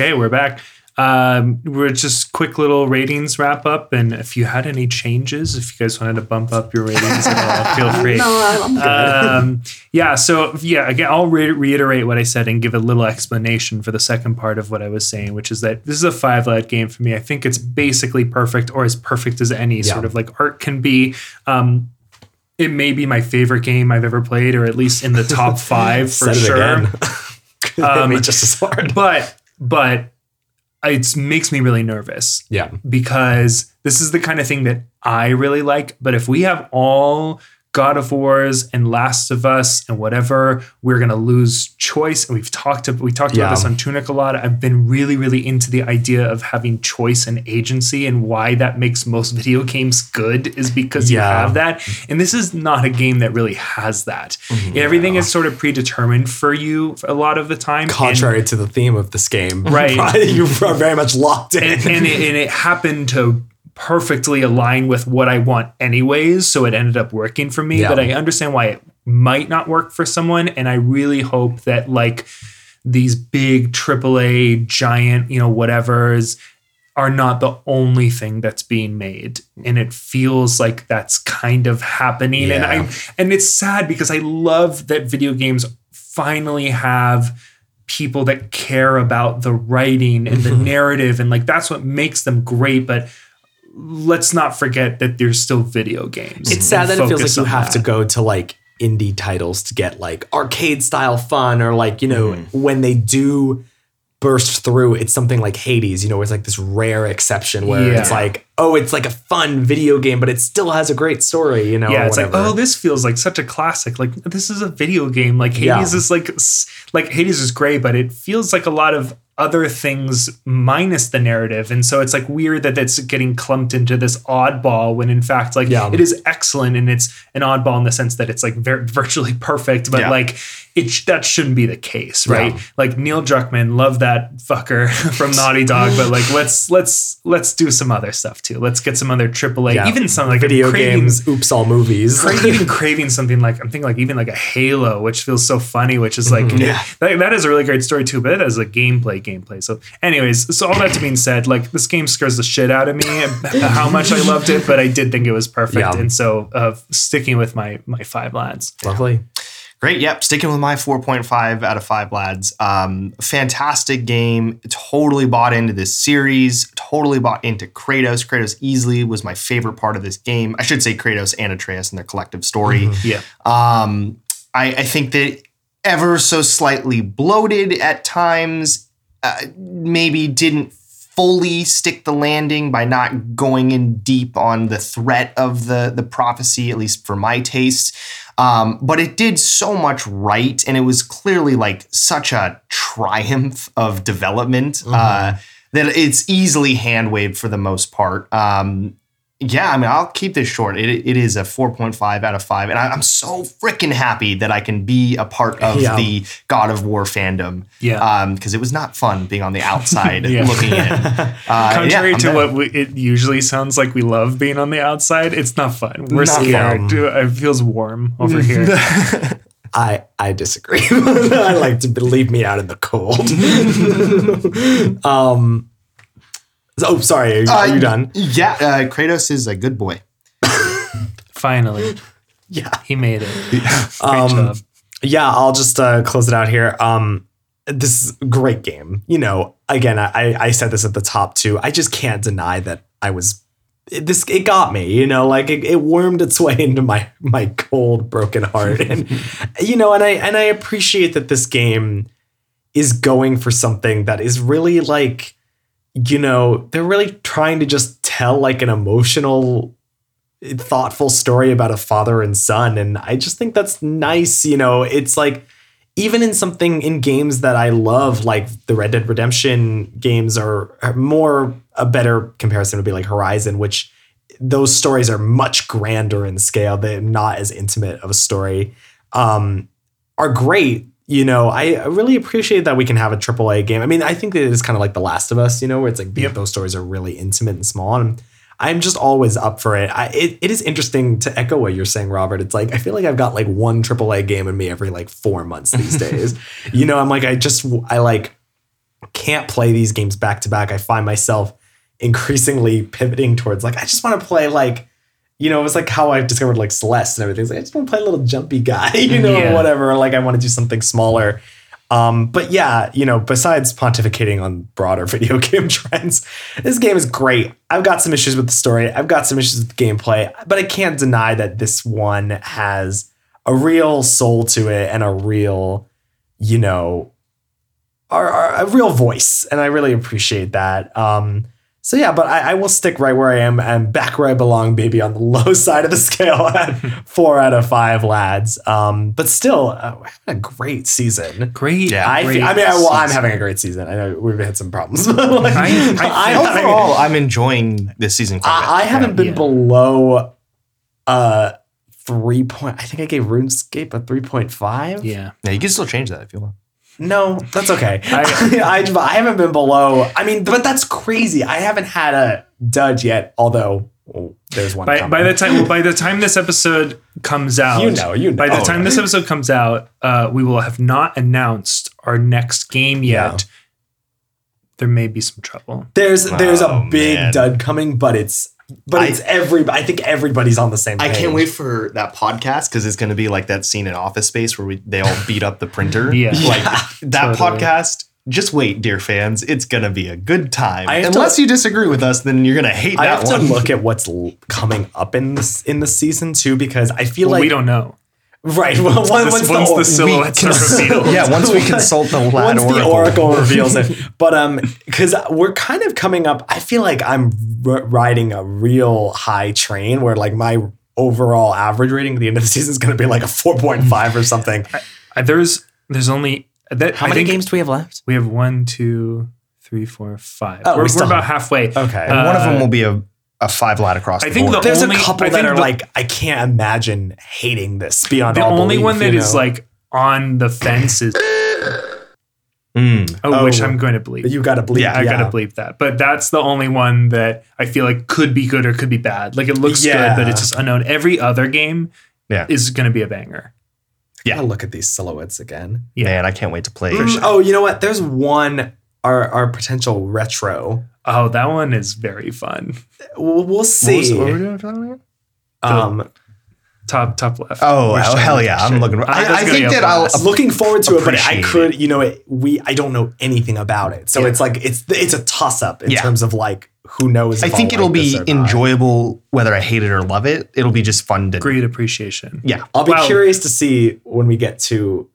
Okay, we're back. um, we're just quick little ratings wrap up. And if you had any changes, if you guys wanted to bump up your ratings at all, feel free. no, I'm good. Um, yeah. So yeah, again, I'll re- reiterate what I said and give a little explanation for the second part of what I was saying, which is that this is a five led game for me. I think it's basically perfect or as perfect as any Yeah. sort of like art can be. Um, it may be my favorite game I've ever played, or at least in the top five for sure. again. Hit Um, me just as hard. But but it makes me really nervous Yeah. because this is the kind of thing that I really like. But if we have all God of Wars and Last of Us and whatever, we're gonna lose choice. And we've talked to, we talked Yeah. about this on Tunic a lot. I've been really, really into the idea of having choice and agency, and why that makes most video games good is because you have that. And this is not a game that really has that. Mm-hmm. Everything is sort of predetermined for you a lot of the time. And- Contrary to the theme of this game, Right. you are very much locked in. and, and, it, and it happened to perfectly align with what I want anyways. So it ended up working for me. Yeah. But I understand why it might not work for someone. And I really hope that like these big AAA giant, you know, whatever's are not the only thing that's being made. And it feels like that's kind of happening. And Yeah. I and it's sad because I love that video games finally have people that care about the writing and the narrative and like that's what makes them great but let's not forget that there's still video games it's sad that it feels like you on have to go to like indie titles to get like arcade style fun or like you know Mm-hmm. when they do burst through it's something like hades you know it's like this rare exception where Yeah. it's like oh it's like a fun video game but it still has a great story you know yeah or it's like oh this feels like such a classic like this is a video game like hades Yeah. is like like hades is great but it feels like a lot of other things minus the narrative and so it's like weird that it's getting clumped into this oddball when in fact like Yeah. it is excellent and it's an oddball in the sense that it's like virtually perfect but Yeah. like it that shouldn't be the case right Yeah. like neil druckmann love that fucker from naughty dog but like let's let's let's do some other stuff too let's get some other aaa Yeah. even some like video craving- games oops all movies even craving something like I'm thinking like even like a Halo, which feels so funny, which is like Yeah. that, that is a really great story too, but that is a gameplay gameplay. So, anyways, so all that to being said, like this game scares the shit out of me. how much I loved it, but I did think it was perfect, Yeah. and so uh, sticking with my my five lads. lovely Great. Yep. Sticking with my 4.5 out of 5 lads. Um, fantastic game. Totally bought into this series. Totally bought into Kratos. Kratos easily was my favorite part of this game. I should say Kratos and Atreus and their collective story. Yeah, Um, I, I think that ever so slightly bloated at times, uh, maybe didn't fully stick the landing by not going in deep on the threat of the the prophecy, at least for my taste. Um, but it did so much right, and it was clearly like such a triumph of development uh, that it's easily hand waved for the most part. Um, yeah, I mean, I'll keep this short. It, it is a 4.5 out of 5. And I, I'm so freaking happy that I can be a part of Yeah. the God of War fandom. Yeah. Because it was not fun being on the outside Yeah. looking in. Uh, contrary yeah, I'm to down. what we, it usually sounds like, we love being on the outside. It's not fun. We're Not scared. It feels warm over here. I I disagree. I like to leave me out in the cold. um. Oh, sorry. Are, you- are you Uh, done? Yeah, uh, Kratos is a good boy. Finally, Yeah. he made it. Great Um, job. Yeah. I'll just uh, close it out here. Um. This is a great game. You know, again, I I said this at the top too. I just can't deny that I was. It, this it got me, you know, like it, it wormed its way into my my cold, broken heart, and you know, and I and I appreciate that this game is going for something that is really like you know they're really trying to just tell like an emotional thoughtful story about a father and son and i just think that's nice you know? It's like even in something in games that i love like the red dead redemption games are, are more a better comparison would be like horizon which those stories are much grander in scale. They're not as intimate of a story. Um, are great you know I, really appreciate that we can have a AAA game i mean i think that it is kind of like the last of us you know where it's like Yep. those stories are really intimate and small and I'm just always up for it. I, it. It is interesting to echo what you're saying, Robert. It's like I feel like I've got like one AAA game in me every like four months these days. you know, I'm like I just I like can't play these games back to back. I find myself increasingly pivoting towards like I just want to play like you know, it was like how I discovered like Celeste and everything. It's like, I just want to play a little jumpy guy, you know, Yeah. or whatever. Like I want to do something smaller. Um, but yeah, you know, besides pontificating on broader video game trends, this game is great. I've got some issues with the story. I've got some issues with the gameplay, but I can't deny that this one has a real soul to it and a real, you know, a, a real voice. And I really appreciate that. Um, so yeah, but I, I will stick right where I am and back where I belong, baby, on the low side of the scale at four out of five lads. Um, but still, uh, we're having a great season. Great. Yeah, I, great feel, I mean, I, well, I'm having a great season. I know we've had some problems. like, I- I I'm Overall, I'm enjoying this season. Quite a bit. I, I haven't been Yeah. below uh three point. I think I gave RuneScape a three point five. Yeah. Yeah, you can still change that if you want. No, that's okay. I, I, I haven't been below. I mean, but that's crazy. I haven't had a dud yet. Although well, there's one. By, by the time well, by the time this episode comes out, You know, you know. By the Oh, time yeah. this episode comes out, uh, we will have not announced our next game yet. Yeah. There may be some trouble. there's there's Oh, a big man. dud coming, but it's but I- it's every. I think everybody's on the same. I can't wait for that podcast because it's going to be like that scene in Office Space where we, they all beat up the printer. Yeah. like that Totally. podcast. Just wait, dear fans. It's going to be a good time. I have to- Unless you disagree with us, then you're going to hate I that have one. to look at what's coming up in this in the season too because I feel Well, like we don't know. Right. Well, once, Once, once once the, the silhouettes are revealed. yeah, once we consult the lad once the oracle. oracle reveals it. But um, because we're kind of coming up, I feel like I'm r- riding a real high train where like my overall average rating at the end of the season is going to be like a four point five or something. Uh, There's there's only that. How I many games do we have left? We have one, two, three, four, five. Oh, we we're, we're about have- halfway. Okay. And one of them Uh, will be a, a five lad across I the think board. the There's only- a couple I that are the- like I can't imagine hating this beyond The all only belief, one that you is know? like on the fence is Mm. oh, which Oh. I'm going to believe. you got to believe. yeah, I gotta believe that. But that's the only one that I feel like could be good or could be bad. Like it looks Yeah. good, but it's just unknown. Every other game Yeah. is gonna be a banger. Yeah. I'll look at these silhouettes again. Yeah. Man, I can't wait to play. Mm, Oh, you know what? There's one our our potential retro. Oh, that one is very fun. We'll, we'll see. What was- what were we doing for that one again? um, Top top left. Oh, We're oh hell yeah! I'm looking. I, I think that I'll. blast. looking forward to it, but I could, you know, it, we I don't know anything about it, so Yeah. it's like it's it's a toss up in Yeah. terms of like who knows. I think I'll it'll like be enjoyable whether I hate it or love it. It'll be just fun to. Great appreciation. Yeah. I'll be Wow. curious to see when we get to,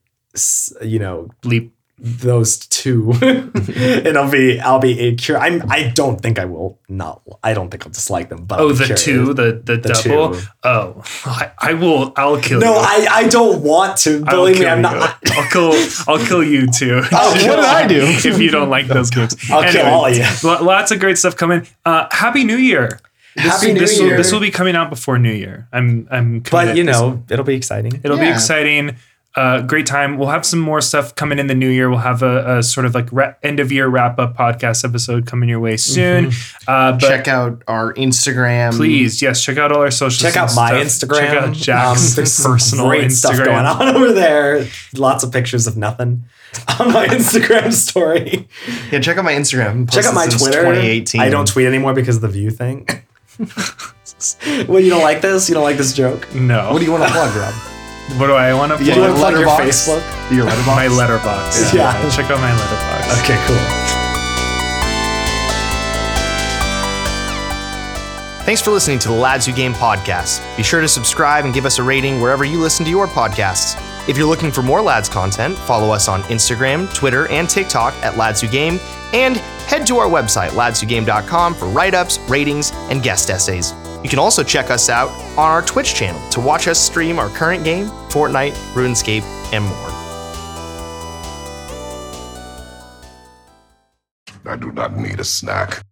you know, Bleep. Those two, and I'll be I'll be curious. I'm I don't think I will not. I don't think I'll dislike them. But Oh, the curious. two, the the, The double. Oh, I, I will. I'll kill No, you. I I don't want to. I Believe me, I'm you. not. I'll kill. I'll kill you too. Oh, what did I do? if you don't like those games, I'll kill all of you. Lots of great stuff coming. Uh, Happy New Year. This, Happy New this Year. Will, this will be coming out before New Year. I'm. I'm. But you know, it'll be exciting. it'll be exciting. Uh, great time. We'll have some more stuff coming in the new year. We'll have a, a sort of like ra- end of year wrap up podcast episode coming your way soon. Uh, but Check out our Instagram. please, yes, check out all our socials. Check out my stuff. Instagram. Check out Jack's Um, there's personal great Instagram. stuff going on over there. Lots of pictures of nothing on my Instagram story. Yeah, check out my Instagram. Check out my Twitter. 2018. I don't tweet anymore because of the view thing. well, you don't like this? You don't like this joke? No. What do you want to plug, Rob? What do I want to Yeah, Do you want to plug your Letterboxd? Facebook? Your Letterboxd. My Letterboxd. Yeah. Check out my Letterboxd. Okay, cool. Thanks for listening to the Lads Who Game podcast. Be sure to subscribe and give us a rating wherever you listen to your podcasts. If you're looking for more Lads content, follow us on Instagram, Twitter, and TikTok at Lads Who Game, and head to our website, ladswhogame.com, for write ups, ratings, and guest essays. You can also check us out on our Twitch channel to watch us stream our current game, Fortnite, RuneScape, and more. I do not need a snack.